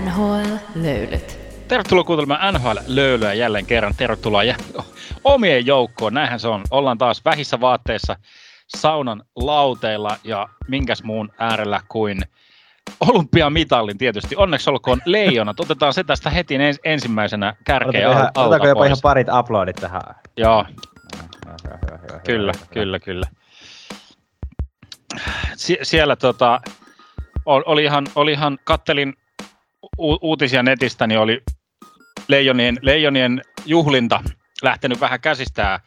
NHL-löylyt. Tervetuloa kuuntelemaan NHL-löylyä jälleen kerran. Tervetuloa jä- omien joukkoon. Näinhän se on. Ollaan taas vähissä vaatteissa saunan lauteilla ja minkäs muun äärellä kuin olympiamitalin tietysti. Onneksi olkoon leijonat. Otetaan se tästä heti ens- ensimmäisenä kärkeen al- alta Otetaanko jopa ihan parit uploadit tähän? Joo, Hyvä, hyvä, hyvä, hyvä, Kyllä, hyvä. kyllä, kyllä. Sie- siellä tota, ol- oli ihan, oli ihan kattelin u- uutisia netistä, niin oli leijonien, leijonien juhlinta lähtenyt vähän käsistään.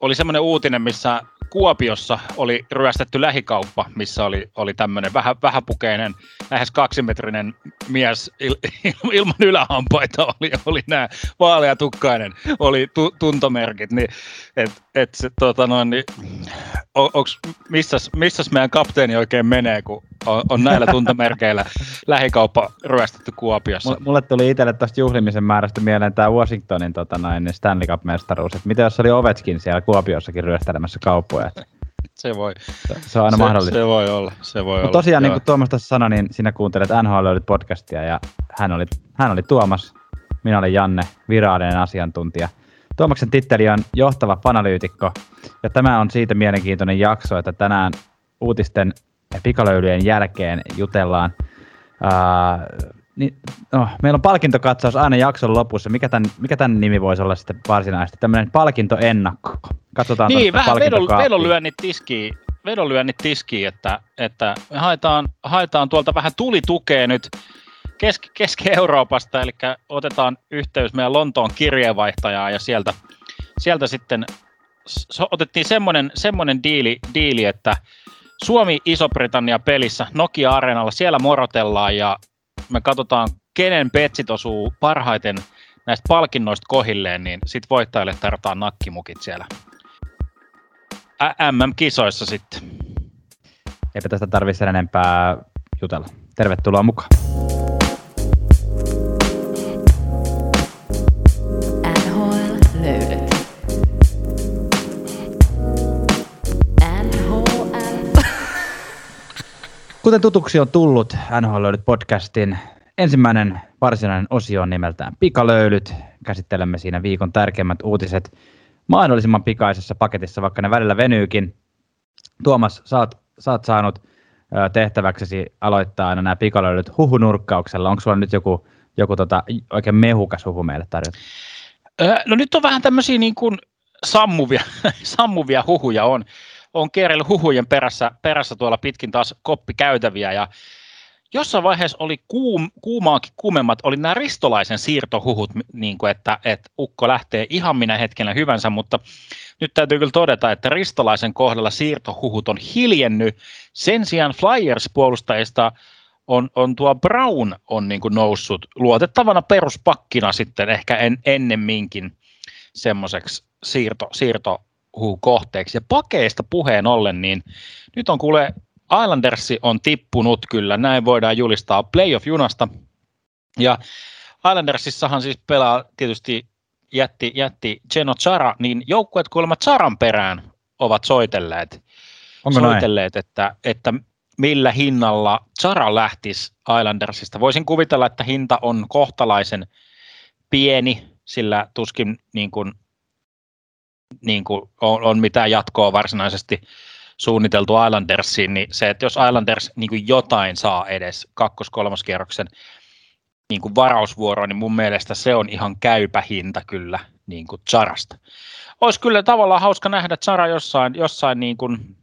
Oli semmoinen uutinen, missä Kuopiossa oli ryöstetty lähikauppa, missä oli, oli tämmöinen vähän, vähäpukeinen, lähes kaksimetrinen mies il, il- ilman ylähampaita, oli, oli nämä vaaleatukkainen, oli tu, tuntomerkit, niin et, et se, tota noin, niin, on, onks, missäs, missäs meidän kapteeni oikein menee, kun on, on näillä tuntomerkeillä lähikauppa ryöstetty Kuopiossa? Mulle- tuli itselle tästä juhlimisen määrästä mieleen tämä Washingtonin tota noin, Stanley Cup-mestaruus. Mitä jos oli Ovechkin siellä Kuopiossakin ryöstelemässä kauppoja? Se voi, Se, on aina se, mahdollista. se voi olla. Se voi Mutta olla. tosiaan, niin joo. kuin Tuomas tässä sanoi, niin sinä kuuntelet NHL löydyt podcastia ja hän oli, hän oli Tuomas, minä olin Janne, virallinen asiantuntija. Tuomaksen titteli on johtava panalyytikko ja tämä on siitä mielenkiintoinen jakso, että tänään uutisten ja pikalöylyjen jälkeen jutellaan. Ää, niin, no, meillä on palkintokatsaus aina jakson lopussa. Mikä tämän, mikä tämän nimi voisi olla sitten varsinaisesti? Tämmöinen palkintoennakko. Katsotaan Niin, vähän vedonlyönnit tiskiin, vedonlyönnit tiskiin että, että me haetaan, haetaan tuolta vähän tulitukea nyt Keski- Keski-Euroopasta, eli otetaan yhteys meidän Lontoon kirjeenvaihtajaan ja sieltä, sieltä sitten s- otettiin semmoinen, semmoinen diili, diili, että Suomi-Iso-Britannia pelissä Nokia-areenalla, siellä morotellaan ja me katsotaan, kenen petsit osuu parhaiten näistä palkinnoista kohilleen, niin sit voittajille tarjotaan nakkimukit siellä MM-kisoissa sitten. Eipä tästä tarvitse enempää jutella. Tervetuloa mukaan. Kuten tutuksi on tullut NHL löydyt podcastin ensimmäinen varsinainen osio on nimeltään Pikalöylyt. Käsittelemme siinä viikon tärkeimmät uutiset mahdollisimman pikaisessa paketissa, vaikka ne välillä venyykin. Tuomas, sä oot saanut tehtäväksesi aloittaa aina nämä pikalöylyt huhunurkkauksella. Onko sulla nyt joku, joku tota, oikein mehukas huhu meille tarjota? No nyt on vähän tämmöisiä niin kuin sammuvia, sammuvia huhuja on. On kierrellyt huhujen perässä, perässä tuolla pitkin taas koppikäytäviä ja jossain vaiheessa oli kuum, kuumaakin kuumemmat, oli nämä ristolaisen siirtohuhut, niin kuin että, että ukko lähtee ihan minä hetkenä hyvänsä, mutta nyt täytyy kyllä todeta, että ristolaisen kohdalla siirtohuhut on hiljennyt. Sen sijaan Flyers-puolustajista on, on tuo Brown on niin kuin noussut luotettavana peruspakkina sitten ehkä en, ennemminkin semmoiseksi siirto, siirtohuukohteeksi. Ja pakeista puheen ollen, niin nyt on kuule Islandersi on tippunut kyllä, näin voidaan julistaa playoff-junasta. Ja Islandersissahan siis pelaa tietysti jätti, jätti Geno Chara, niin joukkueet kuulemma Charan perään ovat soitelleet, Onko näin? soitelleet että, että millä hinnalla Chara lähtisi Islandersista. Voisin kuvitella, että hinta on kohtalaisen pieni, sillä tuskin niin kuin, niin kuin on, on mitään jatkoa varsinaisesti suunniteltu Islandersiin, niin se, että jos Islanders niin kuin jotain saa edes kakkos-kolmoskierroksen niin kuin varausvuoroon, niin mun mielestä se on ihan käypä hinta kyllä niin kuin Charasta. Olisi kyllä tavallaan hauska nähdä Chara jossain, jossain niin kuin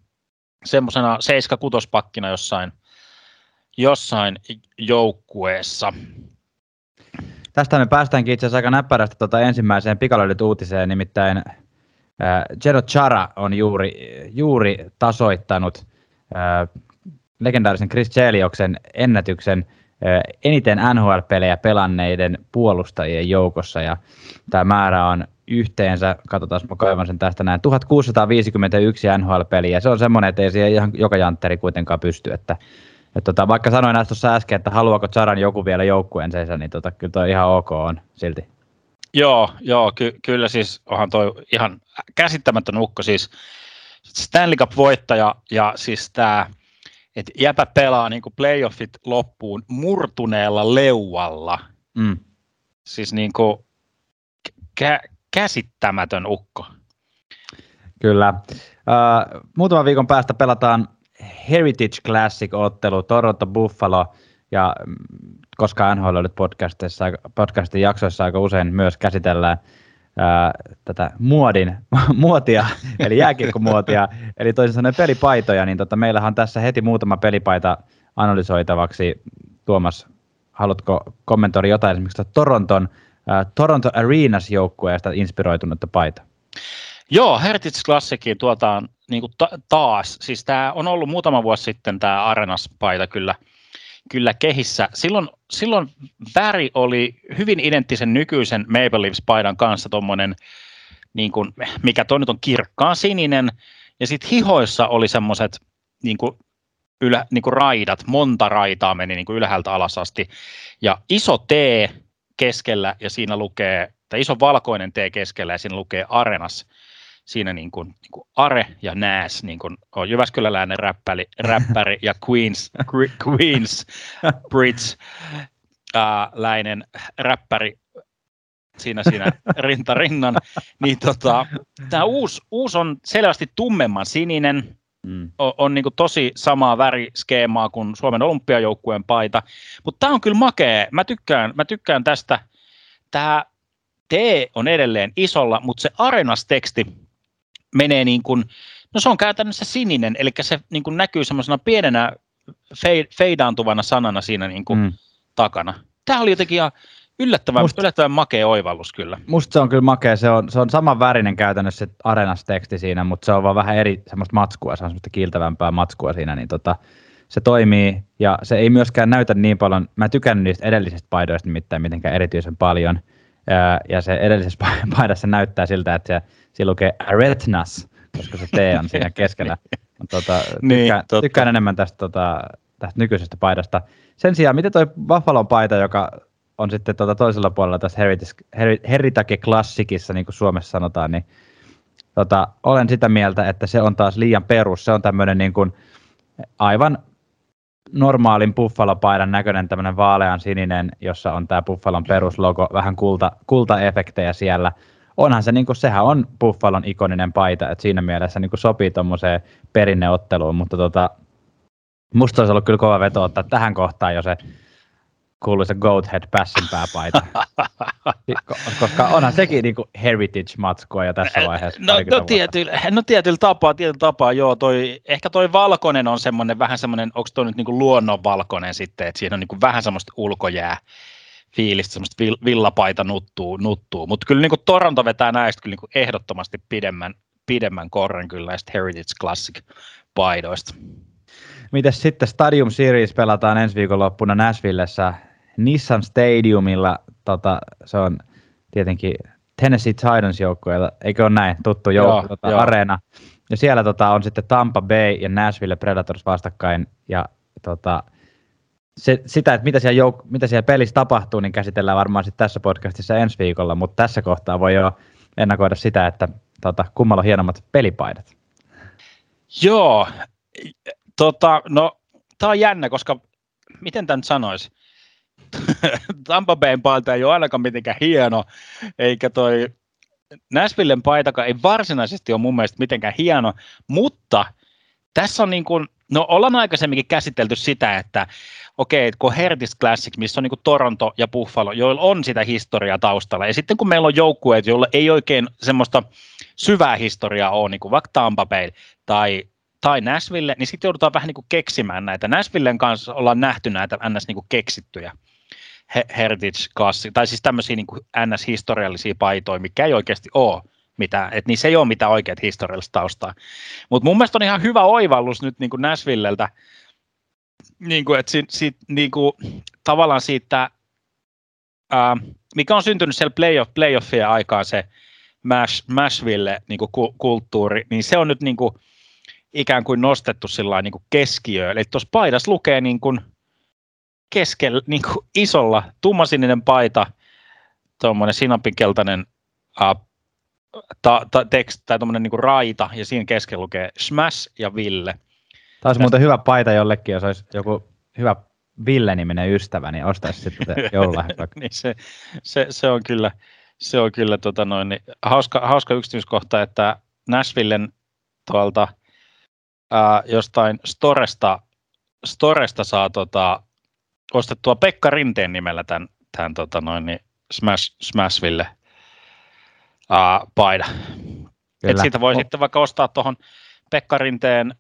semmoisena 7 pakkina jossain, jossain joukkueessa. Tästä me päästäänkin itse asiassa aika näppärästi tuota ensimmäiseen pikalöydyt uutiseen, nimittäin Jero Chara on juuri, juuri tasoittanut äh, legendaarisen Chris Chelioksen ennätyksen äh, eniten NHL-pelejä pelanneiden puolustajien joukossa, ja tämä määrä on yhteensä, katsotaan, mä kaivan sen tästä näin, 1651 NHL-peliä, se on semmoinen, että ei siihen ihan joka jantteri kuitenkaan pysty, että et tota, vaikka sanoin näistä tuossa äsken, että haluaako Charan joku vielä joukkueensa, niin tota, kyllä toi ihan ok on silti. Joo, joo ky- kyllä siis onhan toi ihan käsittämätön ukko siis Stanley Cup-voittaja ja siis tämä että jäpä pelaa niin playoffit loppuun murtuneella leualla. Mm. Siis niin kuin kä- käsittämätön ukko. Kyllä. Uh, muutaman viikon päästä pelataan Heritage Classic-ottelu Toronto Buffalo, ja koska NHL nyt podcastissa, podcastin jaksoissa aika usein myös käsitellään ää, tätä muodin, muotia, eli jääkiekkomuotia, eli toisin sanoen pelipaitoja, niin tota, meillähän on tässä heti muutama pelipaita analysoitavaksi. Tuomas, haluatko kommentoida jotain esimerkiksi Toronton, ää, Toronto Arenas joukkueesta inspiroitunutta paita? Joo, Heritage Classicin tuotaan niin ta- taas. Siis tämä on ollut muutama vuosi sitten tämä Arenas-paita kyllä, kyllä kehissä. Silloin, silloin väri oli hyvin identtisen nykyisen Maple Leafs-paidan kanssa tuommoinen, niin mikä toi nyt on kirkkaan sininen, ja sitten hihoissa oli semmoiset niin kuin, ylä, niin kuin raidat, monta raitaa meni niin kuin ylhäältä alas asti, ja iso T keskellä, ja siinä lukee, tai iso valkoinen T keskellä, ja siinä lukee Arenas, siinä niin kuin, niin kuin Are ja Nääs niin kuin on Jyväskyläläinen räppäri, räppäri ja Queens, Queens Bridge ää, läinen räppäri siinä, siinä rinta rinnan, niin tota, tämä uusi, uusi on selvästi tummemman sininen, mm. on, on niin tosi samaa väriskeemaa kuin Suomen olympiajoukkueen paita, mutta tämä on kyllä makea, mä tykkään, mä tykkään tästä, tämä T on edelleen isolla, mutta se arenas-teksti menee niin kuin, no se on käytännössä sininen, eli se niin kuin näkyy semmoisena pienenä feidaantuvana sanana siinä niin kuin mm. takana. Tämä oli jotenkin ihan yllättävän, Must, yllättävän makea oivallus kyllä. Musta se on kyllä makea, se on, se on saman värinen käytännössä se arenas-teksti siinä, mutta se on vaan vähän eri semmoista matskua, se on semmoista kiiltävämpää matskua siinä, niin tota, se toimii ja se ei myöskään näytä niin paljon, mä tykännyt niistä edellisistä paidoista nimittäin mitenkään erityisen paljon, ja se edellisessä paidassa näyttää siltä, että se siinä lukee Aretnas, koska se T on siinä keskellä. tota, niin, tykkään, niin, tykkään enemmän tästä, tota, tästä nykyisestä paidasta. Sen sijaan, miten toi Buffalon paita, joka on sitten tuota toisella puolella tässä Heritage Classicissa, niin kuin Suomessa sanotaan, niin tota, olen sitä mieltä, että se on taas liian perus. Se on tämmöinen niin kuin aivan normaalin Buffalo-paidan näköinen tämmöinen vaalean sininen, jossa on tämä Buffalon peruslogo, vähän kulta, kultaefektejä siellä – onhan se, niin kuin, sehän on Buffalon ikoninen paita, että siinä mielessä niin kuin sopii tuommoiseen perinneotteluun, mutta tota, musta olisi ollut kyllä kova veto ottaa tähän kohtaan jo se kuuluisa Goat Head pääpaita. Koska onhan sekin niin kuin heritage-matskua jo tässä vaiheessa. No, no, tietyllä, no tietyllä tapaa, tietyllä tapaa, joo. Toi, ehkä toi valkoinen on semmoinen, vähän semmoinen, onko toi nyt niin kuin luonnonvalkoinen sitten, että siinä on niin kuin vähän semmoista ulkojää fiilistä, semmoista villapaita nuttuu, nuttuu. mutta kyllä niin Toronto vetää näistä kyllä niin ehdottomasti pidemmän, pidemmän korren kyllä näistä Heritage Classic-paidoista. Mites sitten Stadium Series pelataan ensi viikonloppuna Nashvillessä Nissan Stadiumilla, tota, se on tietenkin Tennessee Titans joukkueella, eikö ole näin, tuttu joukko, tota, areena. Ja siellä tota, on sitten Tampa Bay ja Nashville Predators vastakkain, ja tota, se, sitä, että mitä siellä, jouk- mitä siellä pelissä tapahtuu, niin käsitellään varmaan sitten tässä podcastissa ensi viikolla, mutta tässä kohtaa voi jo ennakoida sitä, että tota, kummalla on hienommat pelipaidat. Joo, tota, no tämä on jännä, koska miten tämän sanoisi? Tampa Bayn paita ei ole ainakaan mitenkään hieno, eikä toi Nashvillen paitakaan ei varsinaisesti ole mun mielestä mitenkään hieno, mutta tässä on niin kuin, no ollaan aikaisemminkin käsitelty sitä, että okei, okay, kun Hertis Classic, missä on niin Toronto ja Buffalo, joilla on sitä historiaa taustalla, ja sitten kun meillä on joukkueet, joilla ei oikein semmoista syvää historiaa ole, niin kuin vaikka Tampa Bay tai, tai Nashville, niin sitten joudutaan vähän niin kuin keksimään näitä. Nashvillen kanssa ollaan nähty näitä ns. Niin keksittyjä Heritage Classic, tai siis tämmöisiä niin NS-historiallisia paitoja, mikä ei oikeasti ole mitä, että niissä ei ole mitään oikeat historiallista taustaa. Mutta mun mielestä on ihan hyvä oivallus nyt niin kuin Nashvilleltä, niin kuin, että si, si, niin kuin, tavallaan siitä, ää, mikä on syntynyt siellä playoff, playoffien aikaan se Mash, Mashville niin kuin kulttuuri, niin se on nyt niin kuin, ikään kuin nostettu sillä niin kuin keskiöön. Eli tuossa paidassa lukee niin kuin, keskellä niin kuin isolla tummasininen paita, tuommoinen sinapinkeltainen uh, ta, ta, tekst, tai tuommoinen niin raita, ja siinä keskellä lukee Smash ja Ville. Tämä olisi muuten hyvä paita jollekin, jos olisi joku hyvä Ville-niminen ystävä, niin ostaisi sitten joululahja. niin se, se, se, on kyllä, se on kyllä tota noin, niin hauska, hauska yksityiskohta, että Nashvillen tuolta ää, jostain Storesta, Storesta saa tota, ostettua Pekka Rinteen nimellä tämän, tämän tota noin, niin Smash, Smashville ää, paida. Et siitä voi oh. sitten vaikka ostaa tuohon Pekka Rinteen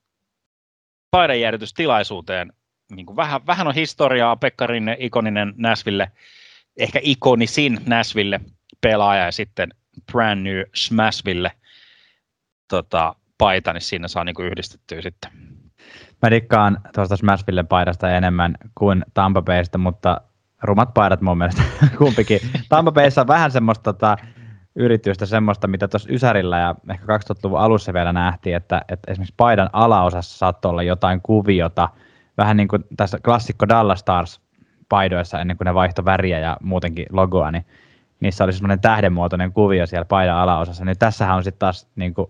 paidanjäädytystilaisuuteen. Niin kuin vähän, vähän on historiaa, Pekka Rinne, ikoninen Nashville, ehkä ikonisin Nashville pelaaja ja sitten brand new Smashville tota, paita, niin siinä saa niin yhdistettyä sitten. Mä dikkaan tuosta Smashville paidasta enemmän kuin Tampa Baysta, mutta rumat paidat mun mielestä kumpikin. Tampa Bayssa on vähän semmoista tota, yritystä, semmoista, mitä tuossa Ysärillä ja ehkä 2000-luvun alussa vielä nähtiin, että, että esimerkiksi paidan alaosassa saattoi olla jotain kuviota, vähän niin kuin tässä klassikko Dallas Stars paidoissa ennen kuin ne vaihto väriä ja muutenkin logoa, niin niissä oli semmoinen tähdenmuotoinen kuvio siellä paidan alaosassa. Niin tässähän on sitten taas niin kuin,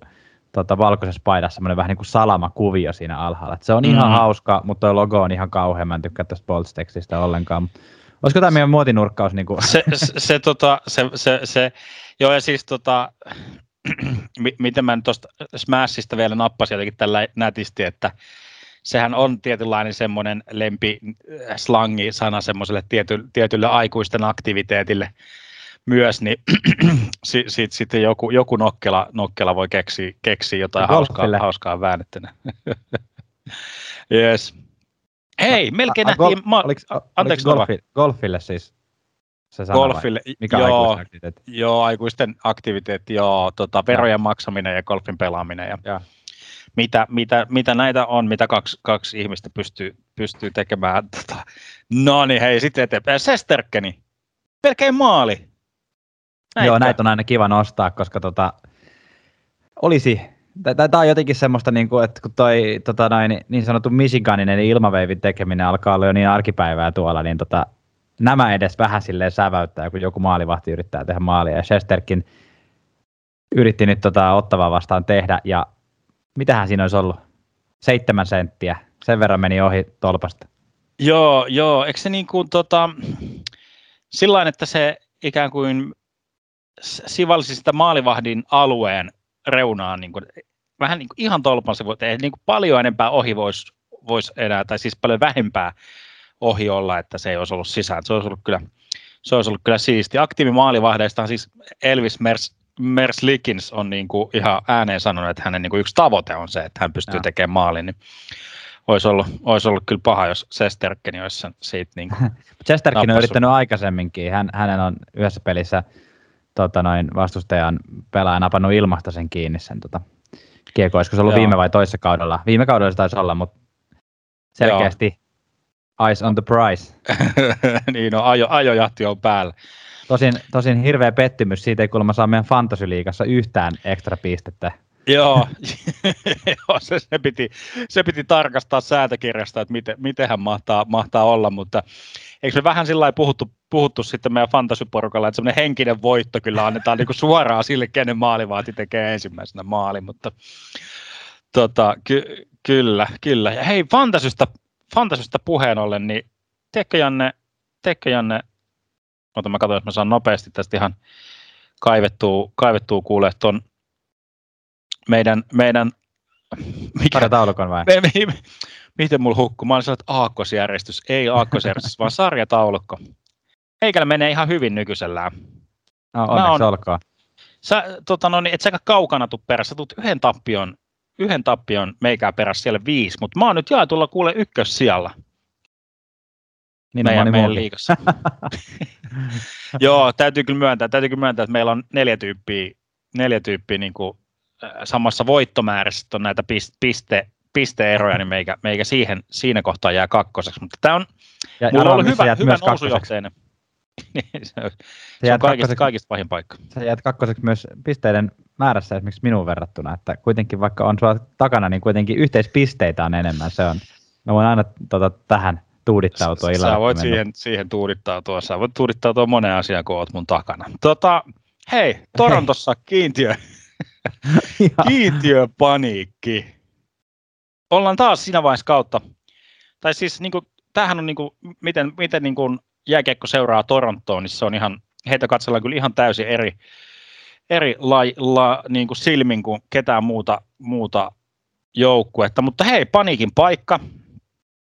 tota, valkoisessa paidassa semmoinen vähän niin kuin salamakuvio siinä alhaalla. Et se on ihan mm-hmm. hauska, mutta tuo logo on ihan kauhean. Mä en tykkää tästä Bolts-tekstistä ollenkaan. Olisiko tämä meidän muotinurkkaus? Niin kuin? Se, se, se, tota, se, se, se, joo ja siis tota, miten mä tuosta Smashista vielä nappasin jotenkin tällä nätisti, että sehän on tietynlainen semmoinen lempi äh, slangi sana semmoiselle tiety, tietylle aikuisten aktiviteetille myös, niin sitten sit, sit joku, joku nokkela, nokkela voi keksiä, keksiä jotain hauskaa, hauskaa väännettynä. yes. Hei, melkein a, a, nähtiin... Ma- oliko, anteeksi, golfi, golfille siis se golfille, vai? Mikä joo, aikuisten joo, aikuisten aktiviteetti, joo, tota, verojen ja. maksaminen ja golfin pelaaminen. Ja, ja. Mitä, mitä, mitä, näitä on, mitä kaksi, kaksi ihmistä pystyy, pystyy tekemään. Tota, no niin, hei, sitten eteenpäin. Sesterkeni, melkein maali. Näitä. Joo, näitä on aina kiva nostaa, koska tota, olisi Tämä on jotenkin semmoista, niin kuin, että kun toi tota noin, niin sanottu Michiganinen ilmaveivin tekeminen alkaa olla jo niin arkipäivää tuolla, niin tota, nämä edes vähän silleen säväyttää, kun joku maalivahti yrittää tehdä maalia. Ja Chesterkin yritti nyt tota ottavaa vastaan tehdä, ja mitähän siinä olisi ollut? Seitsemän senttiä. Sen verran meni ohi tolpasta. Joo, joo. Eikö se niin kuin tota, sillä että se ikään kuin sivalsi sitä maalivahdin alueen reunaan niin kuin, vähän niin kuin ihan tolpan se voi tehdä, niin kuin paljon enempää ohi voisi vois enää, tai siis paljon vähempää ohi olla, että se ei olisi ollut sisään. Se olisi ollut kyllä, se olisi ollut kyllä siisti. Aktiivimaalivahdeista siis Elvis Mers, Mers Likins on niin kuin ihan ääneen sanonut, että hänen niin kuin yksi tavoite on se, että hän pystyy ja. tekemään maalin, niin olisi ollut, olisi ollut kyllä paha, jos Sesterkeni olisi siitä niin kuin Sesterkin on yrittänyt aikaisemminkin. Hän, hänen on yhdessä pelissä tota noin, vastustajan pelaaja napannut ilmasta sen kiinni sen tota, kiekko. Olisiko se ollut Joo. viime vai toisessa kaudella? Viime kaudella se taisi olla, mutta selkeästi Joo. Eyes on the prize. niin, no ajo, ajojahti on päällä. Tosin, tosin hirveä pettymys, siitä ei kuulemma saa meidän fantasy yhtään ekstra pistettä. Joo, se, se, piti, se piti tarkastaa säätökirjasta, että miten, miten hän mahtaa, mahtaa olla, mutta eikö me vähän sillä puhuttu, puhuttu sitten meidän fantasyporukalla, että semmoinen henkinen voitto kyllä annetaan niin kuin suoraan sille, kenen maalivaati tekee ensimmäisenä maali, mutta tota, ky, kyllä, kyllä. Ja hei, fantasystä, fantasystä puheen ollen, niin teekö Janne, teekö Janne, ota mä katson, jos mä saan nopeasti tästä ihan kaivettua, kaivettua kuulee tuon meidän, meidän mikä, taulukon vai? Me, me, miten mulla hukkuu? Mä olin että aakkosjärjestys. Ei aakkosjärjestys, vaan sarjataulukko. Eikä menee ihan hyvin nykyisellään. No, onneksi on, olkoon. Sä, tota, no, niin, et sä kaukana tuu perässä, tuut yhden tappion, yhden tappion meikää perässä siellä viisi, mutta mä oon nyt jaetulla kuule ykkössijalla. Niin meidän, meidän liikassa. Joo, täytyy kyllä myöntää, täytyy kyllä myöntää, että meillä on neljä tyyppiä, neljä tyyppiä niin kuin samassa voittomäärässä on näitä piste, pisteeroja, niin meikä, meikä siihen, siinä kohtaa jää kakkoseksi. Mutta tämä on, ja, mulla on ollut hyvä, hyvä nousujohteinen. se on, se on kaikista, kaikista pahin paikka. Sä jäät kakkoseksi myös pisteiden määrässä esimerkiksi minuun verrattuna, että kuitenkin vaikka on sua takana, niin kuitenkin yhteispisteitä on enemmän. Se on, mä voin aina tota, tähän tuudittautua illalla. Sä voit siihen, siihen tuudittautua, sä voit tuudittautua moneen asiaan, kun oot mun takana. Tota, hei, Torontossa kiintiö, kiintiöpaniikki. ollaan taas siinä vaiheessa kautta. Tai siis niin kuin, tämähän on niin kuin, miten, miten niin kuin jääkiekko seuraa Torontoon, niin se on ihan, heitä katsellaan kyllä ihan täysin eri, eri la, la, niin kuin silmin kuin ketään muuta, muuta joukkuetta. Mutta hei, paniikin paikka.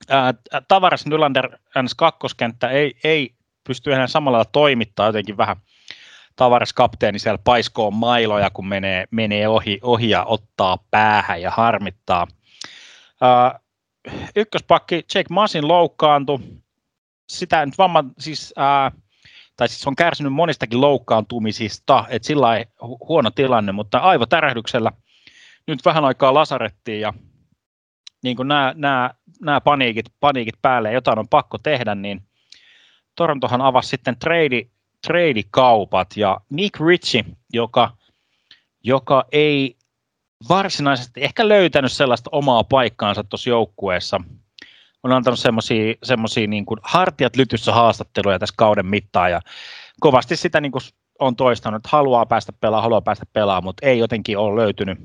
Ää, Tavares Nylander NS2-kenttä ei, ei pysty enää samalla lailla toimittaa jotenkin vähän Tavares kapteeni siellä paiskoo mailoja, kun menee, menee ohi, ohi ja ottaa päähän ja harmittaa. Ää, ykköspakki Jake Masin loukkaantui. Sitä nyt vamma, siis, ää, tai siis on kärsinyt monistakin loukkaantumisista, että sillä hu- huono tilanne, mutta aivotärähdyksellä nyt vähän aikaa lasarettiin ja niin kuin nämä, nämä, nämä paniikit, paniikit päälle ja jotain on pakko tehdä, niin Torontohan avasi sitten trade, trade-kaupat ja Nick Ritchie, joka, joka ei varsinaisesti ehkä löytänyt sellaista omaa paikkaansa tuossa joukkueessa, on antanut semmoisia niin kuin hartiat lytyssä haastatteluja tässä kauden mittaan ja kovasti sitä niin kuin on toistanut, että haluaa päästä pelaamaan, haluaa päästä pelaamaan, mutta ei jotenkin ole löytynyt,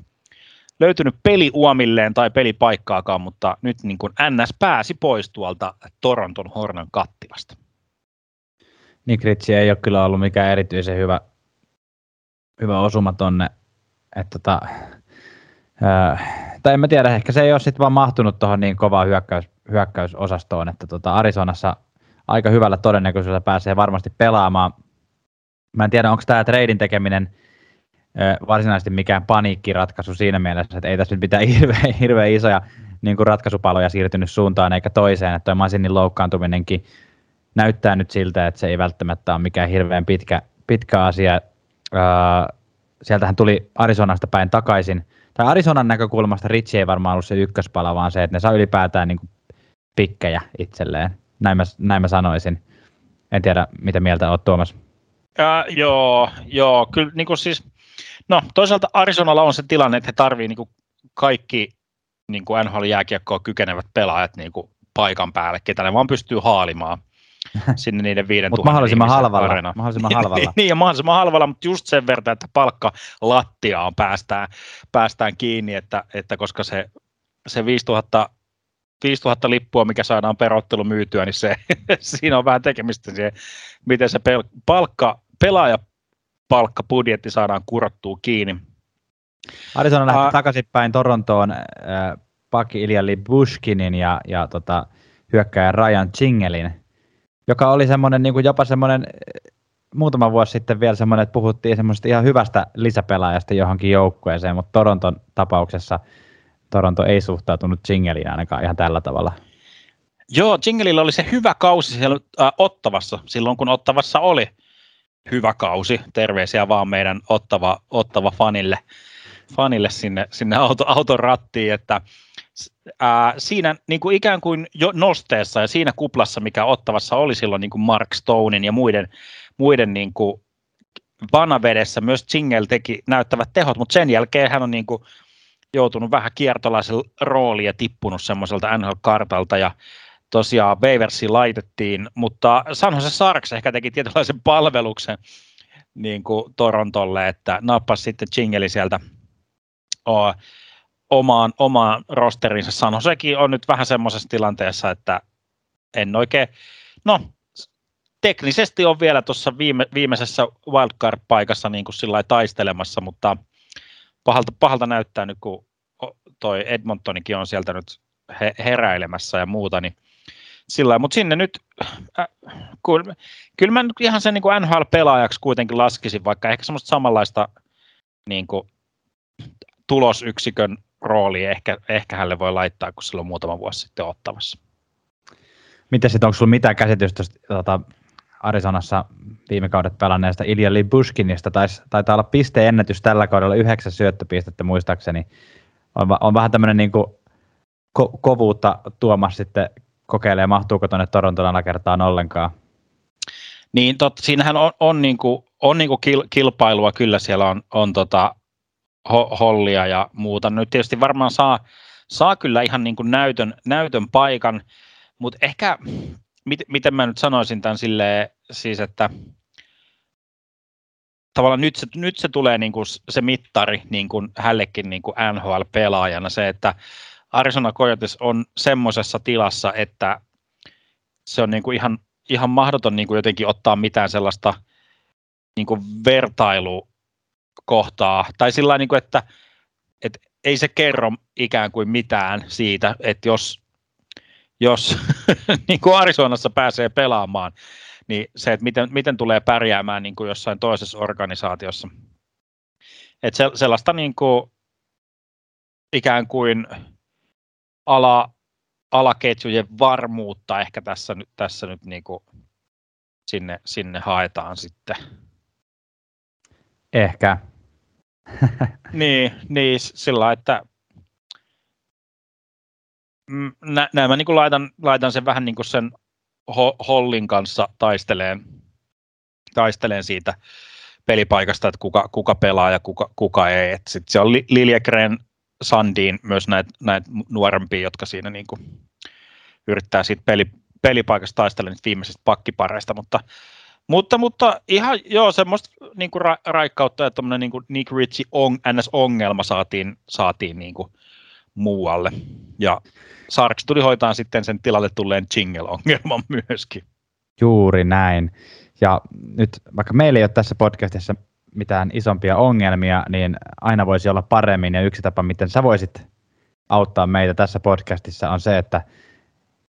löytynyt peliuomilleen tai pelipaikkaakaan, mutta nyt niin kuin NS pääsi pois tuolta Toronton Hornan kattilasta. Nick Ritchie ei ole kyllä ollut mikään erityisen hyvä, hyvä osuma tonne. Että tota, ää, tai en mä tiedä, ehkä se ei ole sitten vaan mahtunut tuohon niin kovaan hyökkäys, hyökkäysosastoon, että tota Arizonassa aika hyvällä todennäköisyydellä pääsee varmasti pelaamaan. Mä en tiedä, onko tämä treidin tekeminen varsinaisesti mikään paniikkiratkaisu siinä mielessä, että ei tässä nyt mitään hirveän, hirveän isoja niin kuin ratkaisupaloja siirtynyt suuntaan eikä toiseen, että tuo Masinin loukkaantuminenkin näyttää nyt siltä, että se ei välttämättä ole mikään hirveän pitkä, pitkä asia. sieltähän tuli Arizonasta päin takaisin. Tai Arizonan näkökulmasta Ritchie ei varmaan ollut se ykköspala, vaan se, että ne saa ylipäätään niin kuin pikkejä itselleen. Näin mä, näin mä sanoisin. En tiedä, mitä mieltä olet Tuomas. Ja, joo, joo, kyllä niin kuin siis, no toisaalta Arizonalla on se tilanne, että he tarvii niin kuin kaikki niin kuin NHL-jääkiekkoa kykenevät pelaajat niin kuin paikan päälle, ketä ne vaan pystyy haalimaan sinne niiden viiden Mutta mahdollisimman halvalla. Mahdollisimman halvalla. niin, ja mahdollisimman halvalla, mutta just sen verran, että palkka lattiaan päästään, päästään kiinni, että, että koska se, se 5000 5000 lippua, mikä saadaan perottelu myytyä, niin se, siinä on vähän tekemistä siihen, miten se pel, palkka, pelaaja palkkapudjetti saadaan kurottua kiinni. Arizona lähti uh, takaisinpäin Torontoon äh, pakki Ilja Bushkinin ja, ja tota, hyökkäjä Ryan Chingelin joka oli semmoinen niin kuin jopa semmoinen muutama vuosi sitten vielä semmoinen, että puhuttiin semmoista ihan hyvästä lisäpelaajasta johonkin joukkueeseen, mutta Toronton tapauksessa Toronto ei suhtautunut Jingeliin ainakaan ihan tällä tavalla. Joo, Jingelillä oli se hyvä kausi siellä äh, Ottavassa, silloin kun Ottavassa oli hyvä kausi. Terveisiä vaan meidän Ottava, Ottava fanille, fanille sinne, sinne auto, auton rattiin, että ää, siinä niin kuin ikään kuin jo nosteessa ja siinä kuplassa, mikä ottavassa oli silloin niin kuin Mark Stonein ja muiden, muiden niin kuin vanavedessä, myös Chingel teki näyttävät tehot, mutta sen jälkeen hän on niin kuin joutunut vähän kiertolaisen rooliin ja tippunut semmoiselta NHL-kartalta ja tosiaan Waversi laitettiin, mutta San Jose Sarks ehkä teki tietynlaisen palveluksen niin kuin Torontolle, että nappasi sitten Chingeli sieltä oh, omaan, omaan rosterinsa. Sano sekin on nyt vähän semmoisessa tilanteessa, että en oikein, no teknisesti on vielä tuossa viime, viimeisessä wildcard-paikassa niin kuin sillä taistelemassa, mutta pahalta, pahalta näyttää nyt, kun toi Edmontonikin on sieltä nyt he, heräilemässä ja muuta, niin sillä mutta sinne nyt, äh, kun, kyllä mä nyt ihan sen niin kuin NHL-pelaajaksi kuitenkin laskisin, vaikka ehkä semmoista samanlaista niin kuin, tulosyksikön rooli ehkä, ehkä hänelle voi laittaa, kun silloin muutama vuosi sitten ottavassa. Miten sitten, onko sinulla mitään käsitystä tota, Arizonassa viime kaudet pelanneesta Ilja Libuskinista? Tais, taitaa olla pisteennätys tällä kaudella yhdeksän syöttöpistettä muistaakseni. On, on vähän tämmöinen niin ko- kovuutta Tuomas sitten kokeilee, mahtuuko tuonne Toronton alakertaan ollenkaan. Niin, totta, siinähän on, on, niin kuin, on niin kuin kil, kilpailua, kyllä siellä on, on tota, ho- hollia ja muuta. Nyt tietysti varmaan saa, saa kyllä ihan niin kuin näytön, näytön paikan, mutta ehkä, mit, miten mä nyt sanoisin tämän silleen, siis että tavallaan nyt se, nyt se tulee niin kuin se mittari niin kuin hänellekin niin kuin NHL-pelaajana, se, että Arizona Coyotes on semmoisessa tilassa, että se on niin kuin ihan, ihan mahdoton niin kuin jotenkin ottaa mitään sellaista niin kuin vertailukohtaa. Tai sillä niin että, että ei se kerro ikään kuin mitään siitä, että jos, jos niin kuin Arizonassa pääsee pelaamaan, niin se, että miten, miten tulee pärjäämään niin kuin jossain toisessa organisaatiossa. Että se, sellaista niin kuin, ikään kuin ala, alaketjujen varmuutta ehkä tässä tässä nyt niin kuin sinne, sinne haetaan sitten. Ehkä. niin, niin, sillä että nä, näin mä niin laitan, laitan sen vähän niin kuin sen Hollin kanssa taisteleen, taisteleen siitä pelipaikasta, että kuka, kuka pelaa ja kuka, kuka ei. Sitten se on Liljegren, Sandiin myös näitä näit nuorempia, jotka siinä niin kuin yrittää siitä peli, pelipaikasta taistella niistä viimeisistä pakkipareista, mutta, mutta, mutta ihan joo, semmoista niin kuin ra, raikkautta ja tuommoinen niin Nick Ritchie on, NS-ongelma saatiin, saatiin niin kuin muualle. Ja Sarks tuli hoitaa sitten sen tilalle tulleen jingle-ongelman myöskin. Juuri näin. Ja nyt vaikka meillä ei ole tässä podcastissa mitään isompia ongelmia, niin aina voisi olla paremmin. Ja yksi tapa, miten sä voisit auttaa meitä tässä podcastissa on se, että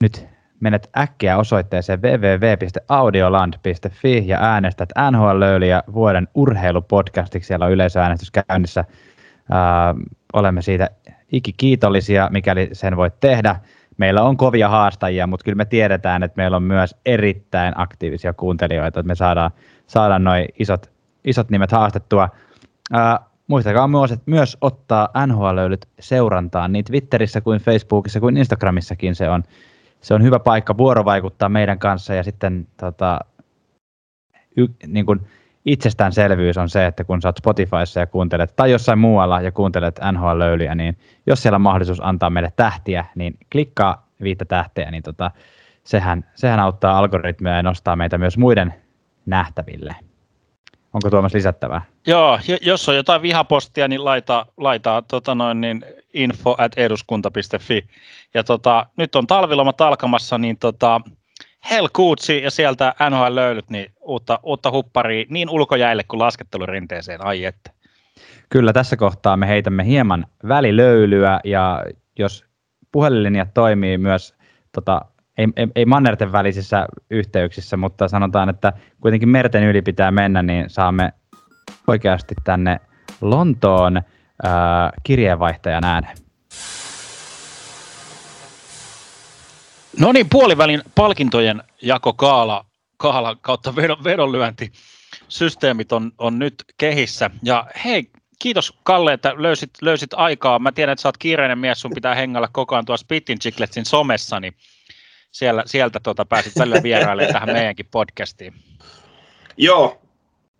nyt menet äkkiä osoitteeseen www.audioland.fi ja äänestät NHL löyliä vuoden urheilupodcastiksi. Siellä on yleisöäänestys käynnissä. Ää, olemme siitä ikikiitollisia, mikäli sen voit tehdä. Meillä on kovia haastajia, mutta kyllä me tiedetään, että meillä on myös erittäin aktiivisia kuuntelijoita, että me saadaan, saadaan noin isot, isot nimet haastettua. Ää, muistakaa myös, että myös ottaa NHL-löylyt seurantaan niin Twitterissä kuin Facebookissa kuin Instagramissakin se on, se on hyvä paikka vuorovaikuttaa meidän kanssa ja sitten tota, y, niin kuin, itsestäänselvyys on se, että kun sä oot Spotifyssa ja kuuntelet, tai jossain muualla ja kuuntelet NHL-löylyjä, niin jos siellä on mahdollisuus antaa meille tähtiä, niin klikkaa viittä tähteä, niin tota, sehän, sehän auttaa algoritmia ja nostaa meitä myös muiden nähtäville. Onko Tuomas lisättävää? Joo, jos on jotain vihapostia, niin laita, laita tota noin, niin info at eduskunta.fi. Ja tota, nyt on talvilomat alkamassa, niin tota, Hellkuutsi ja sieltä NHL löylyt, niin uutta, uutta hupparia niin ulkojäille kuin laskettelurinteeseen, ai että. Kyllä, tässä kohtaa me heitämme hieman välilöylyä ja jos puhelinlinjat toimii myös, tota, ei, ei, ei mannerten välisissä yhteyksissä, mutta sanotaan, että kuitenkin merten yli pitää mennä, niin saamme oikeasti tänne Lontoon ää, kirjeenvaihtajan äänen. No niin, puolivälin palkintojen jako kaala, kautta vedon, vedonlyönti systeemit on, on nyt kehissä. Ja hei, kiitos Kalle, että löysit, löysit aikaa. Mä tiedän, että sä oot kiireinen mies, sun pitää hengällä koko ajan tuossa Spittin Chicletsin somessa, niin siellä, sieltä tuota, pääsit välillä vierailemaan tähän meidänkin podcastiin. Joo,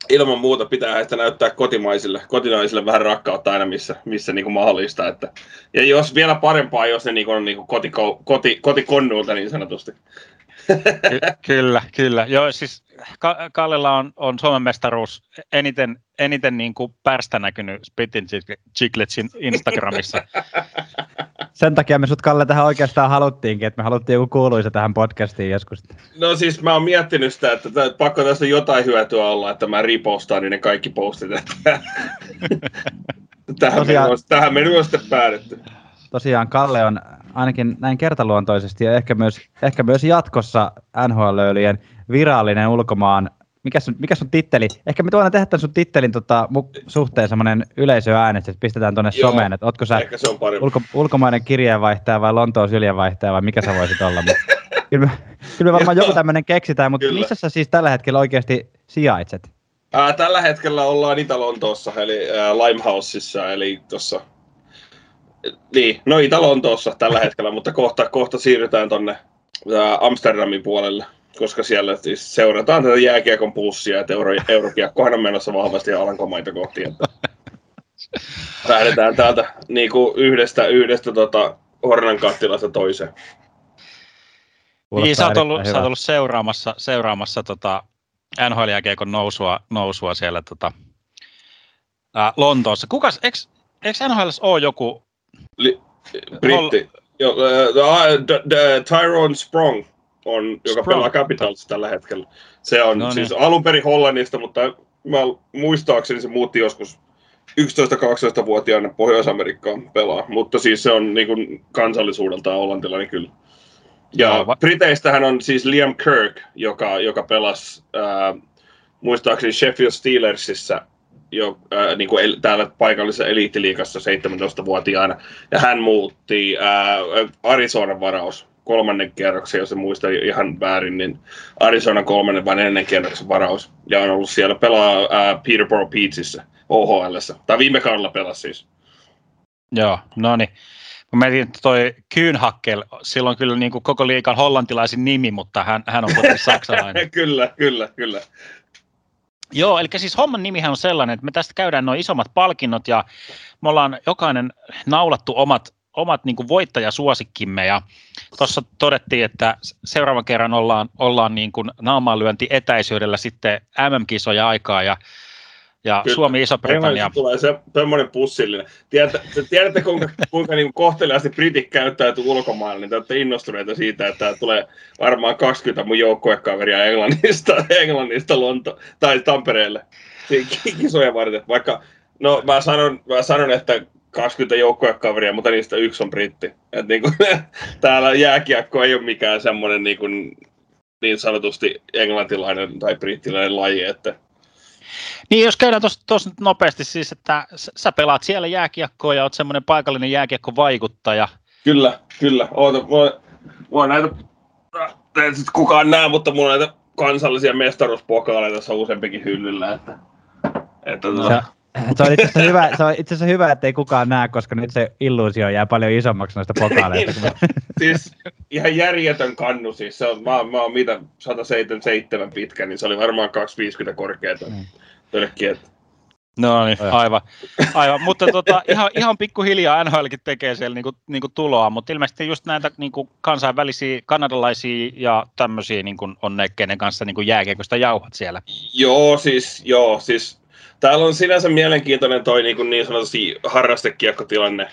ilman muuta pitää heistä näyttää kotimaisille, kotinaisille vähän rakkautta aina missä, missä niin kuin mahdollista. Että, ja jos vielä parempaa, jos ne niin kuin on niin kuin koti, koti, kotikonnulta niin sanotusti. Ky- kyllä, kyllä. Joo, siis Kallella on, on Suomen mestaruus eniten, eniten niin kuin pärstä näkynyt Spitin Chicletsin Instagramissa. Sen takia me sut Kalle tähän oikeastaan haluttiinkin, että me haluttiin joku kuuluisa tähän podcastiin joskus. No siis mä oon miettinyt sitä, että pakko tästä jotain hyötyä olla, että mä ripostaan niin ne kaikki postit. Että tähän, Tosiaan... me, tähän me on sitten päädytty. Tosiaan Kalle on ainakin näin kertaluontoisesti ja ehkä myös, ehkä myös jatkossa NHL-löylyjen virallinen ulkomaan mikä sun, mikä sun titteli? Ehkä me voidaan tehdä tämän sun tittelin tota, suhteen semmoinen yleisöäänestys, että pistetään tuonne someen, että ootko sä ulko, ulkomainen kirjeenvaihtaja vai Lontoon syljeenvaihtaja vai mikä sä voisit olla. kyllä, me, kyllä me varmaan joku tämmöinen keksitään, mutta kyllä. missä sä siis tällä hetkellä oikeasti sijaitset? Ää, tällä hetkellä ollaan Itä-Lontoossa, eli ää, Limehouseissa, eli tuossa niin, no Itä-Lontoossa tällä hetkellä, mutta kohta, kohta siirrytään tonne Amsterdamin puolelle koska siellä siis seurataan tätä jääkiekon pulssia, että euro, eurokiekkohan on menossa vahvasti alankomaita kohti. Että lähdetään täältä niin kuin yhdestä, yhdestä tota, Hornan kattilasta toiseen. niin, sä oot, ollut, sä oot ollut seuraamassa, seuraamassa tota NHL-jääkiekon nousua, nousua siellä tota, ää, Lontoossa. Kukas, eikö, eikö NHL ole joku Li- britti. Jo, uh, d- d- Tyrone Sprong on, joka Sprong. pelaa Capitals tällä hetkellä. Se on No no niin. siis alun perin Hollannista, mutta mä muistaakseni se muutti joskus 11-12-vuotiaana Pohjois-Amerikkaan pelaa, mutta siis se on niin kuin kansallisuudeltaan hollantilainen kyllä. Ja Joo, va- Briteistähän on siis Liam Kirk, joka, joka pelasi ää, muistaakseni Sheffield Steelersissa jo ää, niin kuin el, täällä paikallisessa eliittiliigassa 17-vuotiaana. Ja hän muutti ää, Arizonan varaus kolmannen kierroksen, jos en muista ihan väärin, niin Arizonan kolmannen vai neljännen kierroksen varaus. Ja on ollut siellä pelaa ää, Peterborough Beatsissä, OHLssä. Tai viime kaudella pelasi siis. Joo, no niin. Mä mietin, että toi Kühnhackel, sillä on kyllä niin kuin koko liikan hollantilaisin nimi, mutta hän, hän on kuitenkin saksalainen. kyllä, kyllä, kyllä. Joo, eli siis homman nimihän on sellainen, että me tästä käydään noin isommat palkinnot ja me ollaan jokainen naulattu omat, omat niin kuin voittajasuosikkimme ja tuossa todettiin, että seuraavan kerran ollaan, ollaan niin kuin naamaanlyönti etäisyydellä sitten MM-kisoja aikaa ja, ja Kyllä. Suomi Iso-Britannia. Tulee se semmoinen pussillinen. Tiedätte, te tiedätte kuinka, kuinka niin kohteliaasti britit käyttäytyy ulkomailla, niin te olette innostuneita siitä, että tulee varmaan 20 mun joukkuekaveria Englannista, Englannista Lonto, tai Tampereelle kisoja varten. Vaikka, no mä sanon, mä sanon että 20 joukkuekaveria, mutta niistä yksi on britti. Et niin kuin, täällä jääkiekko ei ole mikään semmoinen niin, kuin, niin sanotusti englantilainen tai brittiläinen laji, että Niin, jos käydään tuossa nyt nopeasti siis, että sä- pelaat siellä jääkiekkoa ja oot semmoinen paikallinen jääkiekkovaikuttaja. Kyllä, kyllä. Oota, mua, mua näitä, ei sit kukaan näe, mutta mulla on näitä kansallisia mestaruuspokaaleja tässä useampikin hyllyllä, että, että tota, se on itse asiassa hyvä, se on itse asiassa hyvä, että ei kukaan näe, koska nyt se illuusio jää paljon isommaksi noista pokaaleista. kun me- siis ihan järjetön kannu siis. Se on, mä, oon- mä oon mitä 177 pitkä, niin se oli varmaan 250 korkeata. Mm. Tölkki, että No niin, aivan. aivan. Mutta tota, ihan, ihan pikkuhiljaa NHLkin tekee siellä niinku, niinku tuloa, mutta ilmeisesti just näitä niinku kansainvälisiä kanadalaisia ja tämmöisiä niinku on ne, kenen kanssa niinku jääkiekosta jauhat siellä. Joo, siis, joo, siis täällä on sinänsä mielenkiintoinen toi niin, kuin niin sanotusti harrastekiekkotilanne,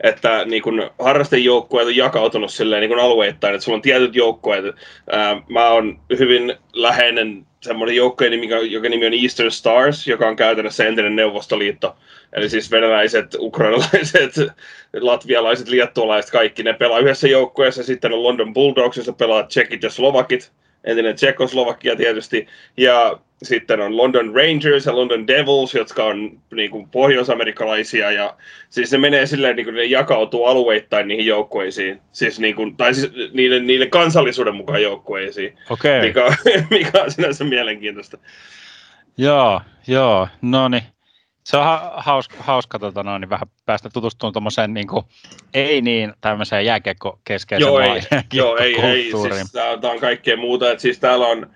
että niin kuin harrastejoukkueet on jakautunut silleen niin kuin alueittain, että sulla on tietyt joukkueet. Ää, mä oon hyvin läheinen semmoinen joukkue, joka nimi on Eastern Stars, joka on käytännössä entinen Neuvostoliitto. Eli siis venäläiset, ukrainalaiset, latvialaiset, liettualaiset, kaikki ne pelaa yhdessä joukkueessa. Sitten on London Bulldogs, jossa pelaa tsekit ja slovakit, entinen Tsekoslovakia tietysti. Ja sitten on London Rangers ja London Devils, jotka on niin kuin pohjoisamerikkalaisia. Ja siis ne menee silleen, niin kuin ne jakautuu alueittain niihin joukkueisiin. Siis niin kuin, tai siis niiden, niiden kansallisuuden mukaan joukkueisiin, Okei, mikä, mikä on sinänsä mielenkiintoista. joo, joo, no niin. Se on ha- hauska, hauska tota noin, niin vähän päästä tutustumaan tuommoiseen niin ei niin tämmöiseen jääkiekkokeskeiseen Joo, ei, joo, ei, ei siis tää on kaikkea muuta. Et siis täällä on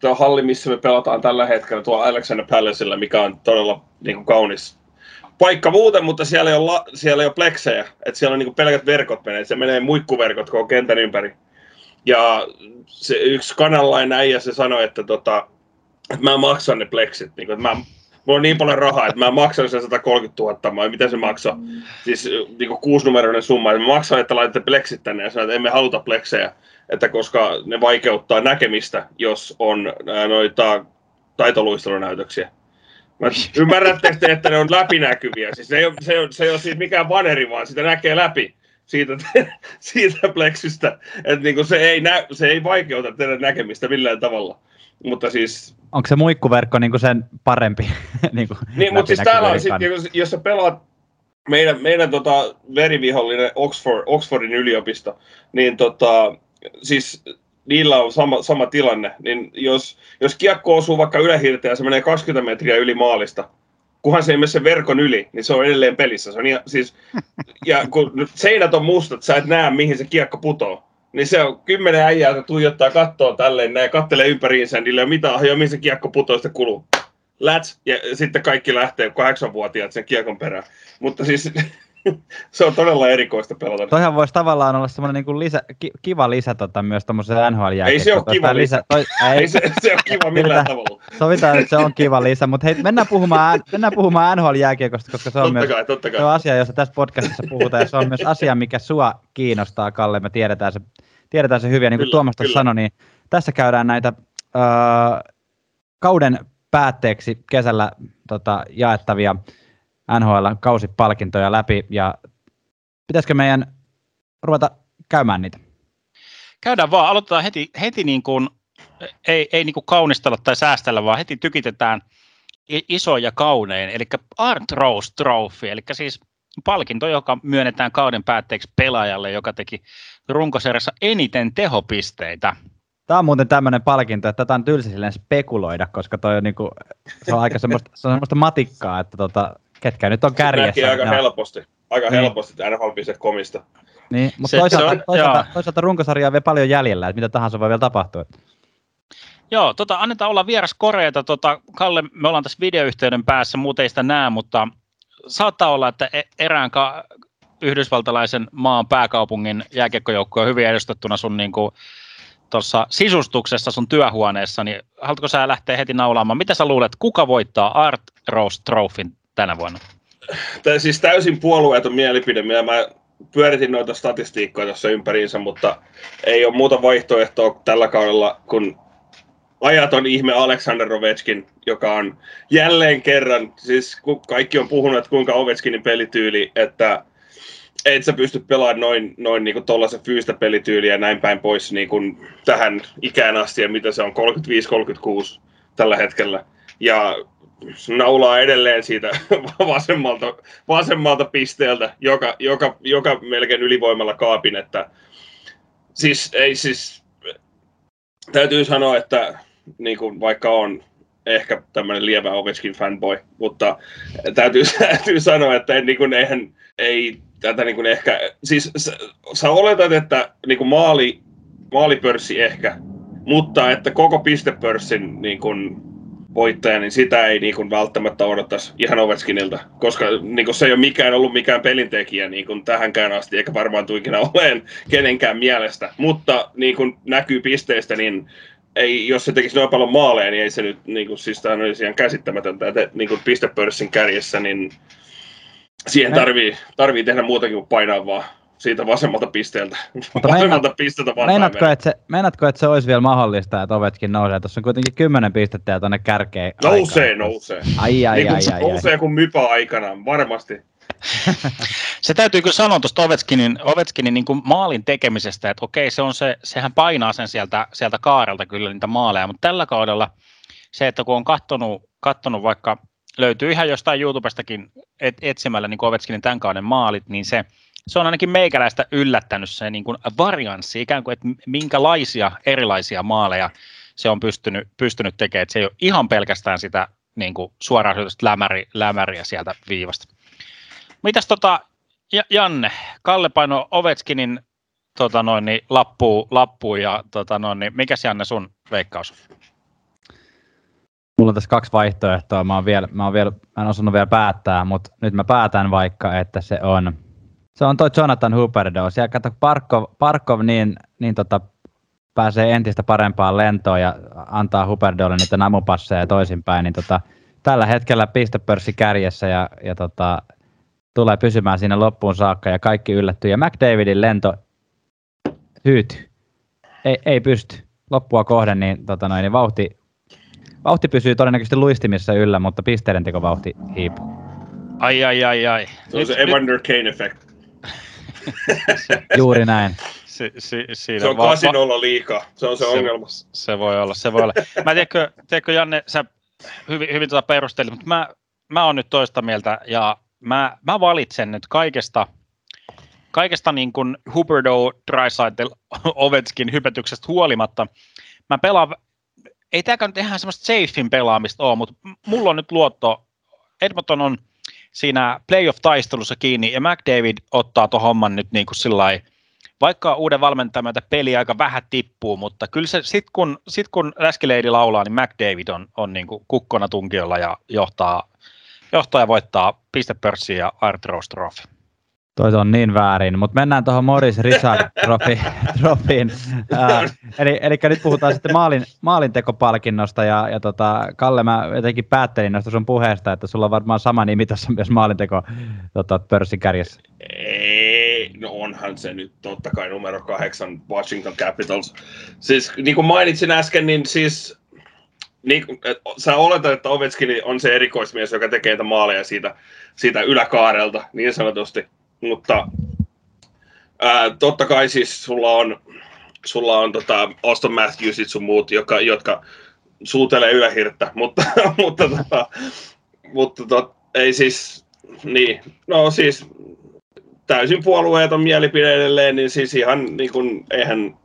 tuo halli, missä me pelataan tällä hetkellä tuolla Alexander Palacella, mikä on todella niin kuin, kaunis paikka muuten, mutta siellä ei ole, la, siellä ei ole pleksejä. Et siellä on niin kuin, pelkät verkot menee. Se menee muikkuverkot koko kentän ympäri. Ja se yksi kanalainen äijä se sanoi, että, tota, että mä maksan ne pleksit. Niin kuin, että mä, mulla on niin paljon rahaa, että mä maksan sen 130 000, vai mitä se maksaa? Siis niin kuusinumeroinen summa, että mä maksan, että laitatte pleksit tänne ja sanoin, että emme haluta pleksejä, että koska ne vaikeuttaa näkemistä, jos on ää, noita taitoluistelunäytöksiä. Mä ymmärrättekö te, että ne on läpinäkyviä? Siis se ei ole, se ei ole, se ei ole siis mikään vaneri, vaan sitä näkee läpi siitä, siitä pleksistä. Että niin se, ei nä, se ei vaikeuta teidän näkemistä millään tavalla. Mutta siis Onko se muikkuverkko niin sen parempi? niin, kuin niin, mutta siis täällä on sitten, jos, jos sä pelaat meidän, meidän tota, verivihollinen Oxford, Oxfordin yliopisto, niin tota, siis niillä on sama, sama tilanne. Niin jos, jos kiekko osuu vaikka ylähirteen ja se menee 20 metriä yli maalista, kunhan se ei mene sen verkon yli, niin se on edelleen pelissä. Se on ihan, siis, ja kun nyt seinät on mustat, sä et näe mihin se kiekko putoo. Niin se on kymmenen äijää, jotka tuijottaa kattoa tälleen, näin kattelee ympäriinsä, niillä ei ole mitään ahjoa, mihin se kiekko putoo, sitten kuluu. Läts, ja sitten kaikki lähtee kahdeksanvuotiaat sen kiekon perään. Mutta siis, se on todella erikoista pelata. Toihan voisi tavallaan olla semmoinen niin kuin lisä, ki, kiva lisä tota, myös tuommoiseen nhl Ei se ole kiva lisä. Toi, ei, ei se, se ole kiva millään tavalla. Sovitaan, että se on kiva lisä, mutta hei, mennään puhumaan, mennään puhumaan NHL-jääkiekosta, koska se on totta myös kai, totta kai. se on asia, josta tässä podcastissa puhutaan, ja se on myös asia, mikä sua kiinnostaa, Kalle. Me tiedetään se, tiedetään se hyvin, ja niin kuin Kyllä, Tuomas tuossa sanoi, niin tässä käydään näitä äh, kauden päätteeksi kesällä tota, jaettavia NHL-kausipalkintoja läpi, ja pitäisikö meidän ruveta käymään niitä? Käydään vaan, aloitetaan heti, heti niin kuin, ei, ei niin kuin kaunistella tai säästellä, vaan heti tykitetään iso ja kaunein, eli Art Rose Trophy, eli siis palkinto, joka myönnetään kauden päätteeksi pelaajalle, joka teki runkosarjassa eniten tehopisteitä. Tämä on muuten tämmöinen palkinto, että tätä on tylsä silleen spekuloida, koska toi on, niinku, se on aika semmoista, se on semmoista matikkaa, että tota, ketkä nyt on Se kärjessä. näkee aika ne on- helposti. Aika Niin. helposti NHL.comista. Niin, mutta Se- toisaalta, se on- toisaalta, joo. toisaalta runkosarjaa on vielä paljon jäljellä, että mitä tahansa voi vielä tapahtua. Joo, tota, annetaan olla vieras Koreata. Tota, Kalle, me ollaan tässä videoyhteyden päässä, muuten ei sitä näe, mutta saattaa olla, että e- erään ka- yhdysvaltalaisen maan pääkaupungin jääkiekkojoukkue on hyvin edustettuna sun niin kuin, tuossa sisustuksessa sun työhuoneessa, niin haluatko sä lähteä heti naulaamaan? Mitä sä luulet, kuka voittaa Art Rose Trophyn tänä vuonna? Tämä siis täysin puolueeton mielipide, mitä mä pyöritin noita statistiikkoja tuossa ympäriinsä, mutta ei ole muuta vaihtoehtoa tällä kaudella kuin ajaton ihme Alexander Ovechkin, joka on jälleen kerran, siis kun kaikki on puhunut, että kuinka Ovechkinin pelityyli, että et sä pysty pelaamaan noin, noin niin kuin tollaisen fyysistä pelityyliä ja näin päin pois niin kuin tähän ikään asti, ja mitä se on, 35-36 tällä hetkellä. Ja naulaa edelleen siitä vasemmalta, vasemmalta pisteeltä, joka, joka, joka melkein ylivoimalla kaapin, että siis ei siis, täytyy sanoa, että niin kuin vaikka on ehkä tämmöinen lievä Ovechkin fanboy, mutta täytyy, täytyy sanoa, että en, niin kuin, eihän, ei tätä niin kuin ehkä, siis sä, sä oletat, että niin kuin maali, maalipörssi ehkä, mutta että koko pistepörssin niin kuin, voittaja, niin sitä ei niin kuin, välttämättä odottaisi ihan Ovechkinilta, koska niin kuin, se ei ole mikään ollut mikään pelintekijä niin kuin, tähänkään asti, eikä varmaan tule ikinä oleen kenenkään mielestä, mutta niin kuin näkyy pisteistä, niin ei, jos se tekisi noin paljon maaleja, niin ei se nyt, niin kuin, siis tämä olisi ihan käsittämätöntä, että niin kuin pistepörssin kärjessä, niin siihen tarvii, tarvii tehdä muutakin kuin painaa vaan siitä vasemmalta pisteeltä. Mutta vasemmalta pisteeltä vaan Meinaatko päin että, se, meinaatko, että se olisi vielä mahdollista, että Ovechkin nousee? Tuossa on kuitenkin kymmenen pistettä ja tuonne kärkeen. Nousee, aikaa. nousee. Ai, ai, niin ai, ai, ai. nousee kuin mypä aikanaan, varmasti. Se täytyy kyllä sanoa tuosta Ovechkinin, Ovechkinin niin kuin maalin tekemisestä, että okei, se on se, sehän painaa sen sieltä, sieltä kaarelta kyllä niitä maaleja, mutta tällä kaudella se, että kun on kattonut, kattonut vaikka, löytyy ihan jostain YouTubestakin et, etsimällä niin Ovechkinin tämän kauden maalit, niin se, se on ainakin meikäläistä yllättänyt se niin kuin varianssi, ikään kuin, että minkälaisia erilaisia maaleja se on pystynyt, pystynyt tekemään, että se ei ole ihan pelkästään sitä niin kuin suoraan lämäri, lämäriä sieltä viivasta. Mitäs tota, Ja- Janne, Kalle paino Ovechkinin tota noin, niin lappuun, lappuun ja tota noin, niin mikäs Janne sun veikkaus? Mulla on tässä kaksi vaihtoehtoa. Mä, oon vielä, mä, oon vielä, mä en osannut vielä päättää, mutta nyt mä päätän vaikka, että se on, se on toi Jonathan Huberdeau. Siellä kato Parkov, Parkov niin, niin tota, pääsee entistä parempaan lentoon ja antaa Huberdeaulle niitä namupasseja ja toisinpäin, niin tota, tällä hetkellä pistepörssi kärjessä ja, ja tota, tulee pysymään siinä loppuun saakka ja kaikki yllättyy. Ja McDavidin lento hyytyy. Ei, ei pysty. Loppua kohden, niin, tota noin, niin vauhti, vauhti pysyy todennäköisesti luistimissa yllä, mutta pisteiden tekovauhti hiipuu. Ai, ai, ai, ai. Se on se Evander Kane effect. Juuri näin. si, si, siinä Se on va- kasinolla liikaa. Se on se, Se- ongelma. Se voi olla, se voi olla. Mä tiedätkö, tiedätkö Janne, sä hyvin, hyvin tuota perustelit, mutta mä, mä oon nyt toista mieltä ja mä, mä valitsen nyt kaikesta, kaikesta niin kuin Huberdo, Drysaitel, Ovechkin hypetyksestä huolimatta. Mä pelaan, ei tämäkään nyt ihan semmoista safein pelaamista ole, mutta mulla on nyt luotto, Edmonton on siinä playoff-taistelussa kiinni ja McDavid ottaa tuon homman nyt niin kuin sillä vaikka uuden valmentajan peli aika vähän tippuu, mutta kyllä se sit kun, sit kun Läskileidi laulaa, niin McDavid on, on niin kuin kukkona tunkiolla ja johtaa, johtaa ja voittaa pistepörssiä ja Art Rose Trophy. Toi on niin väärin, mutta mennään tuohon Morris Richard trofiin. eli, eli, nyt puhutaan sitten maalin, maalintekopalkinnosta ja, ja tota, Kalle, mä jotenkin päättelin noista sun puheesta, että sulla on varmaan sama nimi tässä myös maalinteko tota, pörssin kärjessä. Ei, no onhan se nyt totta kai numero kahdeksan Washington Capitals. Siis niin kuin mainitsin äsken, niin siis niin, sä oletat, että Ovechkin on se erikoismies, joka tekee maaleja siitä, siitä yläkaarelta, niin sanotusti mutta ää, totta kai siis sulla on, sulla on tota Auston Matthewsit sun muut, jotka, jotka suutelee ylähirttä, mutta, mutta, tota, mutta tot, ei siis, niin, no siis täysin puolueeton mielipide edelleen, niin siis ihan niin kuin, eihän,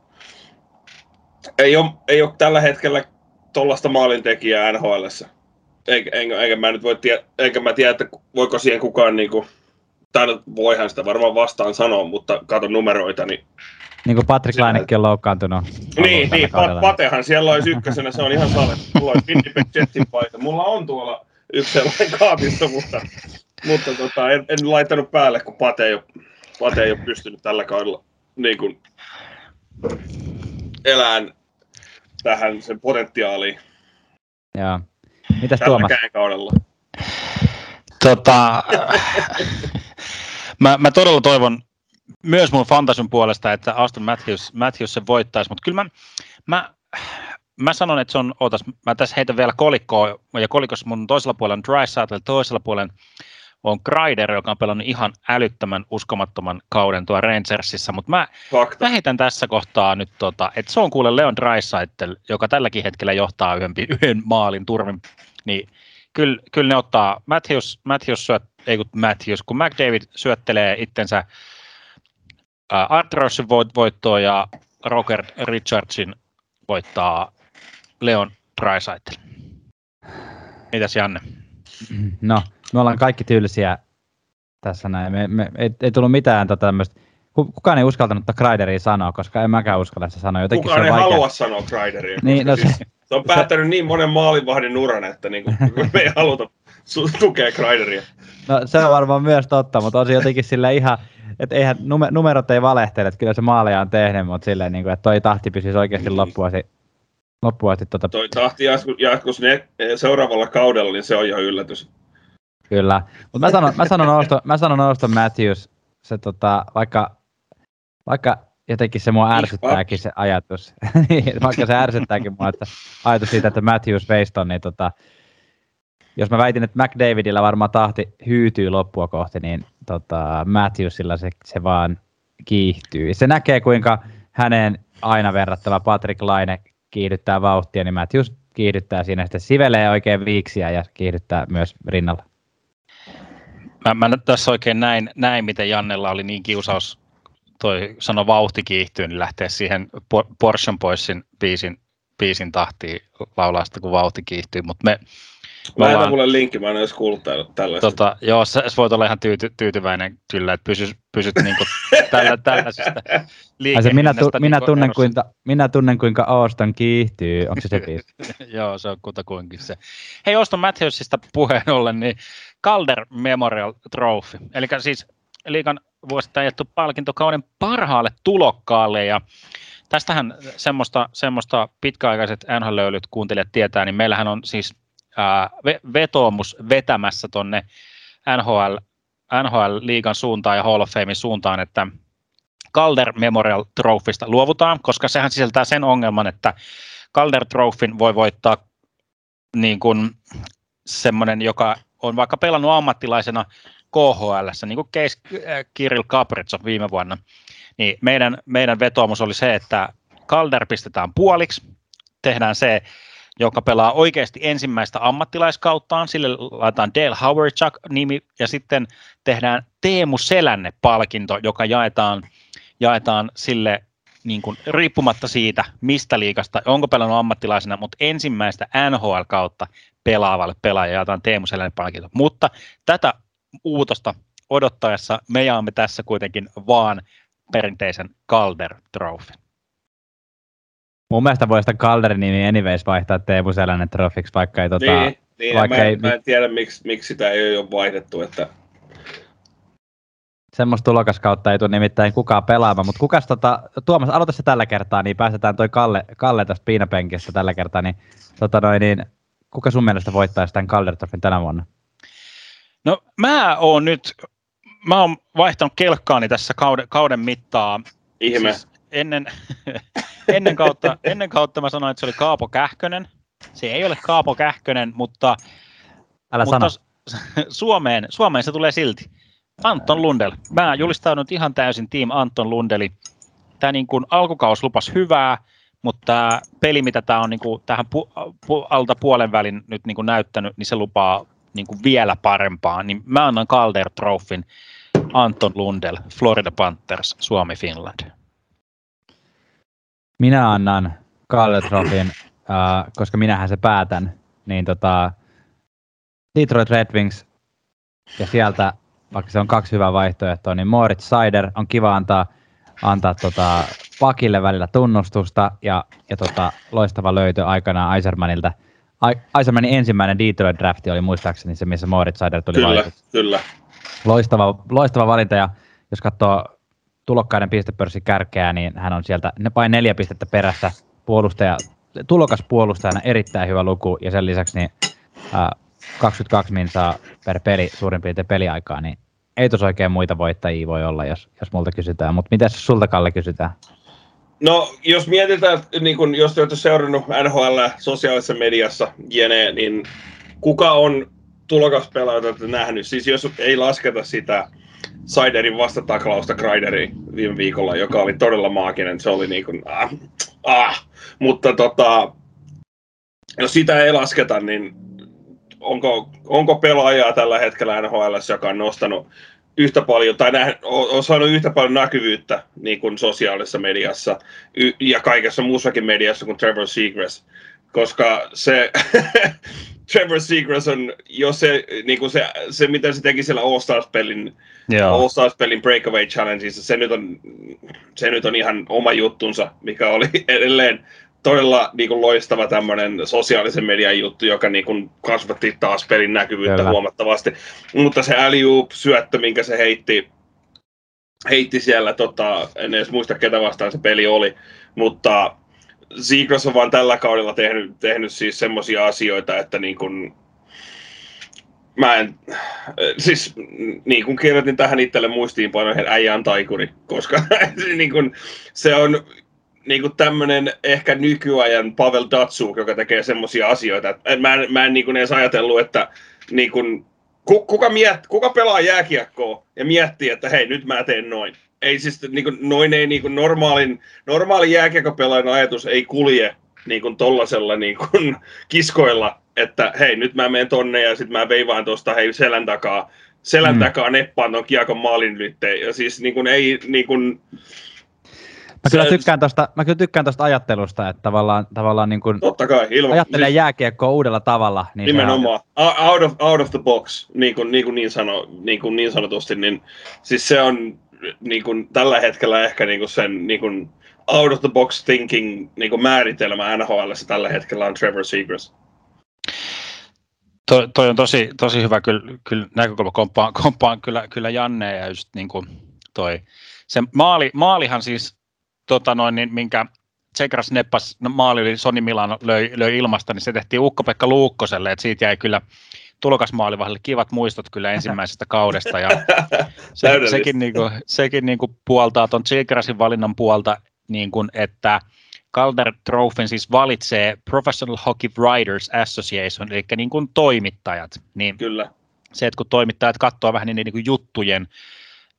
ei ole, ei ole tällä hetkellä tuollaista maalintekijää NHL. Eikä, eikä, eikä mä nyt voi tiedä, eikä mä tiedä, että voiko siihen kukaan niin kuin, no, voihan sitä varmaan vastaan sanoa, mutta kato numeroita, niin... Niin kuin Patrick Lainekin on loukkaantunut. Niin, niin Pat, Patehan siellä olisi ykkösenä, se on ihan sale. Mulla olisi Winnipeg Jetsin paita. Mulla on tuolla yksi sellainen kaapissa, mutta, mutta tota, en, en, laittanut päälle, kun Pate ei ole, Pate ei ole pystynyt tällä kaudella niin kuin, elään tähän sen potentiaaliin. Joo. Mitäs Tuomas? kaudella. Tota, mä, mä todella toivon myös mun fantasun puolesta, että Aston Matthews, Matthews se voittaisi, mutta kyllä mä, mä, mä sanon, että se on, ootas, mä tässä heitän vielä kolikkoa, ja kolikossa mun toisella puolella on Dry toisella puolella on Kreider, joka on pelannut ihan älyttömän uskomattoman kauden tuo Rangersissa, mutta mä, mä heitän tässä kohtaa nyt, tota, että se on kuule Leon Draisaitl, joka tälläkin hetkellä johtaa yhden, yhden maalin turvin, niin kyllä, kyllä ne ottaa, Matthews, Matthews syöt, ei kun Matthews, kun McDavid syöttelee itsensä äh, Arthursin voittoa ja Roger Richardsin voittaa Leon Draisaitl. Mitäs Janne? No, me ollaan kaikki tyylisiä tässä näin. Me, me, ei, ei tullut mitään tota tämmöistä. Kukaan ei uskaltanut Kreideria sanoa, koska en mäkään uskalla sitä sanoa. Jotenkin Kukaan se ei vaikea. halua sanoa Kreideria. Niin, no siis, se, se on päättänyt se, niin monen maalivahdin uran, että niin kuin, me ei haluta tukea Kreideria. No se on varmaan myös totta, mutta on se jotenkin sille ihan, että eihän numerot ei valehtele, että kyllä se maaleja on tehnyt, mutta silleen, niin kuin, että toi tahti pysyisi oikeasti loppuasi. loppuasti tota... Toi tahti jatkus ne, seuraavalla kaudella, niin se on ihan yllätys. Kyllä, mutta mä sanon, mä sanon, Auston, mä sanon Auston Matthews, se tota, vaikka, vaikka jotenkin se mua ärsyttääkin se ajatus, niin, vaikka se ärsyttääkin mua, että ajatus siitä, että Matthews Weiston, niin tota, jos mä väitin, että McDavidillä varmaan tahti hyytyy loppua kohti, niin tota, Matthewsilla se, se vaan kiihtyy. Se näkee, kuinka hänen aina verrattava Patrick Laine kiihdyttää vauhtia, niin Matthews kiihdyttää siinä, sitten sivelee oikein viiksiä ja kiihdyttää myös rinnalla. Mä, mä tässä oikein näin, näin, miten Jannella oli niin kiusaus toi sano vauhti kiihtyy, niin lähtee siihen Porsche Boysin biisin, biisin tahtiin laulaa sitä, kun vauhti kiihtyy, mutta me, Mä ollaan... mulle linkki, mä en edes kuullut tällaista. Tota, joo, sä voit olla ihan tyyty, tyytyväinen kyllä, että pysyt, pysyt niinku tällä, tällaisesta liikehdinnästä. Minä, tu, minä, niinku tunnen, kuinka, minä tunnen, kuinka Auston kiihtyy. Onko se se joo, se on kutakuinkin se. Hei, Auston Matthewsista puheen ollen, niin Calder Memorial Trophy, eli siis liikan vuosittain jaettu palkinto kauden parhaalle tulokkaalle, ja tästähän semmoista, semmoista pitkäaikaiset NHL-löylyt kuuntelijat tietää, niin meillähän on siis vetoomus vetämässä tonne NHL, NHL-liigan suuntaan ja Hall of Famein suuntaan, että Calder Memorial Trophysta luovutaan, koska sehän sisältää sen ongelman, että Calder Trophyn voi voittaa niin kuin semmoinen, joka on vaikka pelannut ammattilaisena KHL, niin kuin case Kirill Kaprizov viime vuonna, niin meidän, meidän vetoomus oli se, että Calder pistetään puoliksi, tehdään se joka pelaa oikeasti ensimmäistä ammattilaiskauttaan. Sille laitetaan Dale Howardchuk nimi ja sitten tehdään Teemu Selänne-palkinto, joka jaetaan, jaetaan sille niin kuin, riippumatta siitä, mistä liikasta, onko pelannut ammattilaisena, mutta ensimmäistä NHL-kautta pelaavalle pelaajalle jaetaan Teemu Selänne-palkinto. Mutta tätä uutosta odottaessa me jaamme tässä kuitenkin vaan perinteisen Calder Trophy. Mun mielestä voi sitä Calderin nimi anyways vaihtaa Teemu Selänne Trofiksi, vaikka ei tota... Niin, niin vaikka mä, en, ei, mä en tiedä, miksi, miksi sitä ei ole vaihdettu, että... semmoista tulokaskautta ei tule nimittäin kukaan pelaamaan, mutta kukas tota, Tuomas, aloita se tällä kertaa, niin päästetään toi Kalle, Kalle tästä piinapenkistä tällä kertaa, niin, tota noin, niin kuka sun mielestä voittaisi tämän Calder Trophyn tänä vuonna? No mä oon nyt, mä oon vaihtanut kelkkaani tässä kauden, kauden mittaa. Ihme. Siis ennen, ennen, kautta, ennen kautta mä sanoin, että se oli Kaapo Kähkönen. Se ei ole Kaapo Kähkönen, mutta, Älä mutta sano. Suomeen, Suomeen se tulee silti. Anton Lundell. Mä julistaudun ihan täysin Team Anton Lundeli. Tämä niin kuin alkukaus lupas hyvää, mutta peli, mitä tämä on niin kuin tähän pu, pu, alta puolen välin nyt niin kuin näyttänyt, niin se lupaa niin kuin vielä parempaa. Niin mä annan Calder Trophyn Anton Lundell, Florida Panthers, Suomi, Finland. Minä annan Calder Trophyn, äh, koska minähän se päätän, niin tota, Detroit Red Wings ja sieltä, vaikka se on kaksi hyvää vaihtoehtoa, niin Moritz Seider on kiva antaa, antaa tota, pakille välillä tunnustusta ja, ja tota, loistava löytö aikanaan Eisermanilta. Eisermanin ensimmäinen Detroit drafti oli muistaakseni se, missä Moritz Seider tuli Kyllä, valituksi. kyllä. Loistava, loistava valinta ja jos katsoo tulokkaiden pistepörssin kärkeä, niin hän on sieltä ne vain neljä pistettä perässä puolustaja, tulokas puolustajana erittäin hyvä luku ja sen lisäksi niin, ää, 22 minsaa per peli suurin piirtein peliaikaa, niin ei tos oikein muita voittajia voi olla, jos, jos multa kysytään. Mutta mitä sulta Kalle kysytään? No, jos mietitään, niin kun, jos te olette seurannut NHL sosiaalisessa mediassa, jene, niin kuka on tulokaspelaaja, jota olette nähnyt? Siis jos ei lasketa sitä Siderin vastataklausta Kreideriin viime viikolla, joka oli todella maaginen, se oli niin kuin, ah, ah. mutta tota, jos sitä ei lasketa, niin onko, onko pelaajaa tällä hetkellä NHL, joka on nostanut yhtä paljon, tai näh, on saanut yhtä paljon näkyvyyttä niin kuin sosiaalisessa mediassa y- ja kaikessa muussakin mediassa kuin Trevor Seagrass. Koska se Trevor Seagrass on, jos se, niin kuin se, se, mitä se teki siellä All-Stars-pelin, All-Stars-pelin Breakaway Challengeissa, se nyt, on, se nyt on ihan oma juttunsa, mikä oli edelleen todella niin kuin, loistava tämmöinen sosiaalisen median juttu, joka niin kuin, kasvatti taas pelin näkyvyyttä Kyllä. huomattavasti. Mutta se alley syöttö, minkä se heitti, heitti siellä, tota, en edes muista ketä vastaan se peli oli, mutta Seagrass on vaan tällä kaudella tehnyt, tehnyt siis semmoisia asioita, että niin kuin, mä en, siis niin kuin kirjoitin tähän itselle muistiinpanoihin, äijä on taikuri, koska niin kuin, se on niin kuin tämmöinen ehkä nykyajan Pavel Datsuk, joka tekee semmoisia asioita, mä en, mä en niin kuin edes ajatellut, että niin kuin, ku- kuka, miet, kuka pelaa jääkiekkoa ja miettii, että hei, nyt mä teen noin. Ei siis, niin kuin, noin ei niin kuin normaalin, normaalin jääkiekkopelaajan ajatus ei kulje niin kuin tollasella niin kuin kiskoilla, että hei, nyt mä menen tonne ja sitten mä veivaan tuosta hei selän takaa, selän Mm. takaa neppaan ton kiekon maalin ylitteen. Ja siis niin kuin, ei niin kuin, Mä kyllä tykkään tosta, mä kyllä tykkään tosta ajattelusta, että tavallaan, tavallaan niin kuin totta kai, ilman, ajattelee siis jääkiekkoa uudella tavalla. Niin nimenomaan, out of, out of the box, niin kuin niin, kuin niin, sano, niin, kuin niin sanotusti, niin siis se on niin kuin, tällä hetkellä ehkä niin kuin sen niin kuin, out of the box thinking niin kuin määritelmä NHL tällä hetkellä on Trevor Seagrass. To, toi on tosi, tosi hyvä kyllä, kyllä näkökulma, komppaan, komppaan kyllä, kyllä Janne ja just niin kuin toi. Se maali, maalihan siis, tota noin, niin, minkä Tsekras neppas no, maali oli Soni Milano löi, löi ilmasta, niin se tehtiin Ukko-Pekka Luukkoselle, että siitä jäi kyllä tulokasmaalivahdelle kivat muistot kyllä ensimmäisestä kaudesta ja se, sekin, niin kuin, sekin niin kuin puoltaa tuon Tsekrasin valinnan puolta, niin kuin, että Calder Trophyn siis valitsee Professional Hockey Writers Association, eli niin kuin toimittajat. Niin Kyllä, se, että kun toimittajat katsoo vähän niin, niin kuin juttujen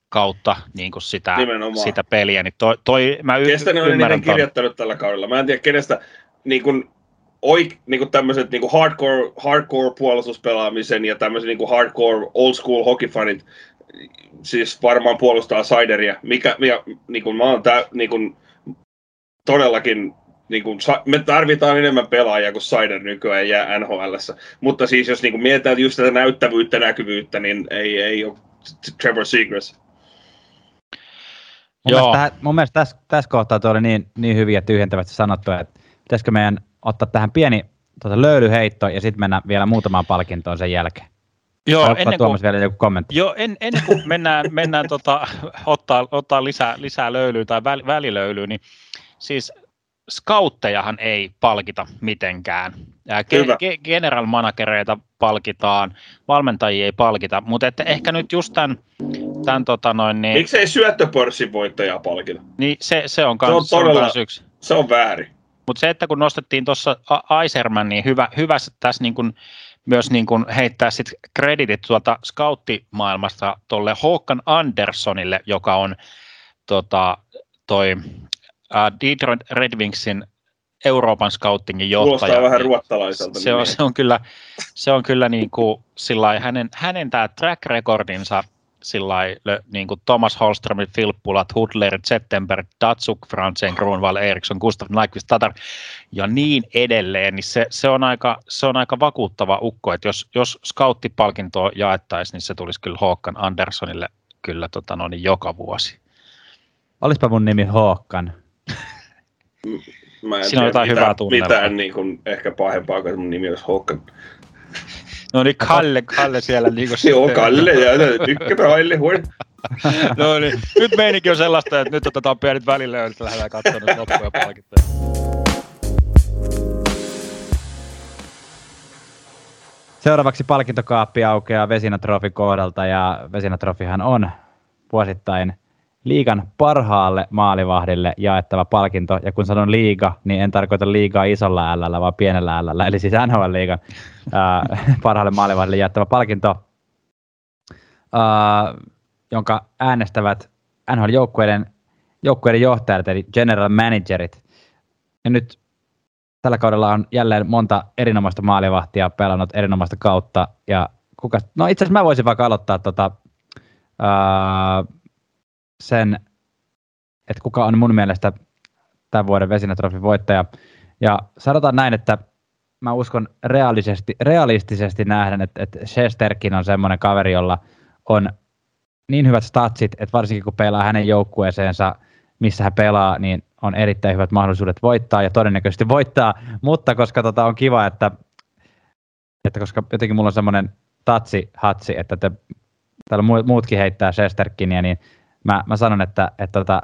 kautta niin kuin sitä, Nimenomaan. sitä peliä, niin toi, toi mä y- kestä ne on ymmärrän eniten kirjoittanut tällä kaudella. Mä en tiedä kenestä niin kuin, oik, niin kuin tämmöiset niin kuin hardcore, hardcore puolustuspelaamisen ja tämmöiset niin kuin hardcore old school hockeyfanit siis varmaan puolustaa Sideria. Mikä, mikä niin kuin, mä oon tää, niin kuin, todellakin niin kuin, me tarvitaan enemmän pelaajia kuin Sider nykyään jää NHLssä. Mutta siis jos niin kuin mietitään just tätä näyttävyyttä, näkyvyyttä, niin ei, ei ole Trevor Seagrass. Mun Joo. mielestä, mun mielestä tässä, tässä kohtaa tuo oli niin, niin hyvin ja tyhjentävästi sanottu, että pitäisikö meidän ottaa tähän pieni tuota, löylyheitto ja sitten mennä vielä muutamaan palkintoon sen jälkeen. Joo, Haluatko ennen kuin, vielä joku kommentti? joo, en, ennen kuin mennään, mennään tota, ottaa, ottaa lisää, lisää löylyä tai väl, välilöylyä, niin siis scouttejahan ei palkita mitenkään. Ja ge, general managereita palkitaan, valmentajia ei palkita, mutta että ehkä nyt just tämän, tämän tota noin, niin, Miksei syöttöpörssin voittajaa palkita? niin se, se on, Se on kans, se on todella- kans yksi. Se on väärin. Mutta se, että kun nostettiin tuossa Aiserman, niin hyvä, hyvä tässä niin kun myös niin kun heittää sit kreditit tuolta scouttimaailmasta tuolle Håkan Anderssonille, joka on tota, toi uh, Detroit Red Wingsin Euroopan scoutingin johtaja. Kuulostaa vähän Niin ruottalaiselta. se on, se on kyllä, se on kyllä niin kuin, sillai, hänen, hänen tämä track recordinsa sillai, lö- niin kuin Thomas Holströmit, Filppulat, Hudler, Zettenberg, Datsuk, Franzen, Grunwald, Eriksson, Gustav Nyquist, Tatar ja niin edelleen, niin se, se, on aika, se on aika vakuuttava ukko, että jos, jos scouttipalkintoa jaettaisiin, niin se tulisi kyllä Håkan Anderssonille kyllä tota, no, niin joka vuosi. Olispa mun nimi Håkan. Mä en Siinä on jotain mitään, hyvää tunnelmaa. mitään niin kuin, ehkä pahempaa kuin mun nimi olisi Håkan. No niin, Kalle, Kalle siellä niin kuin Joo, Kalle ja tykkää Kalle huon. No niin, nyt meininki on sellaista, että nyt otetaan pienet välilöydät ja lähdetään katsomaan loppuja palkintoja. Seuraavaksi palkintokaappi aukeaa Vesinatrofi kohdalta ja Vesinatrofihan on vuosittain liigan parhaalle maalivahdille jaettava palkinto. Ja kun sanon liiga, niin en tarkoita liigaa isolla L, vaan pienellä L, eli siis NHL-liigan parhaalle maalivahdille jaettava palkinto, ää, jonka äänestävät NHL-joukkueiden joukkueiden johtajat, eli general managerit. Ja nyt tällä kaudella on jälleen monta erinomaista maalivahtia pelannut erinomaista kautta. Ja kuka, no itse asiassa mä voisin vaikka aloittaa tota, ää, sen, että kuka on mun mielestä tämän vuoden Vesinatrofin voittaja. Ja sanotaan näin, että mä uskon realistisesti, realistisesti nähdä, että, että Shesterkin on semmoinen kaveri, jolla on niin hyvät statsit, että varsinkin kun pelaa hänen joukkueeseensa, missä hän pelaa, niin on erittäin hyvät mahdollisuudet voittaa ja todennäköisesti voittaa, mutta koska tota on kiva, että, että koska jotenkin mulla on semmoinen tatsi hatsi, että te, täällä mu- muutkin heittää Shesterkiniä, niin mä, mä sanon, että, että, että,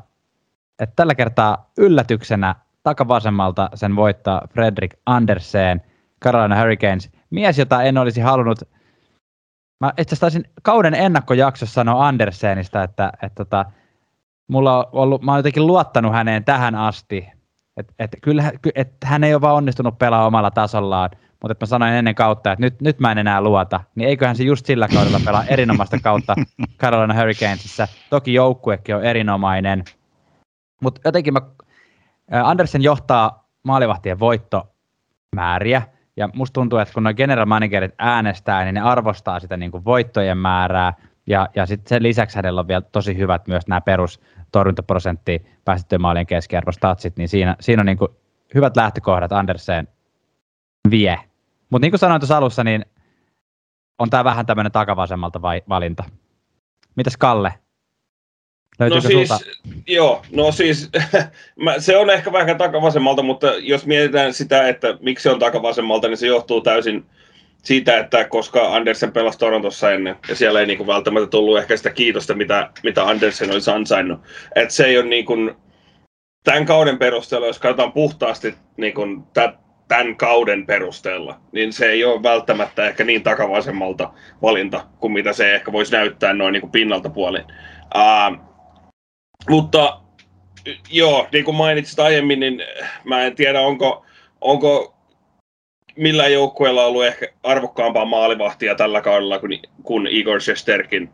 että tällä kertaa yllätyksenä takavasemmalta sen voittaa Fredrik Andersen, Carolina Hurricanes, mies, jota en olisi halunnut Mä itse asiassa taisin kauden ennakkojaksossa sanoa Andersenista, että, että, että mulla on ollut, mä oon jotenkin luottanut häneen tähän asti. Että et, et hän ei ole vaan onnistunut pelaamaan omalla tasollaan, mutta että mä sanoin ennen kautta, että nyt, nyt mä en enää luota. Niin eiköhän se just sillä kaudella pelaa erinomaista kautta Carolina Hurricanesissa. Toki joukkuekin on erinomainen. Mutta jotenkin mä, Andersen johtaa maalivahtien voittomääriä. Ja musta tuntuu, että kun nuo general managerit äänestää, niin ne arvostaa sitä niin kuin voittojen määrää. Ja, ja sitten sen lisäksi hänellä on vielä tosi hyvät myös nämä perus torjuntaprosentti, päästettyjen maalien keskiarvostatsit, niin siinä, siinä on niin kuin hyvät lähtökohdat Andersen vie. Mutta niin kuin sanoin tuossa alussa, niin on tämä vähän tämmöinen takavasemmalta vai, valinta. Mitäs Kalle? No Löytyykö siis, sulta? joo, no siis se on ehkä vähän takavasemmalta, mutta jos mietitään sitä, että miksi se on takavasemmalta, niin se johtuu täysin siitä, että koska Andersen pelasi Torontossa ennen, ja siellä ei niinku välttämättä tullut ehkä sitä kiitosta, mitä, mitä Andersen olisi ansainnut. Että se ei ole niinku, tämän kauden perusteella, jos katsotaan puhtaasti niinku, tämän kauden perusteella, niin se ei ole välttämättä ehkä niin takavasemmalta valinta, kuin mitä se ehkä voisi näyttää noin niinku pinnalta puolin. Uh, mutta joo, niin kuin mainitsit aiemmin, niin mä en tiedä, onko, onko millään joukkueella ollut ehkä arvokkaampaa maalivahtia tällä kaudella kuin, kuin Igor Shesterkin.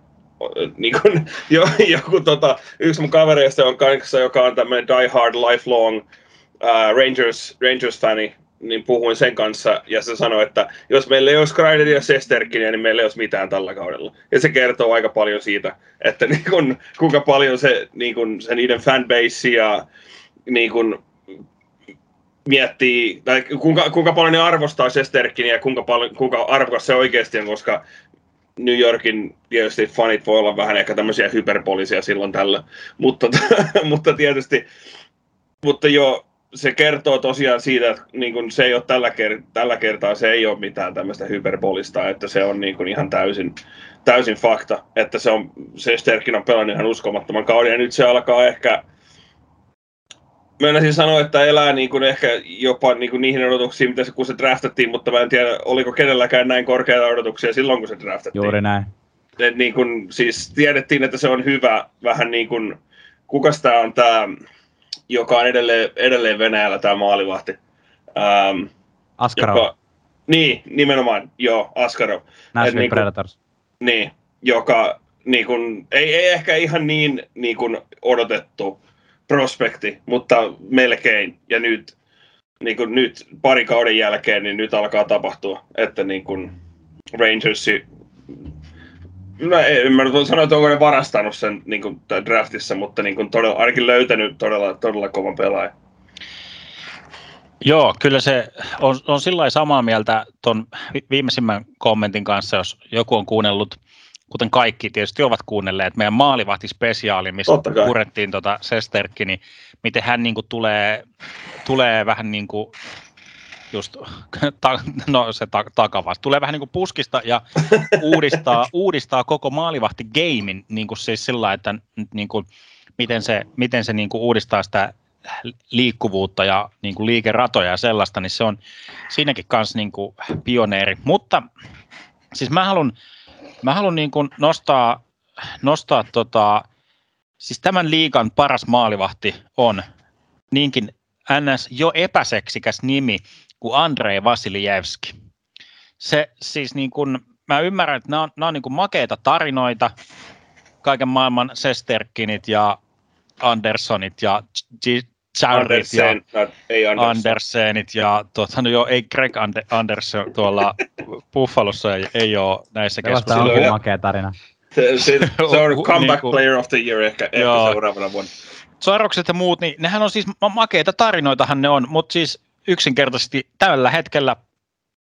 Niin kuin, jo, joku, tota, yksi mun kavereista on kanssa, joka on tämmöinen die hard lifelong uh, Rangers, Rangers-fani, niin puhuin sen kanssa ja se sanoi, että jos meillä ei olisi Kreider ja Sesterkinia, niin meillä ei olisi mitään tällä kaudella. Ja se kertoo aika paljon siitä, että niin kun, kuinka paljon se, niin kun, se niiden fanbase ja niin kun, miettii, tai kuinka, kuinka paljon ne arvostaa Sesterkinia ja kuinka, paljon, kuinka arvokas se oikeasti on, koska New Yorkin tietysti fanit voi olla vähän ehkä tämmöisiä hyperpolisia silloin tällä, mutta, mutta tietysti, mutta joo, se kertoo tosiaan siitä, että niin kun se ei ole tällä, ker- tällä kertaa, se ei ole mitään tämmöistä hyperbolista, että se on niin kun ihan täysin, täysin fakta, että se on, se Sterkin on pelannut ihan uskomattoman kauden, ja nyt se alkaa ehkä, Meinasin sanoa, että elää niin kuin ehkä jopa niin kuin niihin odotuksiin, mitä se, kun se draftattiin, mutta mä en tiedä, oliko kenelläkään näin korkeita odotuksia silloin, kun se draftattiin. Juuri näin. Et niin kuin, siis tiedettiin, että se on hyvä, vähän niin kuin, kukas tämä on tämä, joka on edelleen, edelleen Venäjällä tämä maalivahti. Ähm, Askarov, joka, niin, nimenomaan, joo, Askarov. Nashville niin Predators. Niin, joka niin kun, ei, ei ehkä ihan niin, niin kun odotettu prospekti, mutta melkein. Ja nyt, niin kun nyt pari kauden jälkeen, niin nyt alkaa tapahtua, että niin kun Rangersi Mä en, en mä nyt sano, että onko ne varastanut sen niin kuin, draftissa, mutta niin kuin, todella, ainakin löytänyt todella, todella kovan pelaajan. Joo, kyllä se on, on sillä samaa mieltä tuon viimeisimmän kommentin kanssa, jos joku on kuunnellut, kuten kaikki tietysti ovat kuunnelleet, meidän maalivahtispesiaali, missä purettiin tota Sesterkki, niin miten hän niin kuin tulee, tulee vähän niin kuin just, ta, no se ta, takavasta, tulee vähän niin kuin puskista ja uudistaa, uudistaa koko maalivahti gamein, niin kuin siis sillä että niin kuin, miten se, miten se niin kuin uudistaa sitä liikkuvuutta ja niin kuin liikeratoja ja sellaista, niin se on siinäkin kanssa niin kuin pioneeri. Mutta siis mä haluan, mä haluan niin kuin nostaa, nostaa tota, siis tämän liigan paras maalivahti on niinkin ns. jo epäseksikäs nimi kuin Andrei Vasiljevski. Se siis niin kuin, mä ymmärrän, että nämä on, nämä on niin kuin makeita tarinoita, kaiken maailman Sesterkinit ja Anderssonit ja G- Jarrit ja Andersen, ei Andersen. Andersenit ja tuota, no joo, ei Greg Ander, Anderson tuolla Buffalossa ei, ei ole näissä Se vasta Silloin- on keskusteluissa. makea tarina. Se, se, se on Hu- comeback niinku- player of the year ehkä, ehkä seuraavana vuonna. Sairaukset ja muut, niin nehän on siis ma- makeita tarinoitahan ne on, mutta siis yksinkertaisesti tällä hetkellä,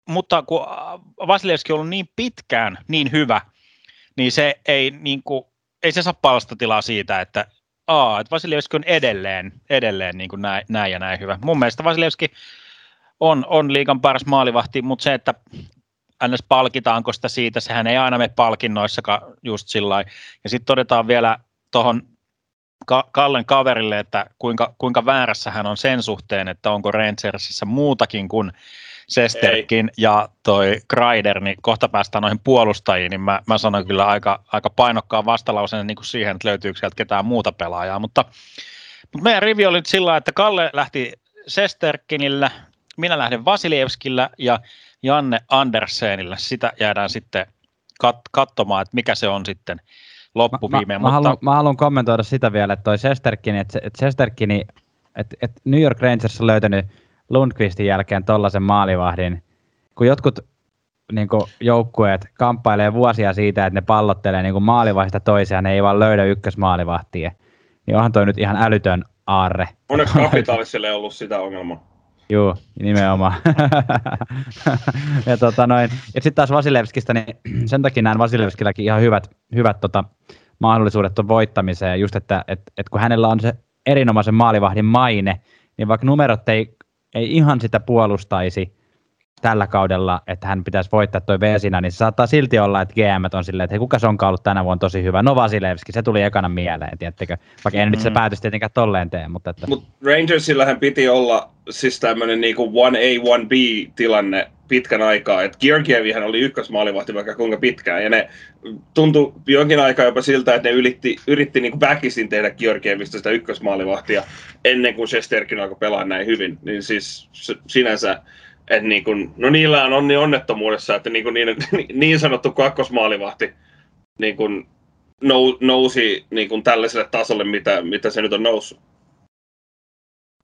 mutta kun äh, Vasilevski on ollut niin pitkään niin hyvä, niin se ei, niin kuin, ei se saa palstatilaa siitä, että aa, että Vasilevski on edelleen, edelleen niin kuin näin, näin ja näin hyvä. Mun mielestä Vasilevski on, on liigan paras maalivahti, mutta se, että ns. palkitaanko sitä siitä, sehän ei aina mene palkinnoissakaan just sillä. Ja sitten todetaan vielä tuohon Kallen kaverille, että kuinka, kuinka väärässä hän on sen suhteen, että onko Rangersissa muutakin kuin Sesterkin ja toi Kreider, niin kohta päästään noihin puolustajiin, niin mä, mä sanon kyllä aika, aika painokkaan vastalauseen niin kuin siihen, että löytyykö sieltä ketään muuta pelaajaa, mutta, mutta meidän rivi oli nyt sillä että Kalle lähti Sesterkinillä, minä lähden Vasilievskillä ja Janne Andersenillä. Sitä jäädään sitten kat- katsomaan, että mikä se on sitten loppuviimeen. mä, mä, mutta haluan, mä haluan kommentoida sitä vielä, että toi Sesterkini, että, että Sesterkini, että, että New York Rangers on löytänyt Lundqvistin jälkeen tollaisen maalivahdin, kun jotkut niin kuin joukkueet kamppailee vuosia siitä, että ne pallottelee niin maalivahdista toiseen, ne ei vaan löydä ykkösmaalivahtia. Niin onhan toi nyt ihan älytön aarre. Onneksi kapitaaliselle ei ollut sitä ongelmaa. Joo, nimenomaan. ja tota noin, ja sitten taas Vasilevskista, niin sen takia näen Vasilevskilläkin ihan hyvät, hyvät tota, mahdollisuudet tuon voittamiseen, just että et, et kun hänellä on se erinomaisen maalivahdin maine, niin vaikka numerot ei, ei ihan sitä puolustaisi tällä kaudella, että hän pitäisi voittaa toi Vesina, niin se saattaa silti olla, että GM on silleen, että hei, kuka se onkaan ollut tänä vuonna tosi hyvä. No Vasilevski, se tuli ekana mieleen, tiettekö? Vaikka en nyt se Mm. päätös tietenkään tolleen tee, mutta että... Mutta Rangersillähän piti olla siis tämmöinen niinku 1A, 1B-tilanne pitkän aikaa. Et Georgievihän oli ykkösmaalivahti vaikka kuinka pitkään. Ja ne tuntui jonkin aikaa jopa siltä, että ne yritti, yritti niinku väkisin tehdä Georgievista sitä ykkösmaalivahtia ennen kuin Shesterkin alkoi pelaa näin hyvin. Niin siis s- sinänsä, että niinku, no niillä on onni onnettomuudessa, että niinku niin, niin sanottu kakkosmaalivahti niinku nou, nousi niinku tällaiselle tasolle, mitä, mitä se nyt on noussut.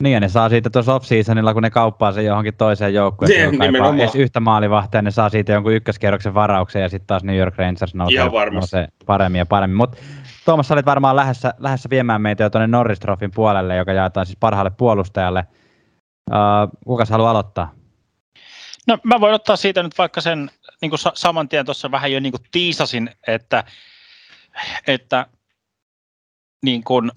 Niin, ja ne saa siitä tuossa off-seasonilla, kun ne kauppaa sen johonkin toiseen joukkueeseen, Niin, joka nimenomaan. edes yhtä maalivahtia, ne saa siitä jonkun ykköskierroksen varauksen, ja sitten taas New York Rangers nousee, nousee paremmin ja paremmin. Mutta Tuomas, sä olit varmaan lähdössä, lähdössä viemään meitä jo tuonne Norris Trophyn puolelle, joka jaetaan siis parhaalle puolustajalle. Uh, kukas haluaa aloittaa? No mä voin ottaa siitä nyt vaikka sen niin kuin sa- saman tien tuossa vähän jo niin kuin tiisasin, että, että niin kuin,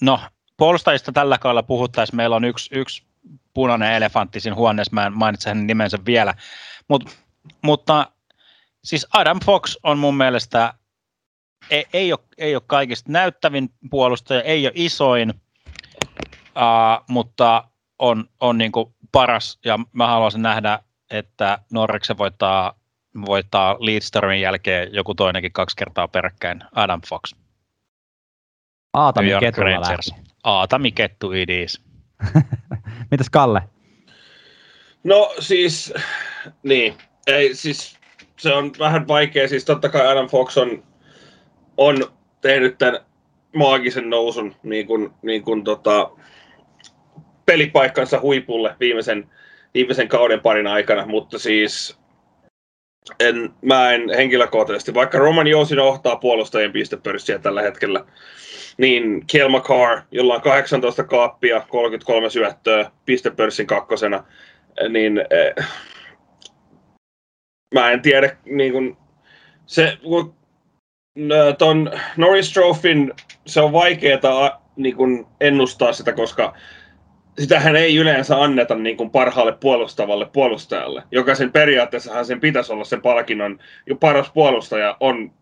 no puolustajista tällä kaudella puhuttaisiin, meillä on yksi, yksi punainen elefantti siinä huoneessa, mä en mainitse hänen nimensä vielä, Mut, mutta siis Adam Fox on mun mielestä, ei, ei, ole, ei ole kaikista näyttävin puolustaja, ei ole isoin, uh, mutta on, on niin kuin paras, ja mä haluaisin nähdä, että Norriksen voittaa, voittaa Leadstormin jälkeen joku toinenkin kaksi kertaa peräkkäin, Adam Fox. Aatami Ketulla Aatami Kettu idis. Mitäs Kalle? No siis, niin, ei siis, se on vähän vaikea, siis totta kai Adam Fox on, on tehnyt tämän maagisen nousun niin kuin, niin kuin tota, pelipaikkansa huipulle viimeisen, viimeisen kauden parin aikana, mutta siis en, mä en henkilökohtaisesti, vaikka Roman Josin ohtaa puolustajien pistepörssiä tällä hetkellä, niin Kel Carr, jolla on 18 kaappia, 33 syöttöä, pistepörssin kakkosena, niin eh, mä en tiedä, niin kun, se, kun, ton Norris Trophyn, se on vaikeaa niin kun ennustaa sitä, koska sitähän ei yleensä anneta niin kuin parhaalle puolustavalle puolustajalle. Jokaisen periaatteessahan sen pitäisi olla sen palkinnon, jo paras puolustaja on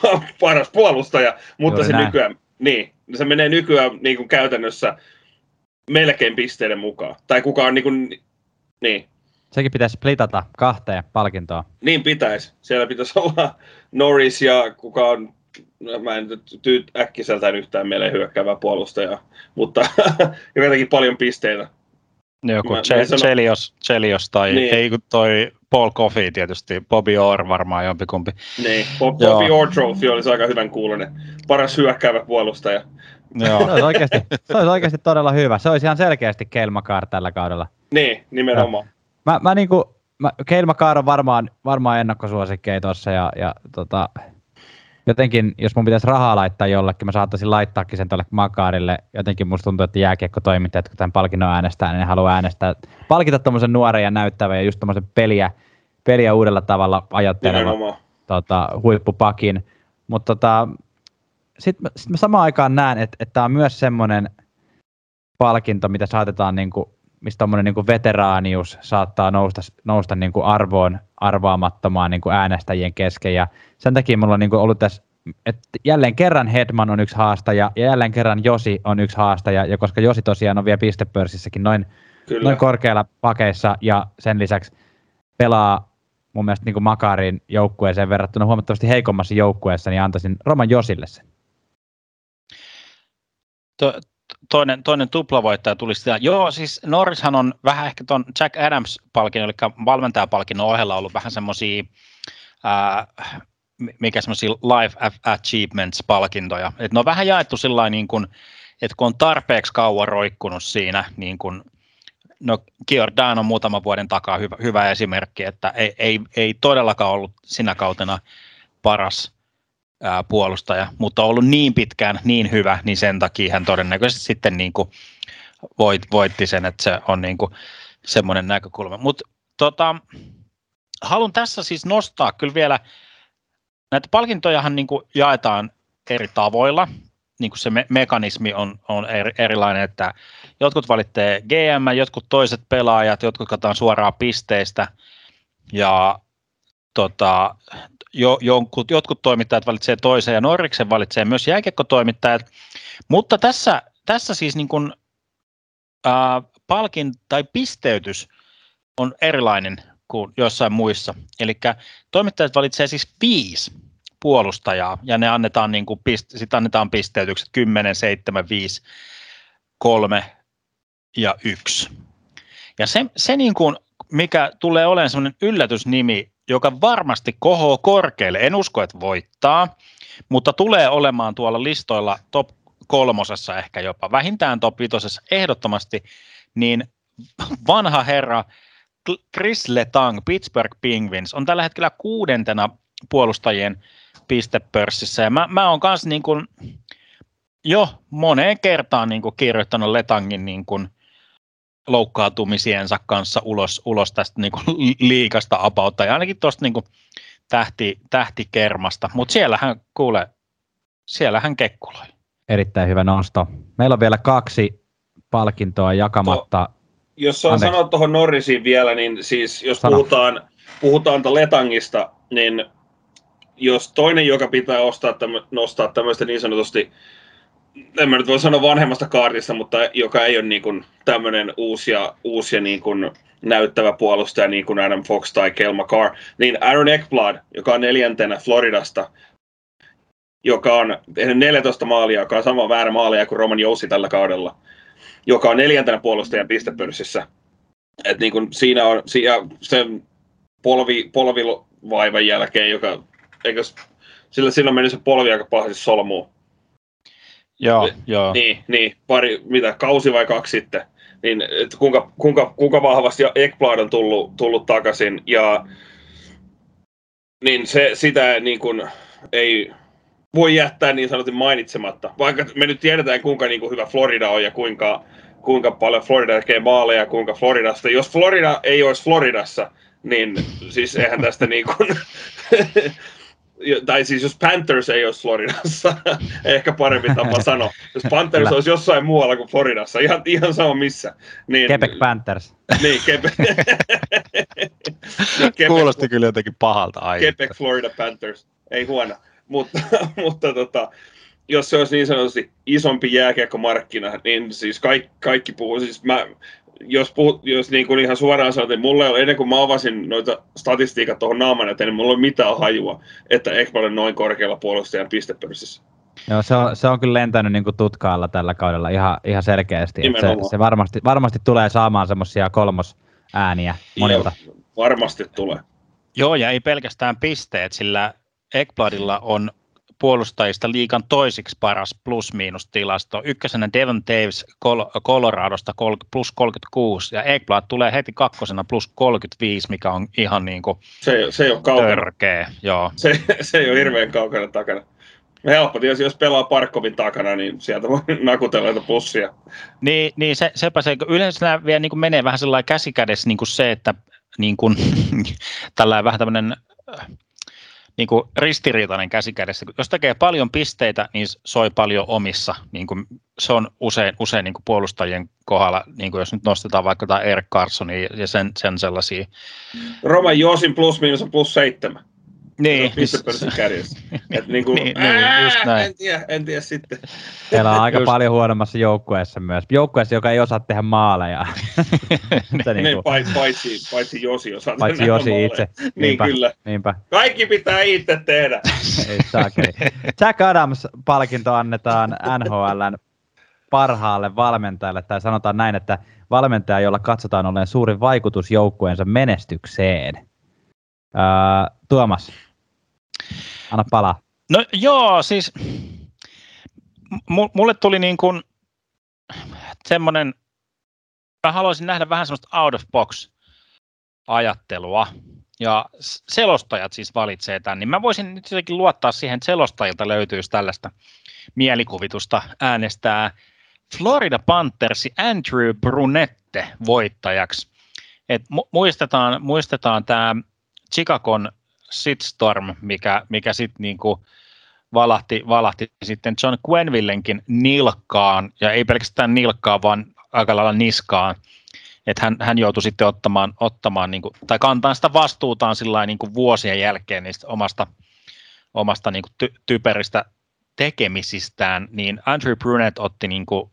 paras puolustaja, mutta Juuri se näin. nykyään, niin, se menee nykyään niin kuin käytännössä melkein pisteiden mukaan. Tai kuka on niin kuin, niin. Sekin pitäisi splitata kahteen palkintoon. Niin pitäisi. Siellä pitäisi olla Norris ja kuka on mä en nyt äkkiseltään yhtään mieleen hyökkäävää puolustaja, mutta jotenkin paljon pisteitä. Joku Chelios, Chelios tai niin. ei toi Paul Coffey tietysti, Bobby Orr varmaan jompikumpi. Niin, Bobby Orr Trophy olisi aika hyvän kuulonen. Paras hyökkäävä puolustaja. Joo. se, olisi oikeasti, se olisi oikeasti todella hyvä. Se olisi ihan selkeästi Kelmakar tällä kaudella. Niin, nimenomaan. Mä, mä niinku, mä, Keilmakar on varmaan, varmaan ennakkosuosikkeja tuossa ja, ja tota, jotenkin, jos mun pitäisi rahaa laittaa jollekin, mä saattaisin laittaakin sen tuolle Makaarille. Jotenkin musta tuntuu, että jääkiekko-toimittajat, kun tämän palkinnon äänestää, niin ne haluaa äänestää, palkita tuommoisen nuoren ja näyttävän ja just tuommoisen peliä, peliä uudella tavalla ajattelevan tota, huippupakin. Mutta tota, sitten sit mä samaan aikaan näen, että, että tämä on myös semmoinen palkinto, mitä saatetaan niin kuin mistä tuommoinen niin veteraanius saattaa nousta, nousta niin kuin arvoon arvaamattomaan niin kuin äänestäjien kesken. Ja sen takia mulla on niin ollut tässä, että jälleen kerran Hedman on yksi haastaja ja jälleen kerran Josi on yksi haastaja. Ja koska Josi tosiaan on vielä pistepörssissäkin noin, noin korkealla pakeissa ja sen lisäksi pelaa mun mielestä niin kuin Makarin joukkueeseen verrattuna huomattavasti heikommassa joukkueessa, niin antaisin Roman Josille sen. To, toinen, toinen tuplavoittaja tuli sitä. Joo, siis Norrishan on vähän ehkä tuon Jack Adams-palkinnon, eli valmentajapalkinnon ohella ollut vähän semmoisia, mikä semmoisia Life Achievements-palkintoja. Et ne on vähän jaettu sillä niin kuin, että kun on tarpeeksi kauan roikkunut siinä, niin kuin, no Giordano on muutaman vuoden takaa hyvä, hyvä esimerkki, että ei, ei, ei todellakaan ollut sinä kautena paras ää, puolustaja, mutta ollut niin pitkään niin hyvä, niin sen takia hän todennäköisesti sitten niin kuin voit, voitti sen, että se on niin kuin semmoinen näkökulma. Mutta tota, haluan tässä siis nostaa kyllä vielä, näitä palkintojahan niin kuin jaetaan eri tavoilla, niin kuin se me- mekanismi on, on eri, erilainen, että jotkut valitsee GM, jotkut toiset pelaajat, jotkut katsotaan suoraan pisteistä, ja tota, jo, jonkut, jotkut toimittajat valitsee toisen ja Norriksen valitsee myös jääkiekkotoimittajat, mutta tässä, tässä siis niin kuin, ää, palkin tai pisteytys on erilainen kuin jossain muissa. Eli toimittajat valitsee siis viisi puolustajaa ja ne annetaan, niin kuin, sit annetaan pisteytykset 10, 7, 5, 3 ja 1. Ja se, se niin kuin, mikä tulee olemaan sellainen yllätysnimi joka varmasti kohoo korkealle. En usko, että voittaa, mutta tulee olemaan tuolla listoilla top kolmosessa ehkä jopa, vähintään top vitosessa ehdottomasti, niin vanha herra Chris Letang, Pittsburgh Penguins, on tällä hetkellä kuudentena puolustajien pistepörssissä. Ja mä, mä oon kanssa niin kuin jo moneen kertaan niin kuin kirjoittanut Letangin niin kuin loukkaantumisiensa kanssa ulos, ulos tästä niin kuin liikasta apautta ja ainakin tuosta niin tähti, tähtikermasta, mutta siellähän kuule, siellähän kekkuloi. erittäin hyvä nosto. Meillä on vielä kaksi palkintoa jakamatta. Jos saan Anteeksi. sanoa tuohon Norrisiin vielä, niin siis jos Sano. puhutaan, puhutaan Letangista, niin jos toinen, joka pitää ostaa tämmö, nostaa tämmöistä niin sanotusti, en mä nyt voi sanoa vanhemmasta kaartista, mutta joka ei ole niin kuin tämmöinen uusi ja, uusi ja niin kuin näyttävä puolustaja niin kuin Adam Fox tai Kel McCarr, niin Aaron Ekblad, joka on neljäntenä Floridasta, joka on tehnyt 14 maalia, joka on sama määrä maalia kuin Roman Joussi tällä kaudella, joka on neljäntenä puolustajan pistepörssissä. Et niin kun siinä on siinä sen polvi, polvivaivan jälkeen, joka, eikös, sillä silloin meni se polvi aika pahasti solmuun. Joo, joo. Niin, niin, pari, mitä, kausi vai kaksi sitten. Niin, et kuinka, kuinka, kuinka vahvasti Ekblad on tullut, tullut takaisin. Ja niin se, sitä niin kuin, ei voi jättää niin sanotusti mainitsematta. Vaikka me nyt tiedetään, kuinka niin kuin hyvä Florida on ja kuinka, kuinka paljon Florida tekee maaleja ja kuinka Floridasta. Jos Florida ei olisi Floridassa, niin siis eihän tästä niin kuin, tai siis jos Panthers ei olisi Floridassa, ehkä parempi tapa sanoa. Jos Panthers Kyllä. olisi jossain muualla kuin Floridassa, ihan, ihan sama missä. Niin, Quebec Panthers. Niin, Quebec. Quebec, Kuulosti kyllä jotenkin pahalta aiheelta. Quebec, Florida Panthers. Ei huono. Mutta, mutta tota, jos se olisi niin sanotusti isompi jääkiekkomarkkina, niin siis kaikki, kaikki puhuu. Siis mä, jos, puhut, jos niin kuin ihan suoraan sanotaan, että mulla ei ole, ennen kuin mä avasin noita statistiikat tuohon naaman eteen, niin mulla ei ole mitään hajua, että Ekman on noin korkealla puolustajan pistepörssissä. Joo, se on, se on kyllä lentänyt niin kuin tutkaalla tällä kaudella ihan, ihan selkeästi. että Se, se varmasti, varmasti tulee saamaan semmoisia kolmosääniä monilta. Joo, varmasti tulee. Joo, ja ei pelkästään pisteet, sillä Ekbladilla on puolustajista liikan toisiksi paras plus-miinus tilasto. Ykkösenä Devon Davis Col- Coloradosta kol- plus 36 ja Ekblad tulee heti kakkosena plus 35, mikä on ihan niin kuin Se, se ei ole kaukana. törkeä. Joo. Se, se ei ole hirveän kaukana takana. Helppo, tietysti jos pelaa Parkkovin takana, niin sieltä voi nakutella näitä plussia. Niin, niin se, sepä se, yleensä nämä vielä niin kuin menee vähän sellainen käsikädessä niin kuin se, että niin kuin, tällainen vähän tämmöinen niin kuin ristiriitainen käsikädessä. Jos tekee paljon pisteitä, niin soi paljon omissa. Niin kuin se on usein, usein niin kuin puolustajien kohdalla, niin kuin jos nyt nostetaan vaikka jotain Eric Carsonia ja sen, sen sellaisia. Roman Joosin plus miinus plus seitsemän. Niin, Pistepörssin kärjessä. Et niin kuin, Niin, niin, just näin. En tiedä, en tiedä sitten. Siellä on aika Just- paljon huonommassa joukkueessa myös. Joukkueessa, joka ei osaa tehdä maaleja. Niin, niin kuin, paitsi, paitsi, paitsi Josi osaa paitsi tehdä Josi maaleja. itse. Niin Niinpä, kyllä. niinpä. Kaikki pitää itse tehdä. Ei saakeli. Jack Adams-palkinto annetaan NHLn parhaalle valmentajalle, tai sanotaan näin, että valmentaja, jolla katsotaan olleen suurin vaikutus joukkueensa menestykseen. Öö, Tuomas, anna palaa. No joo, siis mulle tuli niin kuin semmoinen, mä haluaisin nähdä vähän semmoista out of box ajattelua. Ja selostajat siis valitsee tämän, niin mä voisin nyt jotenkin luottaa siihen, että selostajilta löytyisi tällaista mielikuvitusta äänestää Florida Panthersi Andrew Brunette voittajaksi. Et mu- muistetaan, muistetaan tämä Chicagon shitstorm, mikä, mikä sitten niinku valahti, valahti sitten John Quenvillenkin nilkkaan, ja ei pelkästään nilkkaan, vaan aika lailla niskaan. Että hän, hän joutui sitten ottamaan, ottamaan niinku, tai kantamaan sitä vastuutaan sillä niinku vuosien jälkeen niistä omasta, omasta niinku ty, typeristä tekemisistään, niin Andrew Brunet otti niinku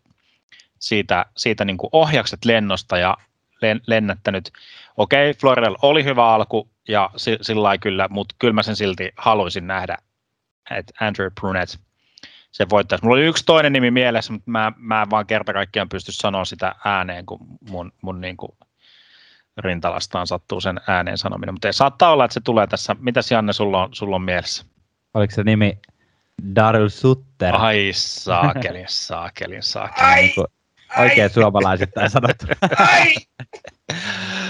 siitä, siitä niinku ohjakset lennosta ja len, lennättänyt. Okei, Floridalla oli hyvä alku ja si, sillä kyllä, mutta kyllä mä sen silti haluaisin nähdä, että Andrew Brunet se voittaisi. Mulla oli yksi toinen nimi mielessä, mutta mä, mä en vaan kerta kaikkiaan pysty sanoa sitä ääneen, kun mun, mun niin kuin rintalastaan sattuu sen ääneen sanominen. Mutta saattaa olla, että se tulee tässä. Mitäs Janne sulla on, sulla on mielessä? Oliko se nimi Daryl Sutter? Ai saakelin, saakelin, saakelin. Niin kuin oikein suomalaisittain sanottu.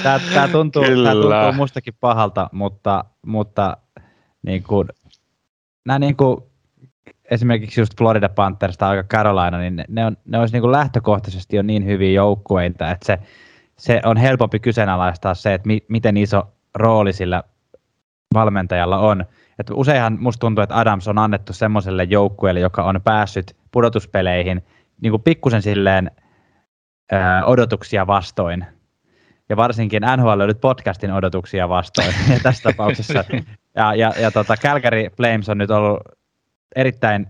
Tämä, tämä, tuntuu, tämä tuntuu mustakin pahalta, mutta, mutta niin kuin, nämä niin kuin, esimerkiksi just Florida Panthers tai aika Carolina, niin ne, ne, on, ne olisi niin kuin lähtökohtaisesti jo niin hyviä joukkueita, että se, se on helpompi kyseenalaistaa se, että mi, miten iso rooli sillä valmentajalla on. että useinhan musta tuntuu, että Adams on annettu semmoiselle joukkueelle, joka on päässyt pudotuspeleihin niin kuin pikkusen silleen odotuksia vastoin. Ja varsinkin NHL nyt podcastin odotuksia vastoin ja tässä tapauksessa. Ja, ja, ja tota, Calgary Flames on nyt ollut erittäin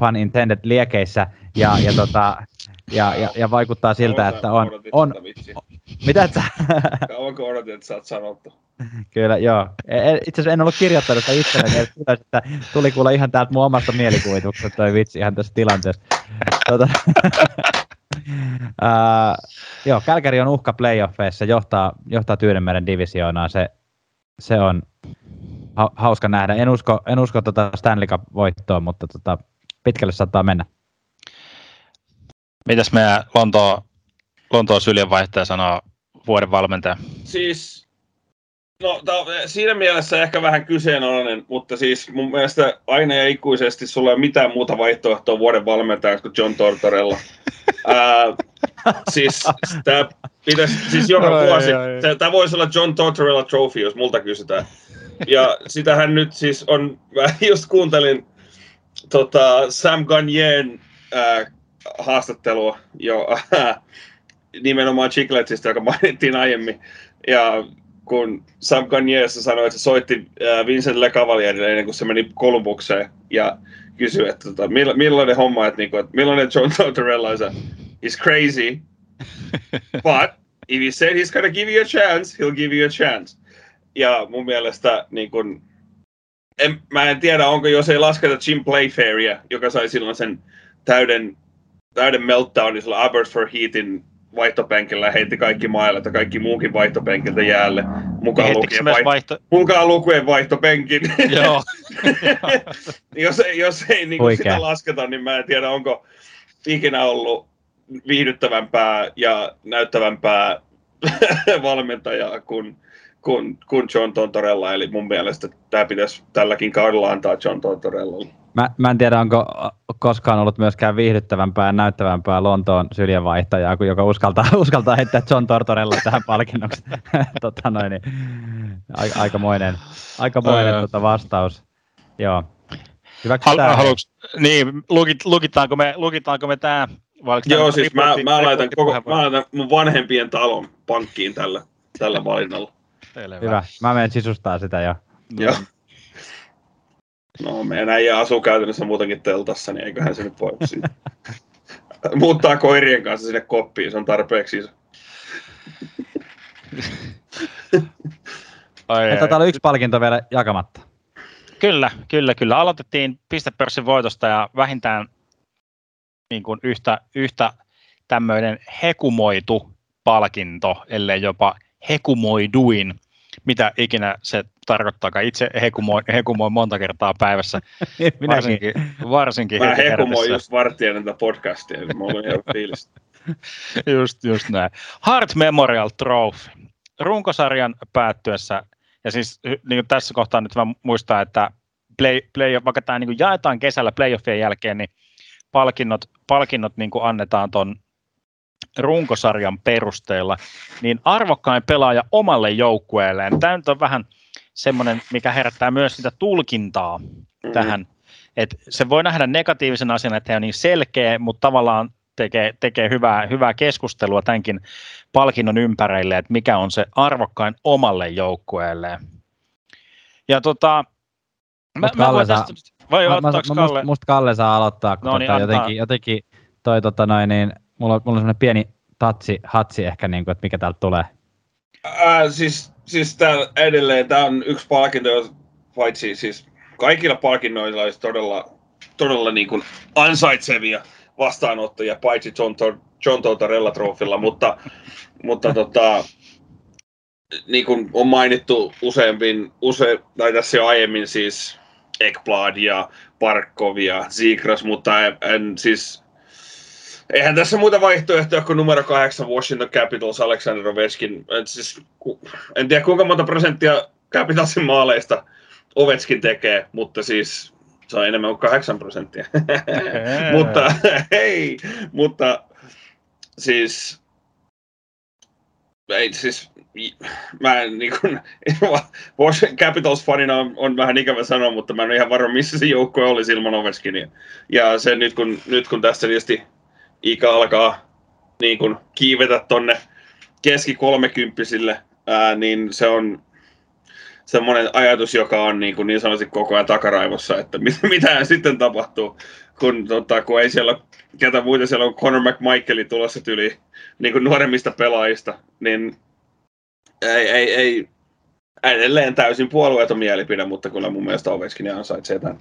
pun intended liekeissä ja, ja, tota, ja, ja, ja, vaikuttaa siltä, että on, on, mitä sä? Kauanko odotin, että sä oot sanottu? Kyllä, joo. E, e, itse asiassa en ollut kirjoittanut sitä itselleni, että tuli kuulla ihan täältä mun omasta mielikuvituksesta toi vitsi ihan tässä tilanteessa. Tuota, uh, joo, Kälkäri on uhka playoffeissa, johtaa, johtaa Tyynemeren divisioonaan. Se, se on ha, hauska nähdä. En usko, en usko tota Stanley Cup-voittoon, mutta tota, pitkälle saattaa mennä. Mitäs meidän Lontoon, Lontoon syljenvaihtaja sanoo vuoden valmentaja? Siis, no tää, siinä mielessä ehkä vähän kyseenalainen, mutta siis mun mielestä aina ja ikuisesti sulla ei ole mitään muuta vaihtoehtoa vuoden valmentajaksi kuin John Tortorella. Ää, siis tämä pitäisi, siis joka vuosi, tämä voisi olla John Tortorella Trophy, jos multa kysytään. Ja sitähän nyt siis on, mä just kuuntelin tota, Sam Gagnien äh, haastattelua jo äh, nimenomaan Chicletsista, joka mainittiin aiemmin. Ja kun Sam Gagnier sanoi, että se soitti äh, Vincent Le Cavalierille ennen kuin se meni Kolumbukseen ja kysyi, että tota, mill, millainen homma, että, niinku, että millainen John Tortorella on he's crazy, but if he said he's gonna give you a chance, he'll give you a chance. Ja mun mielestä niin kun, en, mä en tiedä, onko jos ei lasketa Jim Playfairia, joka sai silloin sen täyden, täyden meltdownin sillä Abbotsford Heatin vaihtopenkillä heitti kaikki mailet ja kaikki muukin vaihtopenkiltä jäälle. Mukaan lukien, vaihto, vaihto... mukaan lukien vaihtopenkin. Joo. jos, ei, jos ei niin kuin sitä lasketa, niin mä en tiedä, onko ikinä ollut viihdyttävämpää ja näyttävämpää valmentajaa kuin, kuin, kuin John Tontorella. Eli mun mielestä tämä pitäisi tälläkin kaudella antaa John Tontorellalle. Mä, mä en tiedä, onko koskaan ollut myöskään viihdyttävämpää ja näyttävämpää Lontoon syljenvaihtajaa, kuin joka uskaltaa, uskaltaa heittää John Tortorella tähän palkinnoksi. tota noin, niin, aika, aikamoinen, aikamoinen tota vastaus. Joo. Hal, haluuks, niin, lukit, lukitaanko me, lukitaanko me tämä? Joo, siis mä, mä, laitan koko, mä laitan mun vanhempien talon pankkiin tällä, tällä valinnalla. Hyvä, mä menen sisustaa sitä jo. Joo. No, meidän äijä asuu käytännössä muutenkin teltassa, niin eiköhän se nyt voi siitä. Muuttaa koirien kanssa sinne koppiin, se on tarpeeksi iso. Ai, ai. Täällä on yksi palkinto vielä jakamatta. Kyllä, kyllä, kyllä. Aloitettiin pistepörssin voitosta ja vähintään niin kuin yhtä, yhtä tämmöinen hekumoitu palkinto, ellei jopa hekumoiduin mitä ikinä se tarkoittaakaan. Itse hekumoin, hekumoin monta kertaa päivässä, varsinkin, varsinkin Mä hekumoin just vartien näitä podcastia, niin mulla on ihan fiilis. just, just näin. Heart Memorial Trophy. Runkosarjan päättyessä, ja siis niin tässä kohtaa nyt mä muistan, että play, play, vaikka tämä niin jaetaan kesällä playoffien jälkeen, niin palkinnot, palkinnot niin annetaan tuon runkosarjan perusteella, niin arvokkain pelaaja omalle joukkueelleen. Tämä nyt on vähän semmoinen, mikä herättää myös sitä tulkintaa mm. tähän. Et se voi nähdä negatiivisen asian, että he on niin selkeä, mutta tavallaan tekee, tekee hyvää, hyvää keskustelua tämänkin palkinnon ympärille, että mikä on se arvokkain omalle joukkueelleen. Ja tota, mä, mä Kalle saa, tästä, vai mä, mä, Kalle? Musta Kalle saa aloittaa, kun no, niin, tota, jotenkin, jotenkin toi tota noin, niin, mulla, mulla on semmoinen pieni tatsi, hatsi ehkä, niin kuin, että mikä täältä tulee. Ää, siis, siis täällä edelleen, tämä on yksi palkinto, paitsi siis kaikilla palkinnoilla olisi todella, todella niin kuin ansaitsevia vastaanottoja, paitsi John, Tor- John Tortorella trofilla, mutta, mutta tota, niin kuin on mainittu useammin, use, tai tässä jo aiemmin siis Ekblad ja Parkov ja Zikras, mutta en, en siis eihän tässä muita vaihtoehtoja kuin numero kahdeksan Washington Capitals Alexander Ovechkin. Et siis, en tiedä kuinka monta prosenttia Capitalsin maaleista Ovechkin tekee, mutta siis se on enemmän kuin kahdeksan prosenttia. mutta hei, mutta siis ei siis, mä en niin kuin, Capitals-fanina on, on, vähän ikävä sanoa, mutta mä en ole ihan varma, missä se joukko oli ilman Ovechkinia. Ja se nyt kun, nyt kun tässä tietysti ikä alkaa niin kuin kiivetä tonne keski kolmekymppisille, ää, niin se on semmoinen ajatus, joka on niin, kuin niin sanotusti koko ajan takaraivossa, että mit, mitä sitten tapahtuu, kun, tota, kun ei siellä ketä muita siellä on Conor McMichael tulossa tyli niin kuin nuoremmista pelaajista, niin ei, ei, ei edelleen täysin puolueeton mielipide, mutta kyllä mun mielestä Ovechkin ansaitsee tämän.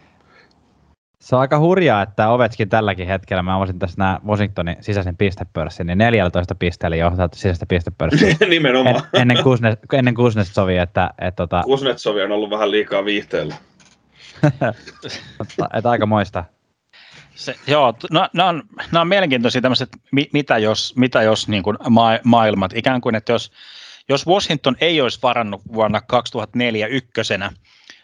Se on aika hurjaa, että Ovechkin tälläkin hetkellä, mä avasin tässä nämä Washingtonin sisäisen pistepörssin, niin 14 pisteellä johtaa sisäistä pistepörssiä. Nimenomaan. En, ennen, Kusnes, ennen Kuznetsovi, että... että tota... Kuznetsovi on ollut vähän liikaa viihteellä. että, että aika moista. Se, joo, no, nämä, on, nämä on mielenkiintoisia tämmöiset, mitä jos, mitä jos niin kuin ma- maailmat, ikään kuin, että jos, jos Washington ei olisi varannut vuonna 2004 ykkösenä,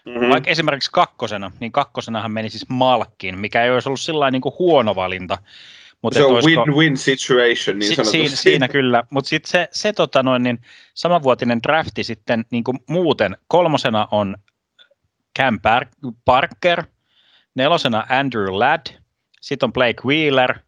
Mm-hmm. Vaikka esimerkiksi kakkosena, niin kakkosenahan meni siis Malkkiin, mikä ei olisi ollut sillä niin huono valinta. Mutta se on olisiko... win-win situation, niin si- siinä, siinä kyllä, mutta sitten se, se tota noin, niin samanvuotinen drafti sitten niin kuin muuten, kolmosena on Cam Parker, nelosena Andrew Ladd, sitten on Blake Wheeler,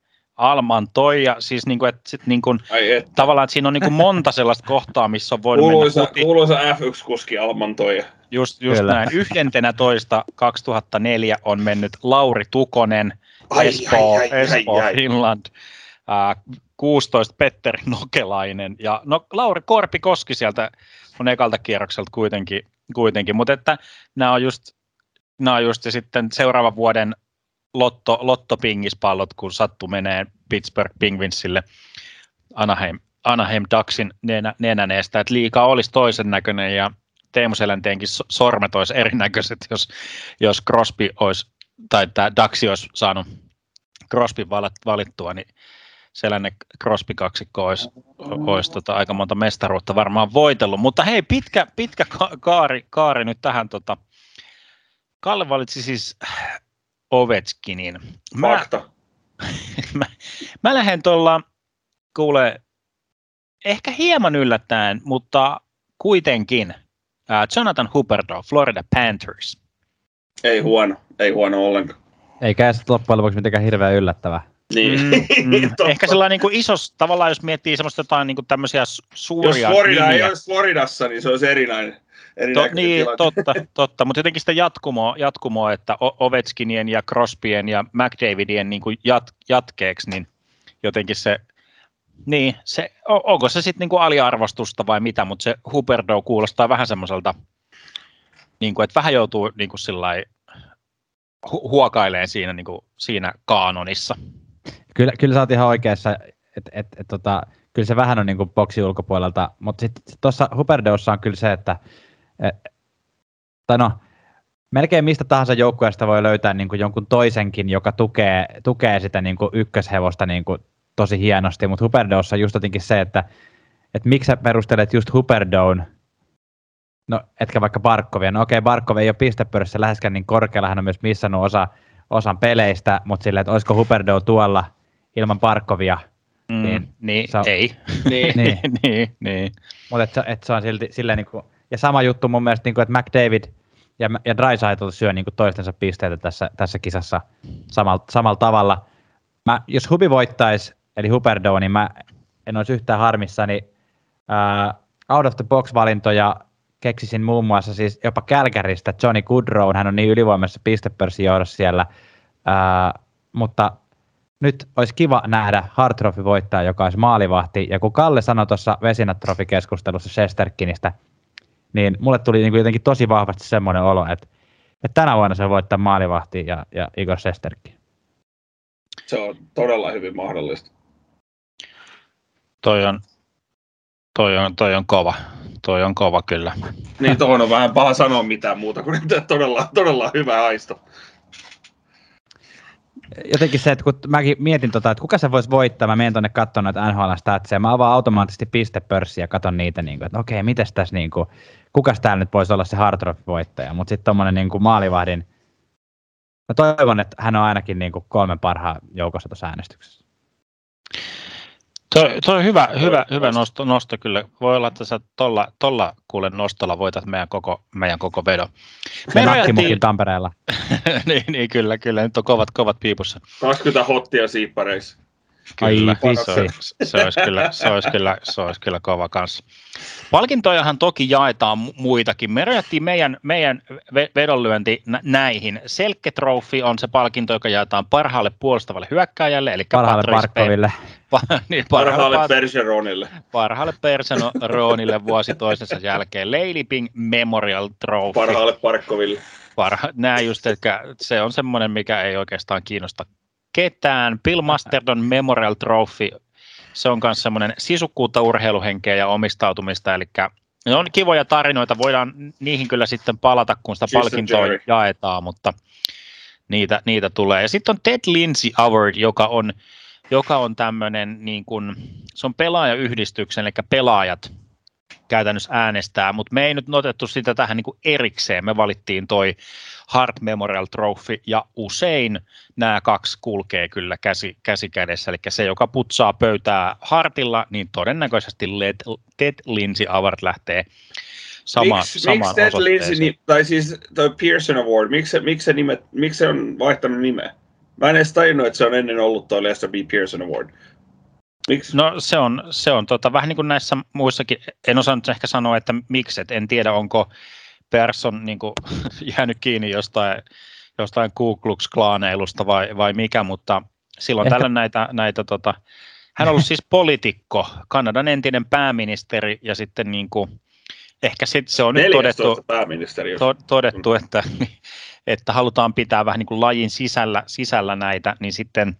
Alman Toija, siis niin kuin, että sit niin kuin, että. tavallaan että siinä on niin kuin monta sellaista kohtaa, missä on voinut kuuluisa, mennä huti. Kuuluisa F1-kuski Alman Toija. Just, just näin. Yhdentenä toista 2004 on mennyt Lauri Tukonen, ai, Espoo, ai, ai, Espoo ai, ai. Finland. Uh, 16 Petteri Nokelainen ja no, Lauri Korpi Koski sieltä on ekalta kierrokselta kuitenkin, kuitenkin. mutta että nämä on just, nämä on just ja sitten seuraavan vuoden lotto, lottopingispallot, kun sattu menee Pittsburgh Penguinsille Anaheim, Anaheim Ducksin nenä, nenäneestä, että liikaa olisi toisen näköinen ja Teemu Selänteenkin sormet olisi erinäköiset, jos, jos Crosby olisi, tai tämä Daxi olisi saanut Crosby valittua, niin sellainen Crosby kaksikko olisi, olisi tota, aika monta mestaruutta varmaan voitellut. Mutta hei, pitkä, pitkä kaari, kaari nyt tähän. Tota. Kalle valitsi siis Ovechkinin. Mä, Fakta. mä, mä lähden tuolla, kuule, ehkä hieman yllättäen, mutta kuitenkin uh, Jonathan Huberto, Florida Panthers. Ei huono, ei huono ollenkaan. Eikä se loppujen lopuksi mitenkään hirveän yllättävää. Niin. Mm, mm. Ehkä sellainen niin kuin isos, tavallaan jos miettii semmoista jotain niin kuin tämmöisiä suuria Jos Florida nimiä. ei olisi Floridassa, niin se olisi erinäinen. To, niin, totta, totta, mutta jotenkin sitä jatkumoa, jatkumoa että Ovechkinien ja Crosbyen ja McDavidien niin kuin jat, jatkeeksi, niin jotenkin se, niin, se, onko se sitten niin aliarvostusta vai mitä, mutta se Huberdo kuulostaa vähän semmoiselta, niin kuin, että vähän joutuu niin kuin sillai, hu- huokaileen siinä, niin kuin, siinä kaanonissa. Kyllä, kyllä sä oot ihan oikeassa, että et, et, tota, kyllä se vähän on niin kuin boksi ulkopuolelta, mutta sitten tuossa Huberdeossa on kyllä se, että tai no, melkein mistä tahansa joukkueesta voi löytää niin kuin jonkun toisenkin, joka tukee, tukee sitä niin kuin ykköshevosta niin kuin tosi hienosti, mutta Huberdeossa just jotenkin se, että, että miksi sä perustelet just Huberdoon, no etkä vaikka Barkovia, no okei, Barkov ei ole pistepörsssä läheskään niin korkealla, hän on myös missannut osa, osan peleistä, mutta silleen, että olisiko Huberdo tuolla ilman Barkovia, mm, niin, niin se on, ei. niin, niin, niin, niin. Mutta et, et se on silti silleen niin kuin, ja sama juttu mun mielestä, niin kuin, että McDavid ja, ja Dreisaitl syö niin kuin toistensa pisteitä tässä, tässä kisassa samalla, samalla tavalla. Mä, jos Hubi voittaisi, eli Huberdo, niin mä en olisi yhtään harmissani. Uh, out of the box-valintoja keksisin muun muassa siis jopa Kälkäristä Johnny Goodrow, hän on niin ylivoimaisessa pistepörssin johdossa siellä, uh, mutta nyt olisi kiva nähdä Hartrofi voittaa, joka olisi maalivahti, ja kun Kalle sanoi tuossa Vesinat-trofi-keskustelussa Shesterkinistä, niin mulle tuli niin kuin jotenkin tosi vahvasti semmoinen olo, että, että tänä vuonna se voittaa maalivahti ja, ja Igor Sesterkin. Se on todella hyvin mahdollista. Toi on, toi on, toi on kova. Toi on kova kyllä. Niin tuohon on vähän paha sanoa mitään muuta kuin että todella, todella hyvä aisto jotenkin se, että kun mäkin mietin, tota, että kuka se voisi voittaa, mä menen tuonne katsomaan näitä NHL statseja, mä avaan automaattisesti pistepörssiä ja katson niitä, niin kuin, että okei, mites tässä, niin kuin, kukas täällä nyt voisi olla se hard voittaja, mutta sitten tuommoinen niin kuin maalivahdin, mä toivon, että hän on ainakin niin kuin kolmen parhaan joukossa tuossa äänestyksessä. Toi, toi on hyvä, hyvä, hyvä nosto, nosto, kyllä. Voi olla, että sä tolla, tolla kuule nostolla voitat meidän koko, meidän koko vedon. Me rajattiin... Tampereella. niin, niin, kyllä, kyllä. Nyt on kovat, kovat piipussa. 20 hottia siippareissa. Kyllä, Ai, se, olisi, se, olisi kyllä, se, olisi kyllä, se olisi kyllä kova kanssa. Palkintojahan toki jaetaan muitakin. Me rajattiin meidän, meidän vedonlyönti näihin. Selke Trophy on se palkinto, joka jaetaan parhaalle puolustavalle hyökkääjälle, eli parhaalle Parkkoville. Pa- niin, parhaalle, parhaalle Perseronille. Parhaalle Perseronille vuosi toisensa jälkeen. Leiliping Memorial Trophy. Parhaalle Parkkoville. Parha, nämä just, että se on semmoinen, mikä ei oikeastaan kiinnosta ketään. Bill Masterdon Memorial Trophy, se on myös semmoinen sisukkuutta, urheiluhenkeä ja omistautumista, eli ne on kivoja tarinoita, voidaan niihin kyllä sitten palata, kun sitä palkintoa jaetaan, mutta niitä, niitä tulee. Ja sitten on Ted Lindsay Award, joka on, joka on tämmöinen, niin kuin, se on pelaajayhdistyksen, eli pelaajat käytännössä äänestää, mutta me ei nyt otettu sitä tähän niin kuin erikseen, me valittiin toi Hart Memorial Trophy, ja usein nämä kaksi kulkee kyllä käsi, käsi kädessä, eli se, joka putsaa pöytää Hartilla, niin todennäköisesti Led, Ted Lindsay Award lähtee sama, miksi, samaan miksi Ted Lindsay, tai siis toi Pearson Award, miksi, miksi, se miksi se on vaihtanut nimeä? Mä en edes tajunnut, että se on ennen ollut tuo Lester B. Pearson Award. Miksi? No se on, se on tota, vähän niin kuin näissä muissakin, en osannut ehkä sanoa, että miksi, et en tiedä onko Persson niin kuin, jäänyt kiinni jostain, jostain Ku Klux Klaneilusta vai, vai mikä, mutta silloin Ehkä... tällä näitä, näitä tota, hän on ollut siis poliitikko, Kanadan entinen pääministeri ja sitten niin kuin, ehkä sit se on nyt todettu, to, todettu että, että halutaan pitää vähän niin kuin lajin sisällä, sisällä näitä, niin sitten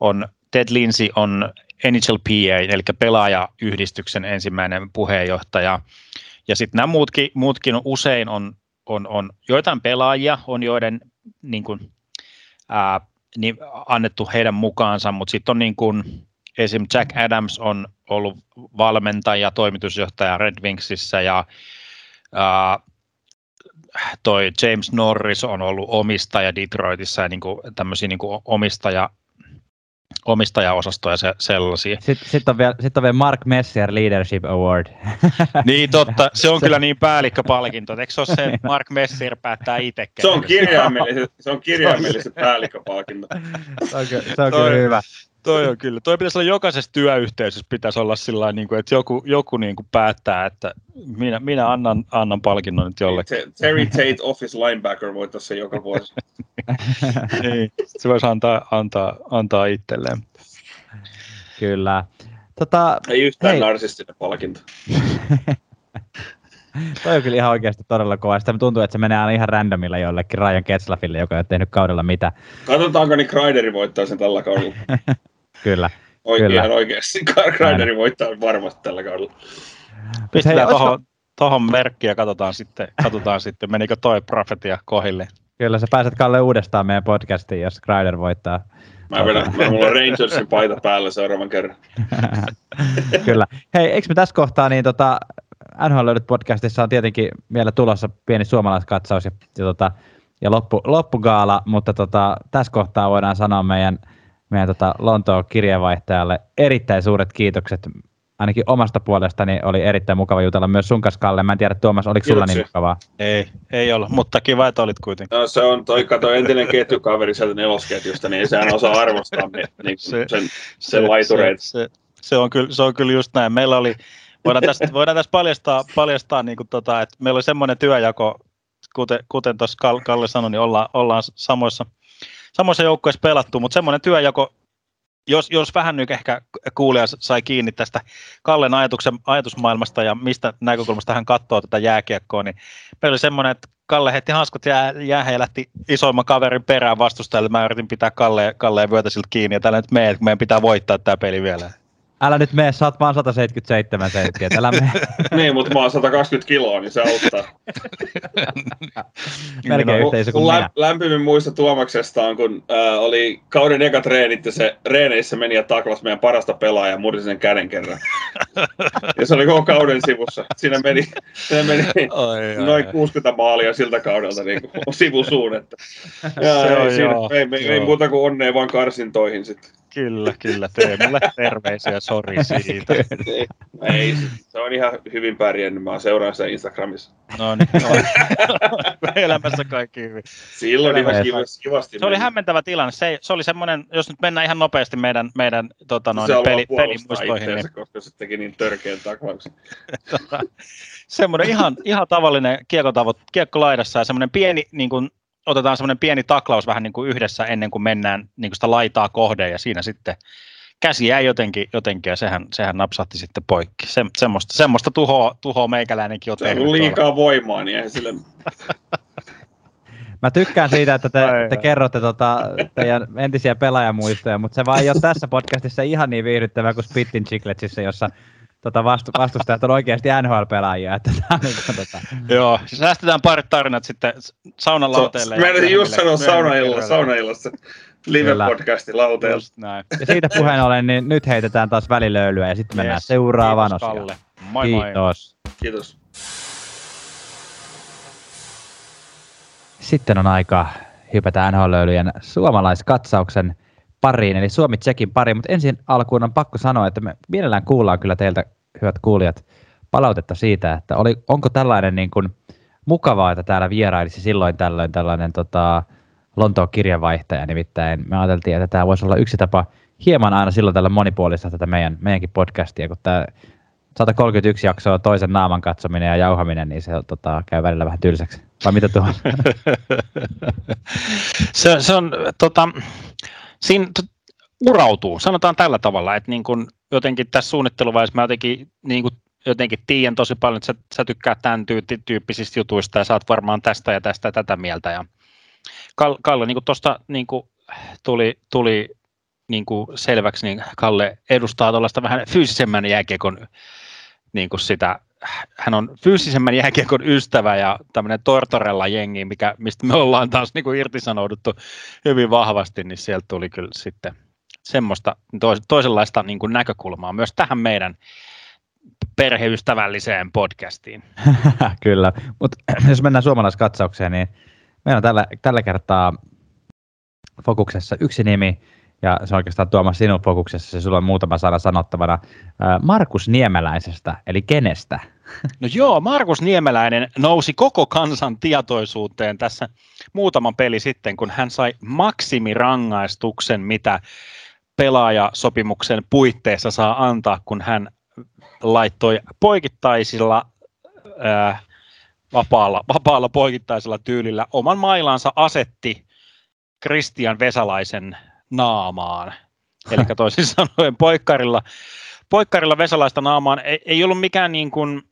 on Ted Lindsay on NHLPA, eli pelaajayhdistyksen ensimmäinen puheenjohtaja, ja sitten nämä muutkin, muutkin on, usein on, on, on joitain pelaajia, on joiden niin kuin, ää, niin annettu heidän mukaansa, mutta sitten on niin kuin, esim. Jack Adams on ollut valmentaja, toimitusjohtaja Red Wingsissä ja ää, toi James Norris on ollut omistaja Detroitissa ja niin kuin, tämmöisiä niin kuin omistaja omistajaosastoja ja se, sellaisia. Sitten, sitten, on vielä, sitten on vielä Mark Messier Leadership Award. niin totta, se on kyllä niin päällikköpalkinto. Eikö se ole se, Mark Messier päättää itse? Se on kirjaimellisesti, se on kirjaimellisesti päällikköpalkinto. se on, se on kyllä hyvä. Toi on kyllä. Toi pitäisi olla jokaisessa työyhteisössä pitäisi olla sillä niin kuin, että joku, joku niin kuin päättää, että minä, minä annan, annan palkinnon nyt jollekin. Terry Tate Office Linebacker voittaisi se joka vuosi. niin, se voisi antaa, antaa, antaa itselleen. Kyllä. Tota, Ei yhtään hei. narsistinen palkinto. Toi on kyllä ihan oikeasti todella kova. Sitä tuntuu, että se menee aina ihan randomilla jollekin Ryan Ketslafille, joka ei ole tehnyt kaudella mitä. Katsotaanko, niin Kreideri voittaa sen tällä kaudella. kyllä. Oikein, kyllä. Ihan oikeasti. Kreideri voittaa varmasti tällä kaudella. Pistetään tuohon, tohon merkkiä ja katsotaan sitten, katsotaan sitten, menikö toi profetia kohille. Kyllä, sä pääset Kalle uudestaan meidän podcastiin, jos Kreider voittaa. Mä vedän, mä, mulla on Rangersin paita päällä seuraavan kerran. Kyllä. Hei, eikö me tässä kohtaa, niin tota, NHL löydyt podcastissa on tietenkin vielä tulossa pieni suomalaiskatsaus ja, ja, tota, ja loppu, loppugaala, mutta tota, tässä kohtaa voidaan sanoa meidän, meidän tota Lontoon kirjeenvaihtajalle erittäin suuret kiitokset. Ainakin omasta puolestani oli erittäin mukava jutella myös sun kanssa, Kalle. Mä en tiedä, Tuomas, oliko sulla niin mukavaa? Ei, ei ollut, mutta kiva, että olit kuitenkin. No, se on toi, kato, entinen ketjukaveri sieltä nelosketjusta, niin sehän osaa arvostaa niin, niin se, sen, sen se, laitureet. Se, se, se, on kyllä, se on kyllä just näin. Meillä oli voidaan tässä, voidaan tässä paljastaa, paljastaa niin kuin tota, että meillä oli semmoinen työjako, kuten, kuten tuossa Kalle sanoi, niin ollaan, ollaan samoissa, samoissa joukkueissa pelattu, mutta semmoinen työjako, jos, jos vähän nyt ehkä kuulija sai kiinni tästä Kallen ajatuksen, ajatusmaailmasta ja mistä näkökulmasta hän katsoo tätä jääkiekkoa, niin meillä oli semmoinen, että Kalle heitti hanskut jää, jäähän ja lähti isoimman kaverin perään vastustajalle. Mä yritin pitää Kalle, Kalleen vyötä siltä kiinni ja tällä nyt kun meidän pitää voittaa tämä peli vielä. Älä nyt mene, sä oot vaan 177 senttiä, älä mene. niin, mutta mä oon 120 kiloa, niin se auttaa. Melkein yhteisö kuin lä- Lämpimin muista Tuomaksesta on, kun äh, oli kauden eka treenit ja se reeneissä meni ja taklas meidän parasta pelaajaa ja sen käden kerran. ja se oli koko kauden sivussa. Siinä meni, siinä meni oi, noin oi, 60 maalia siltä kaudelta niin kuin sivusuun. Että. Ja, ei, siinä, ei, ei, ei, muuta kuin onnea vaan karsintoihin sitten. Kyllä, kyllä. Teemulle terveisiä, sori siitä. Ei, ei, se on ihan hyvin pärjännyt. Mä seuraan sitä Instagramissa. No niin, no. elämässä kaikki hyvin. Silloin ihan kivasti. kivasti Se oli hämmentävä tilanne. Se, se oli semmoinen, jos nyt mennään ihan nopeasti meidän, meidän tota, noin, se peli, pelimuistoihin, niin itseensä, koska se teki niin törkeän taklauksen. tota, semmoinen ihan, ihan tavallinen kiekkotavot, kiekko laidassa ja semmoinen pieni, niin kuin, otetaan semmoinen pieni taklaus vähän niin kuin yhdessä ennen kuin mennään niin kuin sitä laitaa kohden ja siinä sitten käsi jäi jotenkin, jotenkin ja sehän, sehän napsahti sitten poikki. Se, semmoista, semmoista tuhoa, tuhoa meikäläinenkin Se on tehnyt. ollut tuolla. liikaa voimaa, niin eihän sille... Mä tykkään siitä, että te, te kerrotte tota, teidän entisiä pelaajamuistoja, mutta se vaan ei ole tässä podcastissa ihan niin viihdyttävää kuin Spittin Chicletsissä, jossa tota vastu, vastustajat on oikeasti NHL-pelaajia. Että on niin kuin, tota, Joo, säästetään parit tarinat sitten saunan lauteelle. Mä en just sanoa saunaillassa, saunaillassa. Live-podcasti lauteella. Ja siitä puheen ollen, niin nyt heitetään taas välilöylyä ja sitten mennään Yes. seuraavaan Kiitos, osioon. Kalle. Moi moi. Kiitos. Kiitos. Sitten on aika hypätä NHL-löylyjen suomalaiskatsauksen pariin, eli Suomi Tsekin pariin, mutta ensin alkuun on pakko sanoa, että me mielellään kuullaan kyllä teiltä, hyvät kuulijat, palautetta siitä, että oli, onko tällainen niin kuin mukavaa, että täällä vierailisi silloin tällöin tällainen tota, Lontoon kirjanvaihtaja, nimittäin me ajateltiin, että tämä voisi olla yksi tapa hieman aina silloin tällä monipuolista tätä meidän, meidänkin podcastia, kun tämä 131 jaksoa toisen naaman katsominen ja jauhaminen, niin se tota, käy välillä vähän tylsäksi. Vai mitä tuo on? se, se on, tota, siinä urautuu, sanotaan tällä tavalla, että niin kun jotenkin tässä suunnitteluvaiheessa mä jotenkin, niin kun jotenkin tiedän tosi paljon, että sä, sä tykkää tämän tyy- tyyppisistä jutuista ja sä oot varmaan tästä ja tästä ja tätä mieltä. Ja Kalle, Kalle niin tuosta niin tuli, tuli niin selväksi, niin Kalle edustaa tuollaista vähän fyysisemmän jääkiekon niin kuin sitä, hän on fyysisemmän jääkiekon ystävä ja tämmöinen Tortorella jengi, mikä, mistä me ollaan taas niin kuin irtisanouduttu hyvin vahvasti, niin sieltä tuli kyllä sitten semmoista tois, toisenlaista niin kuin näkökulmaa myös tähän meidän perheystävälliseen podcastiin. Kyllä, mutta jos mennään suomalaiskatsaukseen, niin meillä on tällä, tällä kertaa fokuksessa yksi nimi, ja se on oikeastaan Tuomas sinun fokuksessa, se sulla on muutama sana sanottavana, Markus Niemeläisestä, eli kenestä? No joo, Markus Niemeläinen nousi koko kansan tietoisuuteen tässä muutaman peli sitten, kun hän sai maksimirangaistuksen, mitä pelaajasopimuksen puitteissa saa antaa, kun hän laittoi poikittaisilla ää, vapaalla, vapaalla poikittaisella tyylillä oman mailansa asetti Kristian Vesalaisen naamaan. Eli toisin sanoen poikkarilla, poikkarilla Vesalaista naamaan ei, ei ollut mikään niin kuin,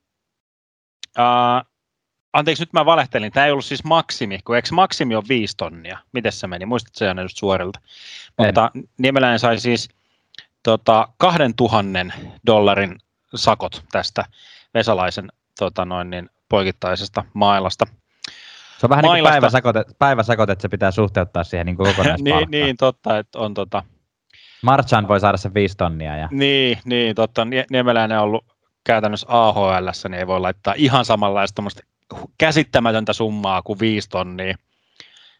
ää, anteeksi nyt mä valehtelin, tämä ei ollut siis maksimi, kun eikö maksimi on viisi tonnia? Miten se meni? Muistatko se just suorilta? En. Mutta Niemeläinen sai siis tota, 2000 dollarin sakot tästä Vesalaisen tota noin, niin, poikittaisesta mailasta. Se on vähän niin kuin Mailasta. päiväsakot, että- päiväsakot, että se pitää suhteuttaa siihen niin kokonaispalkkaan. niin, niin, totta, että on tota, Marchan voi saada sen viisi tonnia. Ja... niin, niin, totta, Nie- Niemeläinen on ollut käytännössä AHL, niin ei voi laittaa ihan samanlaista käsittämätöntä summaa kuin viisi tonnia.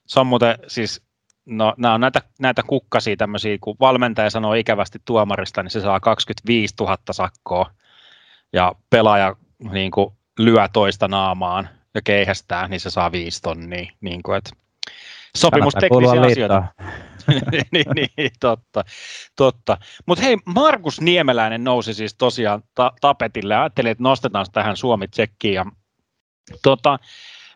Se on muuten siis, no nämä on näitä, näitä kukkasia tämmöisiä, kun valmentaja sanoo ikävästi tuomarista, niin se saa 25 000 sakkoa ja pelaaja niin kuin, lyö toista naamaan ja keihästää, niin se saa viisi tonnia. Niin kuin, että sopimusteknisiä asioita. niin, niin, totta. totta. Mutta hei, Markus Niemeläinen nousi siis tosiaan ta- tapetille. Ajattelin, että nostetaan tähän Suomi-tsekkiin. Ja, tota,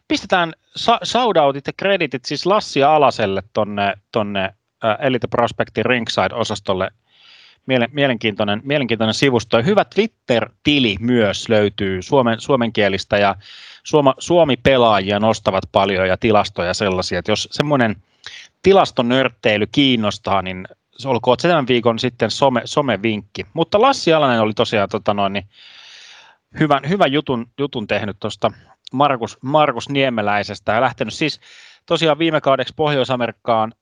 pistetään sa- shoutoutit ja kreditit siis Lassi Alaselle tonne, tonne äh, Elite Prospectin Ringside-osastolle. Mielen, mielenkiintoinen, mielenkiintoinen sivusto. Ja hyvä Twitter-tili myös löytyy suomen, suomenkielistä ja Suoma, Suomi-pelaajia nostavat paljon ja tilastoja sellaisia, että jos semmoinen tilastonörttely kiinnostaa, niin se olkoon tämän viikon sitten some, somevinkki. Mutta Lassi Alanen oli tosiaan tota noin, niin hyvän, hyvän jutun, jutun tehnyt tuosta Markus, Markus Niemeläisestä ja lähtenyt siis tosiaan viime kaudeksi Pohjois-Amerikkaan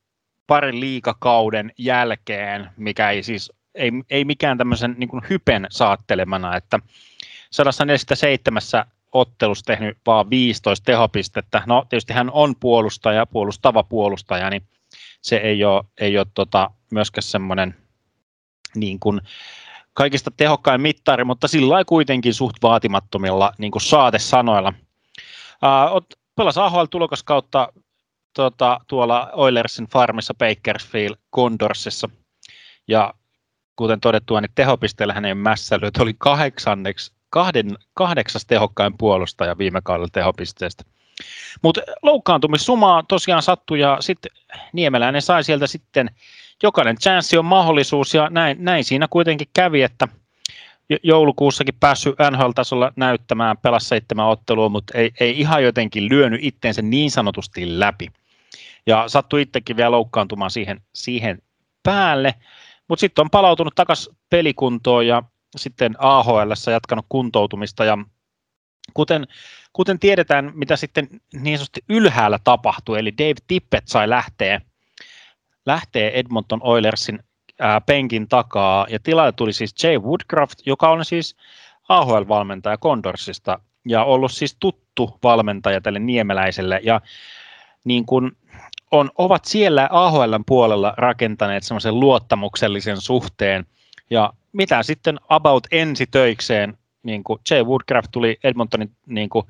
parin liikakauden jälkeen, mikä ei siis ei, ei mikään tämmöisen niin kuin hypen saattelemana, että 147 ottelussa tehnyt vaan 15 tehopistettä. No tietysti hän on puolustaja, puolustava puolustaja, niin se ei ole, ei ole tota, myöskään semmoinen niin kuin kaikista tehokkain mittari, mutta sillä kuitenkin suht vaatimattomilla niin kuin saatesanoilla. Uh, pelasi AHL tulokaskautta tuota, tuolla Oilersin farmissa Bakersfield Condorsissa. Ja kuten todettua, niin tehopisteellä hänen mässäilyt oli kahdeksanneksi, kahden, kahdeksas tehokkain puolustaja viime kaudella tehopisteestä. Mutta loukkaantumissumaa tosiaan sattui ja sitten Niemeläinen sai sieltä sitten jokainen chanssi on mahdollisuus ja näin, näin siinä kuitenkin kävi, että joulukuussakin päässyt NHL-tasolla näyttämään, pelasi seitsemän ottelua, mutta ei, ei ihan jotenkin lyönyt itteensä niin sanotusti läpi. Ja sattui itsekin vielä loukkaantumaan siihen, siihen päälle, mutta sitten on palautunut takaisin pelikuntoon ja sitten AHL jatkanut kuntoutumista ja kuten, kuten tiedetään, mitä sitten niin sanotusti ylhäällä tapahtui, eli Dave Tippett sai lähteä, lähteä Edmonton Oilersin ää, penkin takaa, ja tilalle tuli siis Jay Woodcraft, joka on siis AHL-valmentaja Condorsista, ja ollut siis tuttu valmentaja tälle niemeläiselle, ja niin kuin on, ovat siellä AHL puolella rakentaneet semmoisen luottamuksellisen suhteen, ja mitä sitten about ensi töikseen, niin kuin Jay Woodcraft tuli Edmontonin niin kuin,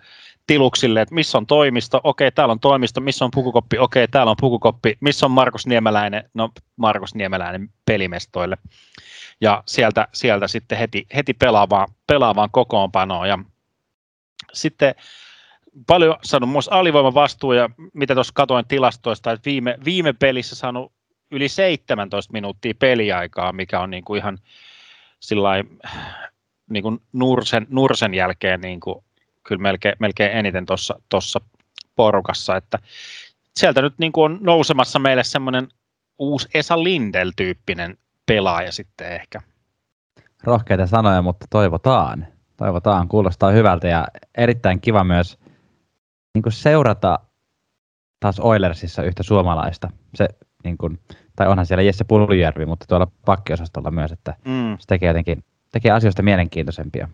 tiluksille, että missä on toimisto, okei, täällä on toimisto, missä on pukukoppi, okei, täällä on pukukoppi, missä on Markus Niemeläinen, no Markus Niemeläinen pelimestoille. Ja sieltä, sieltä sitten heti, heti pelaavaan, pelaavaan kokoonpanoon. Ja sitten paljon saanut myös alivoiman vastuu, ja mitä tuossa katoin tilastoista, että viime, viime pelissä saanut yli 17 minuuttia peliaikaa, mikä on niin kuin ihan sillä niin kuin Nursen, Nursen jälkeen niin kuin kyllä melkein, melkein eniten tuossa porukassa, että sieltä nyt niin kuin on nousemassa meille semmoinen uusi Esa Lindel-tyyppinen pelaaja sitten ehkä. Rohkeita sanoja, mutta toivotaan. Toivotaan, kuulostaa hyvältä ja erittäin kiva myös niin kuin seurata taas Oilersissa yhtä suomalaista. Se, niin kuin, tai onhan siellä Jesse Puljärvi, mutta tuolla pakkiosastolla myös, että mm. se tekee jotenkin tekee asioista mielenkiintoisempia.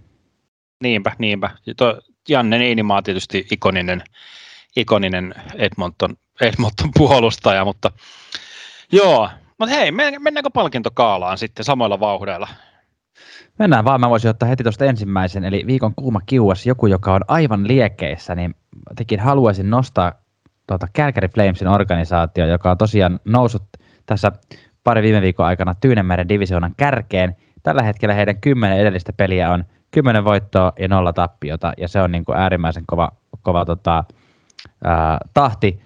Niinpä, niinpä. Tuo Janne Niinimaa tietysti ikoninen, ikoninen Edmonton, Edmonton puolustaja, mutta joo. Mutta hei, mennäänkö palkintokaalaan sitten samoilla vauhdeilla? Mennään vaan, mä voisin ottaa heti tuosta ensimmäisen, eli viikon kuuma kiuas, joku, joka on aivan liekkeissä, niin tekin haluaisin nostaa tuota Calgary Flamesin organisaatio, joka on tosiaan noussut tässä pari viime viikon aikana Tyynemeren divisioonan kärkeen. Tällä hetkellä heidän kymmenen edellistä peliä on 10 voittoa ja nolla tappiota, ja se on niin kuin äärimmäisen kova, kova tota, ää, tahti.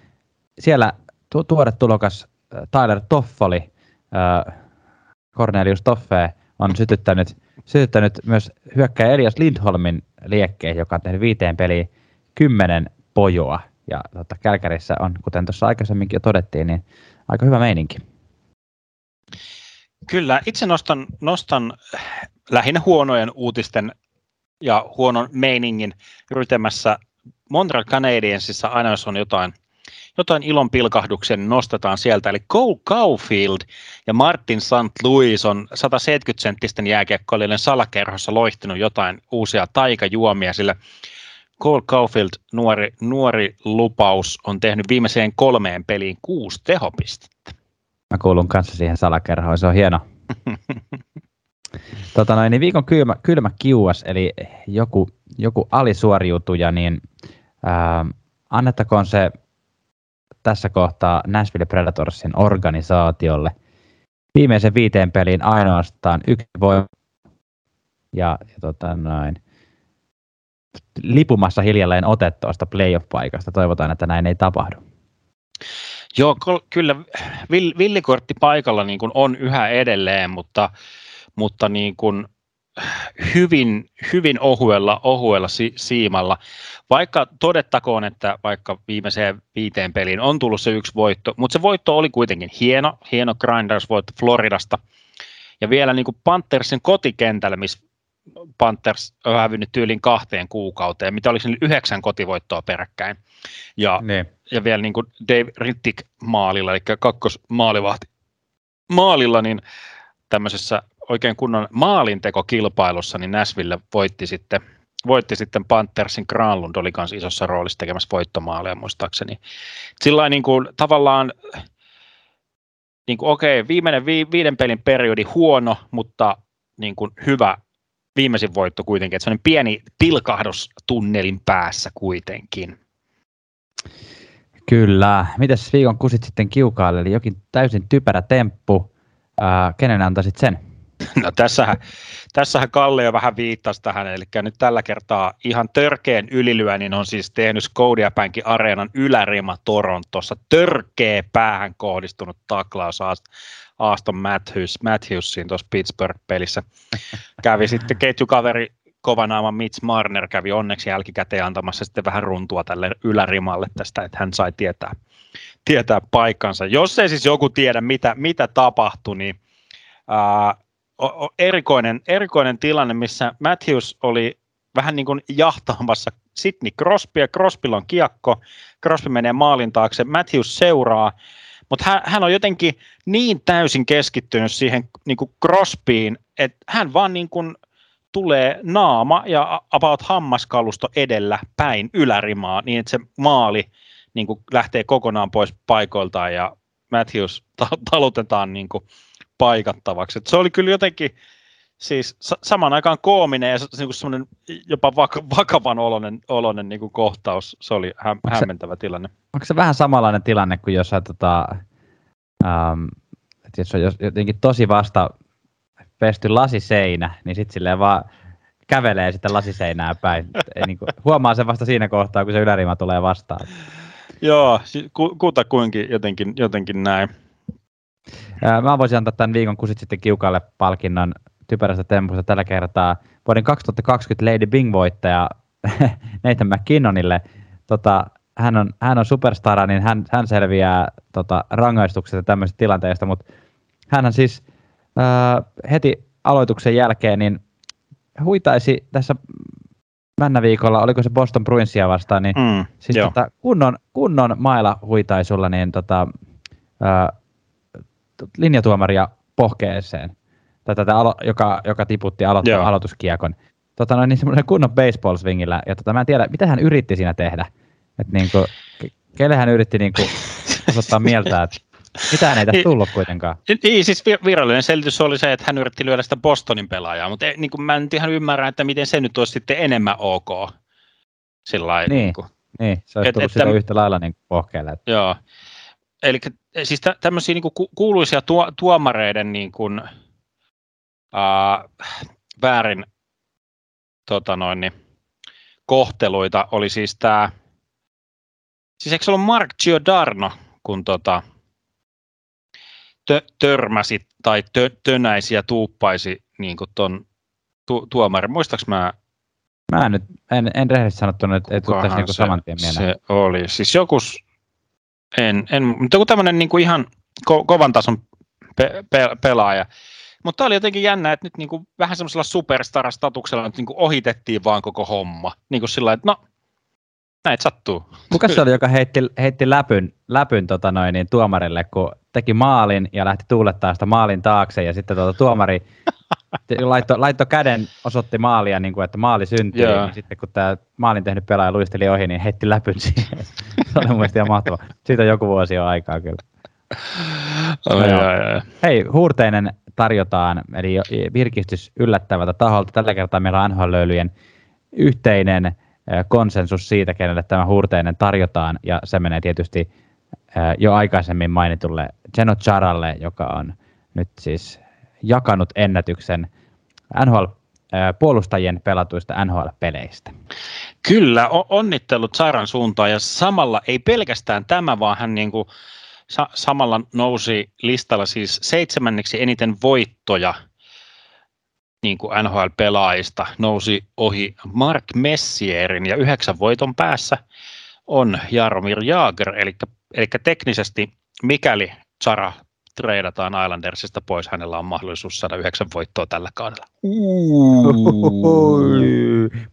Siellä tu- tuore tulokas Tyler Toffoli, ää, Cornelius Toffe, on sytyttänyt, sytyttänyt myös hyökkäjä Elias Lindholmin liekkeen, joka on tehnyt viiteen peliin kymmenen pojoa. Ja tota, Kälkärissä on, kuten tuossa aikaisemminkin jo todettiin, niin aika hyvä meininki. Kyllä, itse nostan, nostan lähinnä huonojen uutisten ja huonon meiningin rytemässä Montreal Canadiensissa aina jos on jotain, jotain ilon pilkahduksia, niin nostetaan sieltä. Eli Cole Caulfield ja Martin St. Louis on 170-senttisten jääkiekkoilijoiden salakerhossa loihtinut jotain uusia taikajuomia, sillä Cole Caulfield, nuori, nuori lupaus, on tehnyt viimeiseen kolmeen peliin kuusi tehopistettä. Mä kuulun kanssa siihen salakerhoon, se on hieno. tota noin, niin viikon kylmä, kylmä kiuas, eli joku, joku alisuoriutuja, niin ää, annettakoon se tässä kohtaa Nashville Predatorsin organisaatiolle. Viimeisen viiteen peliin ainoastaan yksi voi ja, ja tota noin, lipumassa hiljalleen tuosta playoff-paikasta. Toivotaan, että näin ei tapahdu. Joo, kyllä villikortti paikalla niin kuin on yhä edelleen, mutta, mutta niin kuin hyvin, hyvin ohuella, ohuella si- siimalla. Vaikka todettakoon, että vaikka viimeiseen viiteen peliin on tullut se yksi voitto, mutta se voitto oli kuitenkin hieno, hieno Grinders-voitto Floridasta. Ja vielä niin kuin Panthersin kotikentällä, missä Panthers on hävinnyt tyylin kahteen kuukauteen, mitä olisi yhdeksän kotivoittoa peräkkäin. Ja, niin. ja vielä niin kuin Dave Rittik maalilla, eli kakkosmaalivahti maalilla, niin tämmöisessä oikein kunnon maalintekokilpailussa, niin Nashville voitti sitten, voitti sitten Panthersin Granlund oli kanssa isossa roolissa tekemässä voittomaalia muistaakseni. Sillä niin kuin, tavallaan niin kuin, okei, viimeinen vi, viiden pelin periodi huono, mutta niin kuin, hyvä viimeisin voitto kuitenkin, että se on pieni pilkahdus tunnelin päässä kuitenkin. Kyllä. Mitäs viikon kusit sitten kiukaalle? Eli jokin täysin typerä temppu. Ää, kenen antaisit sen? No tässähän, tässähän Kalle jo vähän viittasi tähän, eli nyt tällä kertaa ihan törkeen ylilyönnin on siis tehnyt Scotiabankin areenan ylärima Torontossa. Törkeä päähän kohdistunut taklaus Aston Matthews, Matthewsiin tuossa Pittsburgh-pelissä. Kävi sitten ketjukaveri kovanaama Mitch Marner kävi onneksi jälkikäteen antamassa sitten vähän runtua tälle ylärimalle tästä, että hän sai tietää, tietää paikkansa. Jos ei siis joku tiedä, mitä, mitä tapahtui, niin ää, erikoinen, erikoinen tilanne, missä Matthews oli vähän niin kuin jahtaamassa Sidney Crosby, ja Crosbylla on kiekko, Crosby menee maalin taakse, Matthews seuraa, mutta hän, hän on jotenkin niin täysin keskittynyt siihen niin kuin Crosbyin, että hän vaan niin kuin tulee naama ja about hammaskalusto edellä päin ylärimaa, niin että se maali niin kuin lähtee kokonaan pois paikoiltaan ja Matthews talutetaan niin kuin paikattavaksi. Et se oli kyllä jotenkin siis saman aikaan koominen ja niin semmoinen jopa vak- vakavan oloinen, oloinen niin kuin kohtaus. Se oli hä- onko hämmentävä se, tilanne. Onko se vähän samanlainen tilanne kuin jos, tota, ähm, että jos on jotenkin tosi vasta pesty lasiseinä, niin sitten silleen vaan kävelee sitten lasiseinää päin. Ei, niin kuin, huomaa sen vasta siinä kohtaa, kun se ylärima tulee vastaan. Joo, ku, kuinkin jotenkin, jotenkin näin. Mä voisin antaa tämän viikon kusit sitten kiukalle palkinnon typerästä tempusta tällä kertaa vuoden 2020 Lady Bing-voittaja Nathan McKinnonille. Tota, hän, on, hän on superstara, niin hän, hän selviää tota, rangaistuksesta tämmöisestä tilanteesta, mutta hän siis ää, heti aloituksen jälkeen niin huitaisi tässä männä viikolla, oliko se Boston Bruinsia vastaan, niin mm, siis tota, kunnon, kunnon maila huitaisulla niin tota, ää, linjatuomaria pohkeeseen, tai tätä, joka, joka tiputti alo, aloituskiekon. Tota, noin, niin semmoinen kunnon baseball swingillä, ja tota, mä en tiedä, mitä hän yritti siinä tehdä. Että niin kuin, kelle hän yritti niin kuin, osoittaa mieltä, että mitä ei tästä tullut kuitenkaan. Niin, siis virallinen selitys oli se, että hän yritti lyödä sitä Bostonin pelaajaa, mutta niin kuin mä en ihan ymmärrä, että miten se nyt olisi sitten enemmän ok. Sillä niin, niin, kuin. niin, se olisi et, tullut et, sitä yhtä lailla niin pohkeelle. Joo, eli siis tä, tämmöisiä niin kuin kuuluisia tuo, tuomareiden niin kuin, ää, väärin tota noin, niin, kohteluita oli siis tämä, siis eikö se ollut Mark Giordano, kun tota, tö, törmäsi tai tö, tönäisi ja tuuppaisi niin kuin ton tu, tuomarin. Muistaaks mä? Mä en nyt, en, en rehellisesti sanottuna, että ei tule tässä niin saman tien mieleen. Se oli. Siis joku, en, en, mutta joku tämmöinen niin kuin ihan ko, kovan tason pe, pe, pelaaja. Mutta tämä oli jotenkin jännä, että nyt niin kuin vähän semmoisella superstar-statuksella nyt niin kuin ohitettiin vaan koko homma. Niin kuin sillä että no, näitä sattuu. Kuka se oli, joka heitti, heitti läpyn, läpyn tota noin, niin tuomarille, kun teki maalin ja lähti tuulettaa sitä maalin taakse ja sitten tuota, tuomari laittoi laitto käden, osoitti maalia, niin kuin, että maali syntyy, yeah. niin sitten kun tämä maalin tehnyt pelaaja luisteli ohi, niin heitti läpyn siihen. se oli mun ihan mahtava. Siitä on joku vuosi jo aikaa kyllä. Oh, no, joo, joo. Hei, huurteinen tarjotaan, eli virkistys yllättävältä taholta. Tällä kertaa meillä on nhl yhteinen konsensus siitä, kenelle tämä huurteinen tarjotaan, ja se menee tietysti jo aikaisemmin mainitulle Geno Charalle, joka on nyt siis jakanut ennätyksen NHL puolustajien pelatuista NHL-peleistä. Kyllä, onnittelut Saran suuntaan ja samalla ei pelkästään tämä, vaan hän niin kuin sa- samalla nousi listalla siis seitsemänneksi eniten voittoja niin kuin NHL-pelaajista, nousi ohi Mark Messierin ja yhdeksän voiton päässä on Jaromir Jaager, eli, eli teknisesti mikäli Sara treidataan Islandersista pois, hänellä on mahdollisuus saada yhdeksän voittoa tällä kaudella.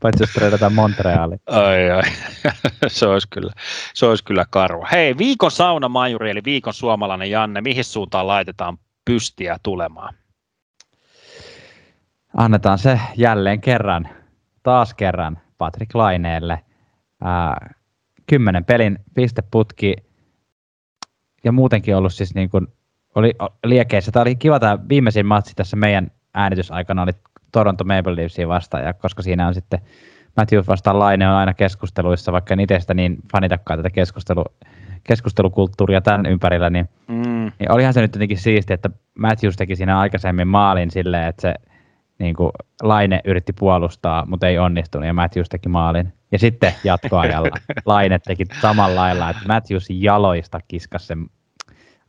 Paitsi jos treidataan Montreali. Ai, ai. se, olisi kyllä, se olisi kyllä karua. Hei, viikon saunamajuri, eli viikon suomalainen Janne, mihin suuntaan laitetaan pystiä tulemaan? Annetaan se jälleen kerran, taas kerran Patrick Laineelle. Ää, kymmenen pelin pisteputki ja muutenkin ollut siis niin kuin oli liekeissä. Tämä oli kiva tämä viimeisin matsi tässä meidän äänitysaikana oli Toronto Maple Leafsia vastaan, ja koska siinä on sitten Matthews vastaan Laine on aina keskusteluissa, vaikka en itse sitä niin fanitakaan tätä keskustelu, keskustelukulttuuria tämän ympärillä, niin, mm. niin olihan se nyt jotenkin siistiä, että Matthews teki siinä aikaisemmin maalin silleen, että se niin kuin Laine yritti puolustaa, mutta ei onnistunut, ja Matthews teki maalin. Ja sitten jatkoajalla Laine teki samalla lailla, että Matthews jaloista kiskasi sen,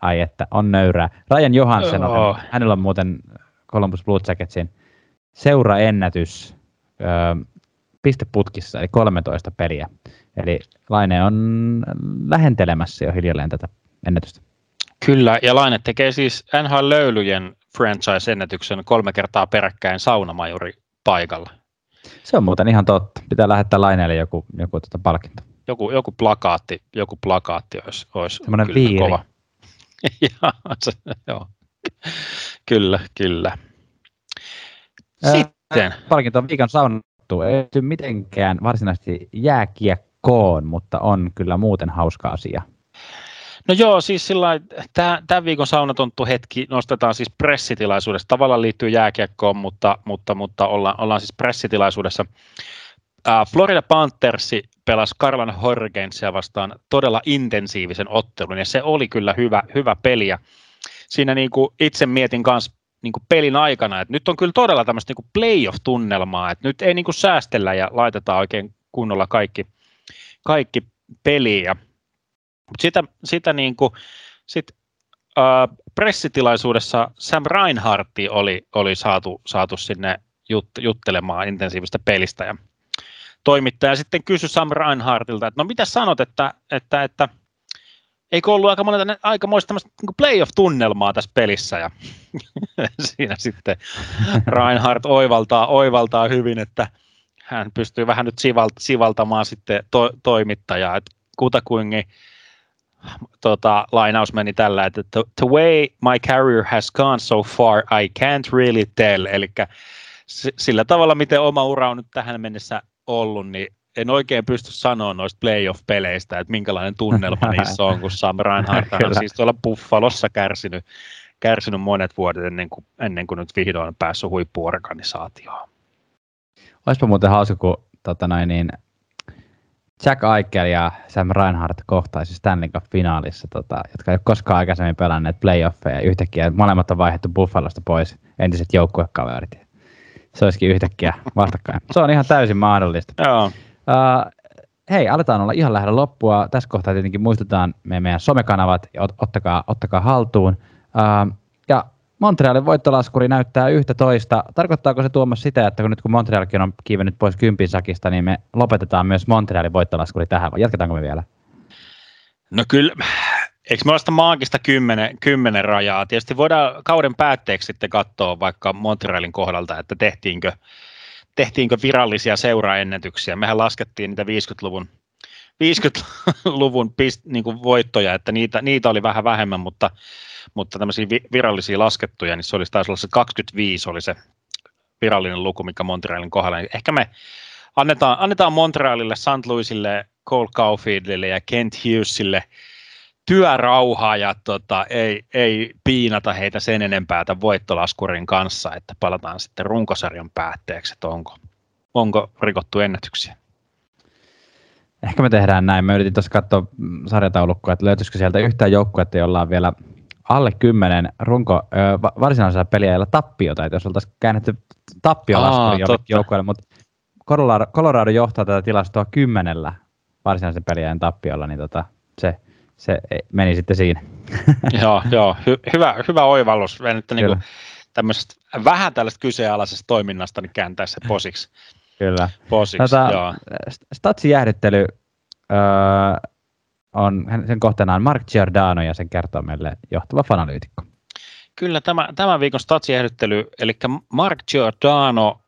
ai että on nöyrää. Ryan Johansson, oh. hänellä on muuten Columbus Blue Jacketsin seuraennätys öö, pisteputkissa, eli 13 peliä. Eli Laine on lähentelemässä jo hiljalleen tätä ennätystä. Kyllä, ja Laine tekee siis NHL-löylyjen franchise-ennätyksen kolme kertaa peräkkäin saunamajuri paikalla. Se on muuten ihan totta. Pitää lähettää Laineelle joku, joku tuota palkinto. Joku, joku plakaatti, joku plakaatti olisi, olisi Semmoinen kyllä viiri. kova. ja, se, joo. Kyllä, kyllä. Sitten. Palkinto on viikon saunattu. Ei mitenkään varsinaisesti jääkiekkoon, mutta on kyllä muuten hauska asia. No joo, siis sillä tämän viikon saunatonttu hetki nostetaan siis pressitilaisuudessa. Tavallaan liittyy jääkiekkoon, mutta, mutta, mutta ollaan, ollaan siis pressitilaisuudessa. Florida Panthersi pelasi Karlan Horgensia vastaan todella intensiivisen ottelun, ja se oli kyllä hyvä, hyvä peli. Ja siinä niin kuin itse mietin myös niin kuin pelin aikana, että nyt on kyllä todella tämmöistä niin playoff-tunnelmaa, että nyt ei niin kuin säästellä ja laitetaan oikein kunnolla kaikki, kaikki peliä. Mutta sitä, sitä niin kuin, sit, äh, pressitilaisuudessa Sam Reinhardti oli, oli saatu, saatu sinne jut, juttelemaan intensiivistä pelistä ja toimittaja. Sitten kysyi Sam Reinhardtilta, että no mitä sanot, että, että, että eikö ollut aika monta, aikamoista niin playoff-tunnelmaa tässä pelissä? Ja siinä sitten Reinhardt oivaltaa, oivaltaa hyvin, että hän pystyy vähän nyt sivaltamaan sitten to, toimittajaa, että kutakuinkin tota, lainaus meni tällä, että the, the way my career has gone so far, I can't really tell, eli sillä tavalla, miten oma ura on nyt tähän mennessä ollut, niin en oikein pysty sanoa noista playoff-peleistä, että minkälainen tunnelma niissä on, kun Sam Reinhardt on siis tuolla Buffalossa kärsinyt, kärsinyt monet vuodet ennen kuin, ennen kuin nyt vihdoin on päässyt huippuorganisaatioon. Olisipa muuten hauska, kun tota noin, niin Jack Eichel ja Sam Reinhardt kohtaisi Stanley Cup-finaalissa, tota, jotka ei ole koskaan aikaisemmin pelanneet playoffeja. Yhtäkkiä molemmat on vaihdettu Buffalosta pois, entiset joukkuekaverit. Se olisikin yhtäkkiä vastakkain. Se on ihan täysin mahdollista. Joo. Uh, hei, aletaan olla ihan lähellä loppua. Tässä kohtaa tietenkin muistutaan meidän somekanavat ja ottakaa, ottakaa haltuun. Uh, ja Montrealin voittolaskuri näyttää yhtä toista. Tarkoittaako se Tuomas sitä, että kun nyt kun Montrealkin on kiivennyt pois kympin sakista, niin me lopetetaan myös Montrealin voittolaskuri tähän, vai jatketaanko me vielä? No kyllä, eikö me ole sitä maagista kymmenen, kymmenen rajaa? Tietysti voidaan kauden päätteeksi sitten katsoa vaikka Montrealin kohdalta, että tehtiinkö, tehtiinkö virallisia seuraennätyksiä. Mehän laskettiin niitä 50-luvun 50-luvun pist, niin kuin voittoja, että niitä, niitä oli vähän vähemmän, mutta mutta tämmöisiä virallisia laskettuja, niin se olisi taisi olla se 25 oli se virallinen luku, mikä Montrealin kohdalla. Ehkä me annetaan, annetaan Montrealille, St. Louisille, Cole Caulfieldille ja Kent Hughesille työrauhaa ja tota, ei, ei piinata heitä sen enempää tämän voittolaskurin kanssa, että palataan sitten runkosarjan päätteeksi, että onko, onko rikottu ennätyksiä. Ehkä me tehdään näin. Mä yritin tuossa katsoa sarjataulukkoa, että löytyisikö sieltä yhtään joukkuetta, jolla on vielä alle 10 runko ö, varsinaisella peliajalla tappiota, että jos oltaisiin käännetty tappiolaskuri jollekin joukkueelle, mutta Colorado, Colorado johtaa tätä tilastoa kymmenellä varsinaisen peliajan tappiolla, niin tota, se, se meni sitten siinä. joo, joo hy, hyvä, hyvä oivallus. Että niin tämmöisestä vähän tällaista kyseenalaisesta toiminnasta niin kääntää se posiksi. Kyllä. Posiksi, tota, joo. Statsin jäähdyttely, öö, on, sen kohteena on Mark Giordano ja sen kertoo meille johtava fanalyytikko. Kyllä, tämä, tämän viikon statsiehdyttely, eli Mark Giordano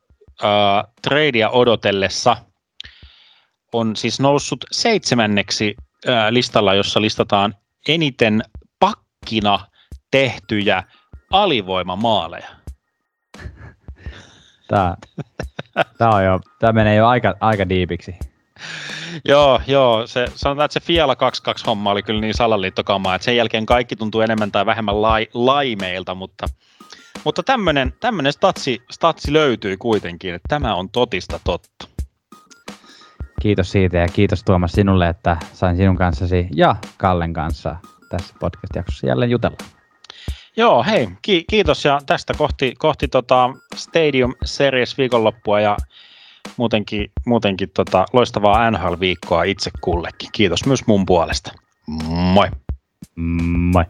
äh, tradea odotellessa on siis noussut seitsemänneksi listalla, jossa listataan eniten pakkina tehtyjä alivoimamaaleja. Tämä, tämä, on jo, tämä menee jo aika, aika diipiksi. joo, joo. Se, sanotaan, että se Fiala 22 homma oli kyllä niin salaliittokamaa, että sen jälkeen kaikki tuntuu enemmän tai vähemmän lai, laimeilta, mutta, mutta tämmöinen, tämmöinen statsi, statsi löytyy kuitenkin, että tämä on totista totta. Kiitos siitä ja kiitos Tuomas sinulle, että sain sinun kanssasi ja Kallen kanssa tässä podcast-jaksossa jälleen jutella. Joo, hei, ki- kiitos ja tästä kohti, kohti tota Stadium Series viikonloppua ja muutenkin, muutenkin tota loistavaa NHL-viikkoa itse kullekin. Kiitos myös mun puolesta. Moi! Moi!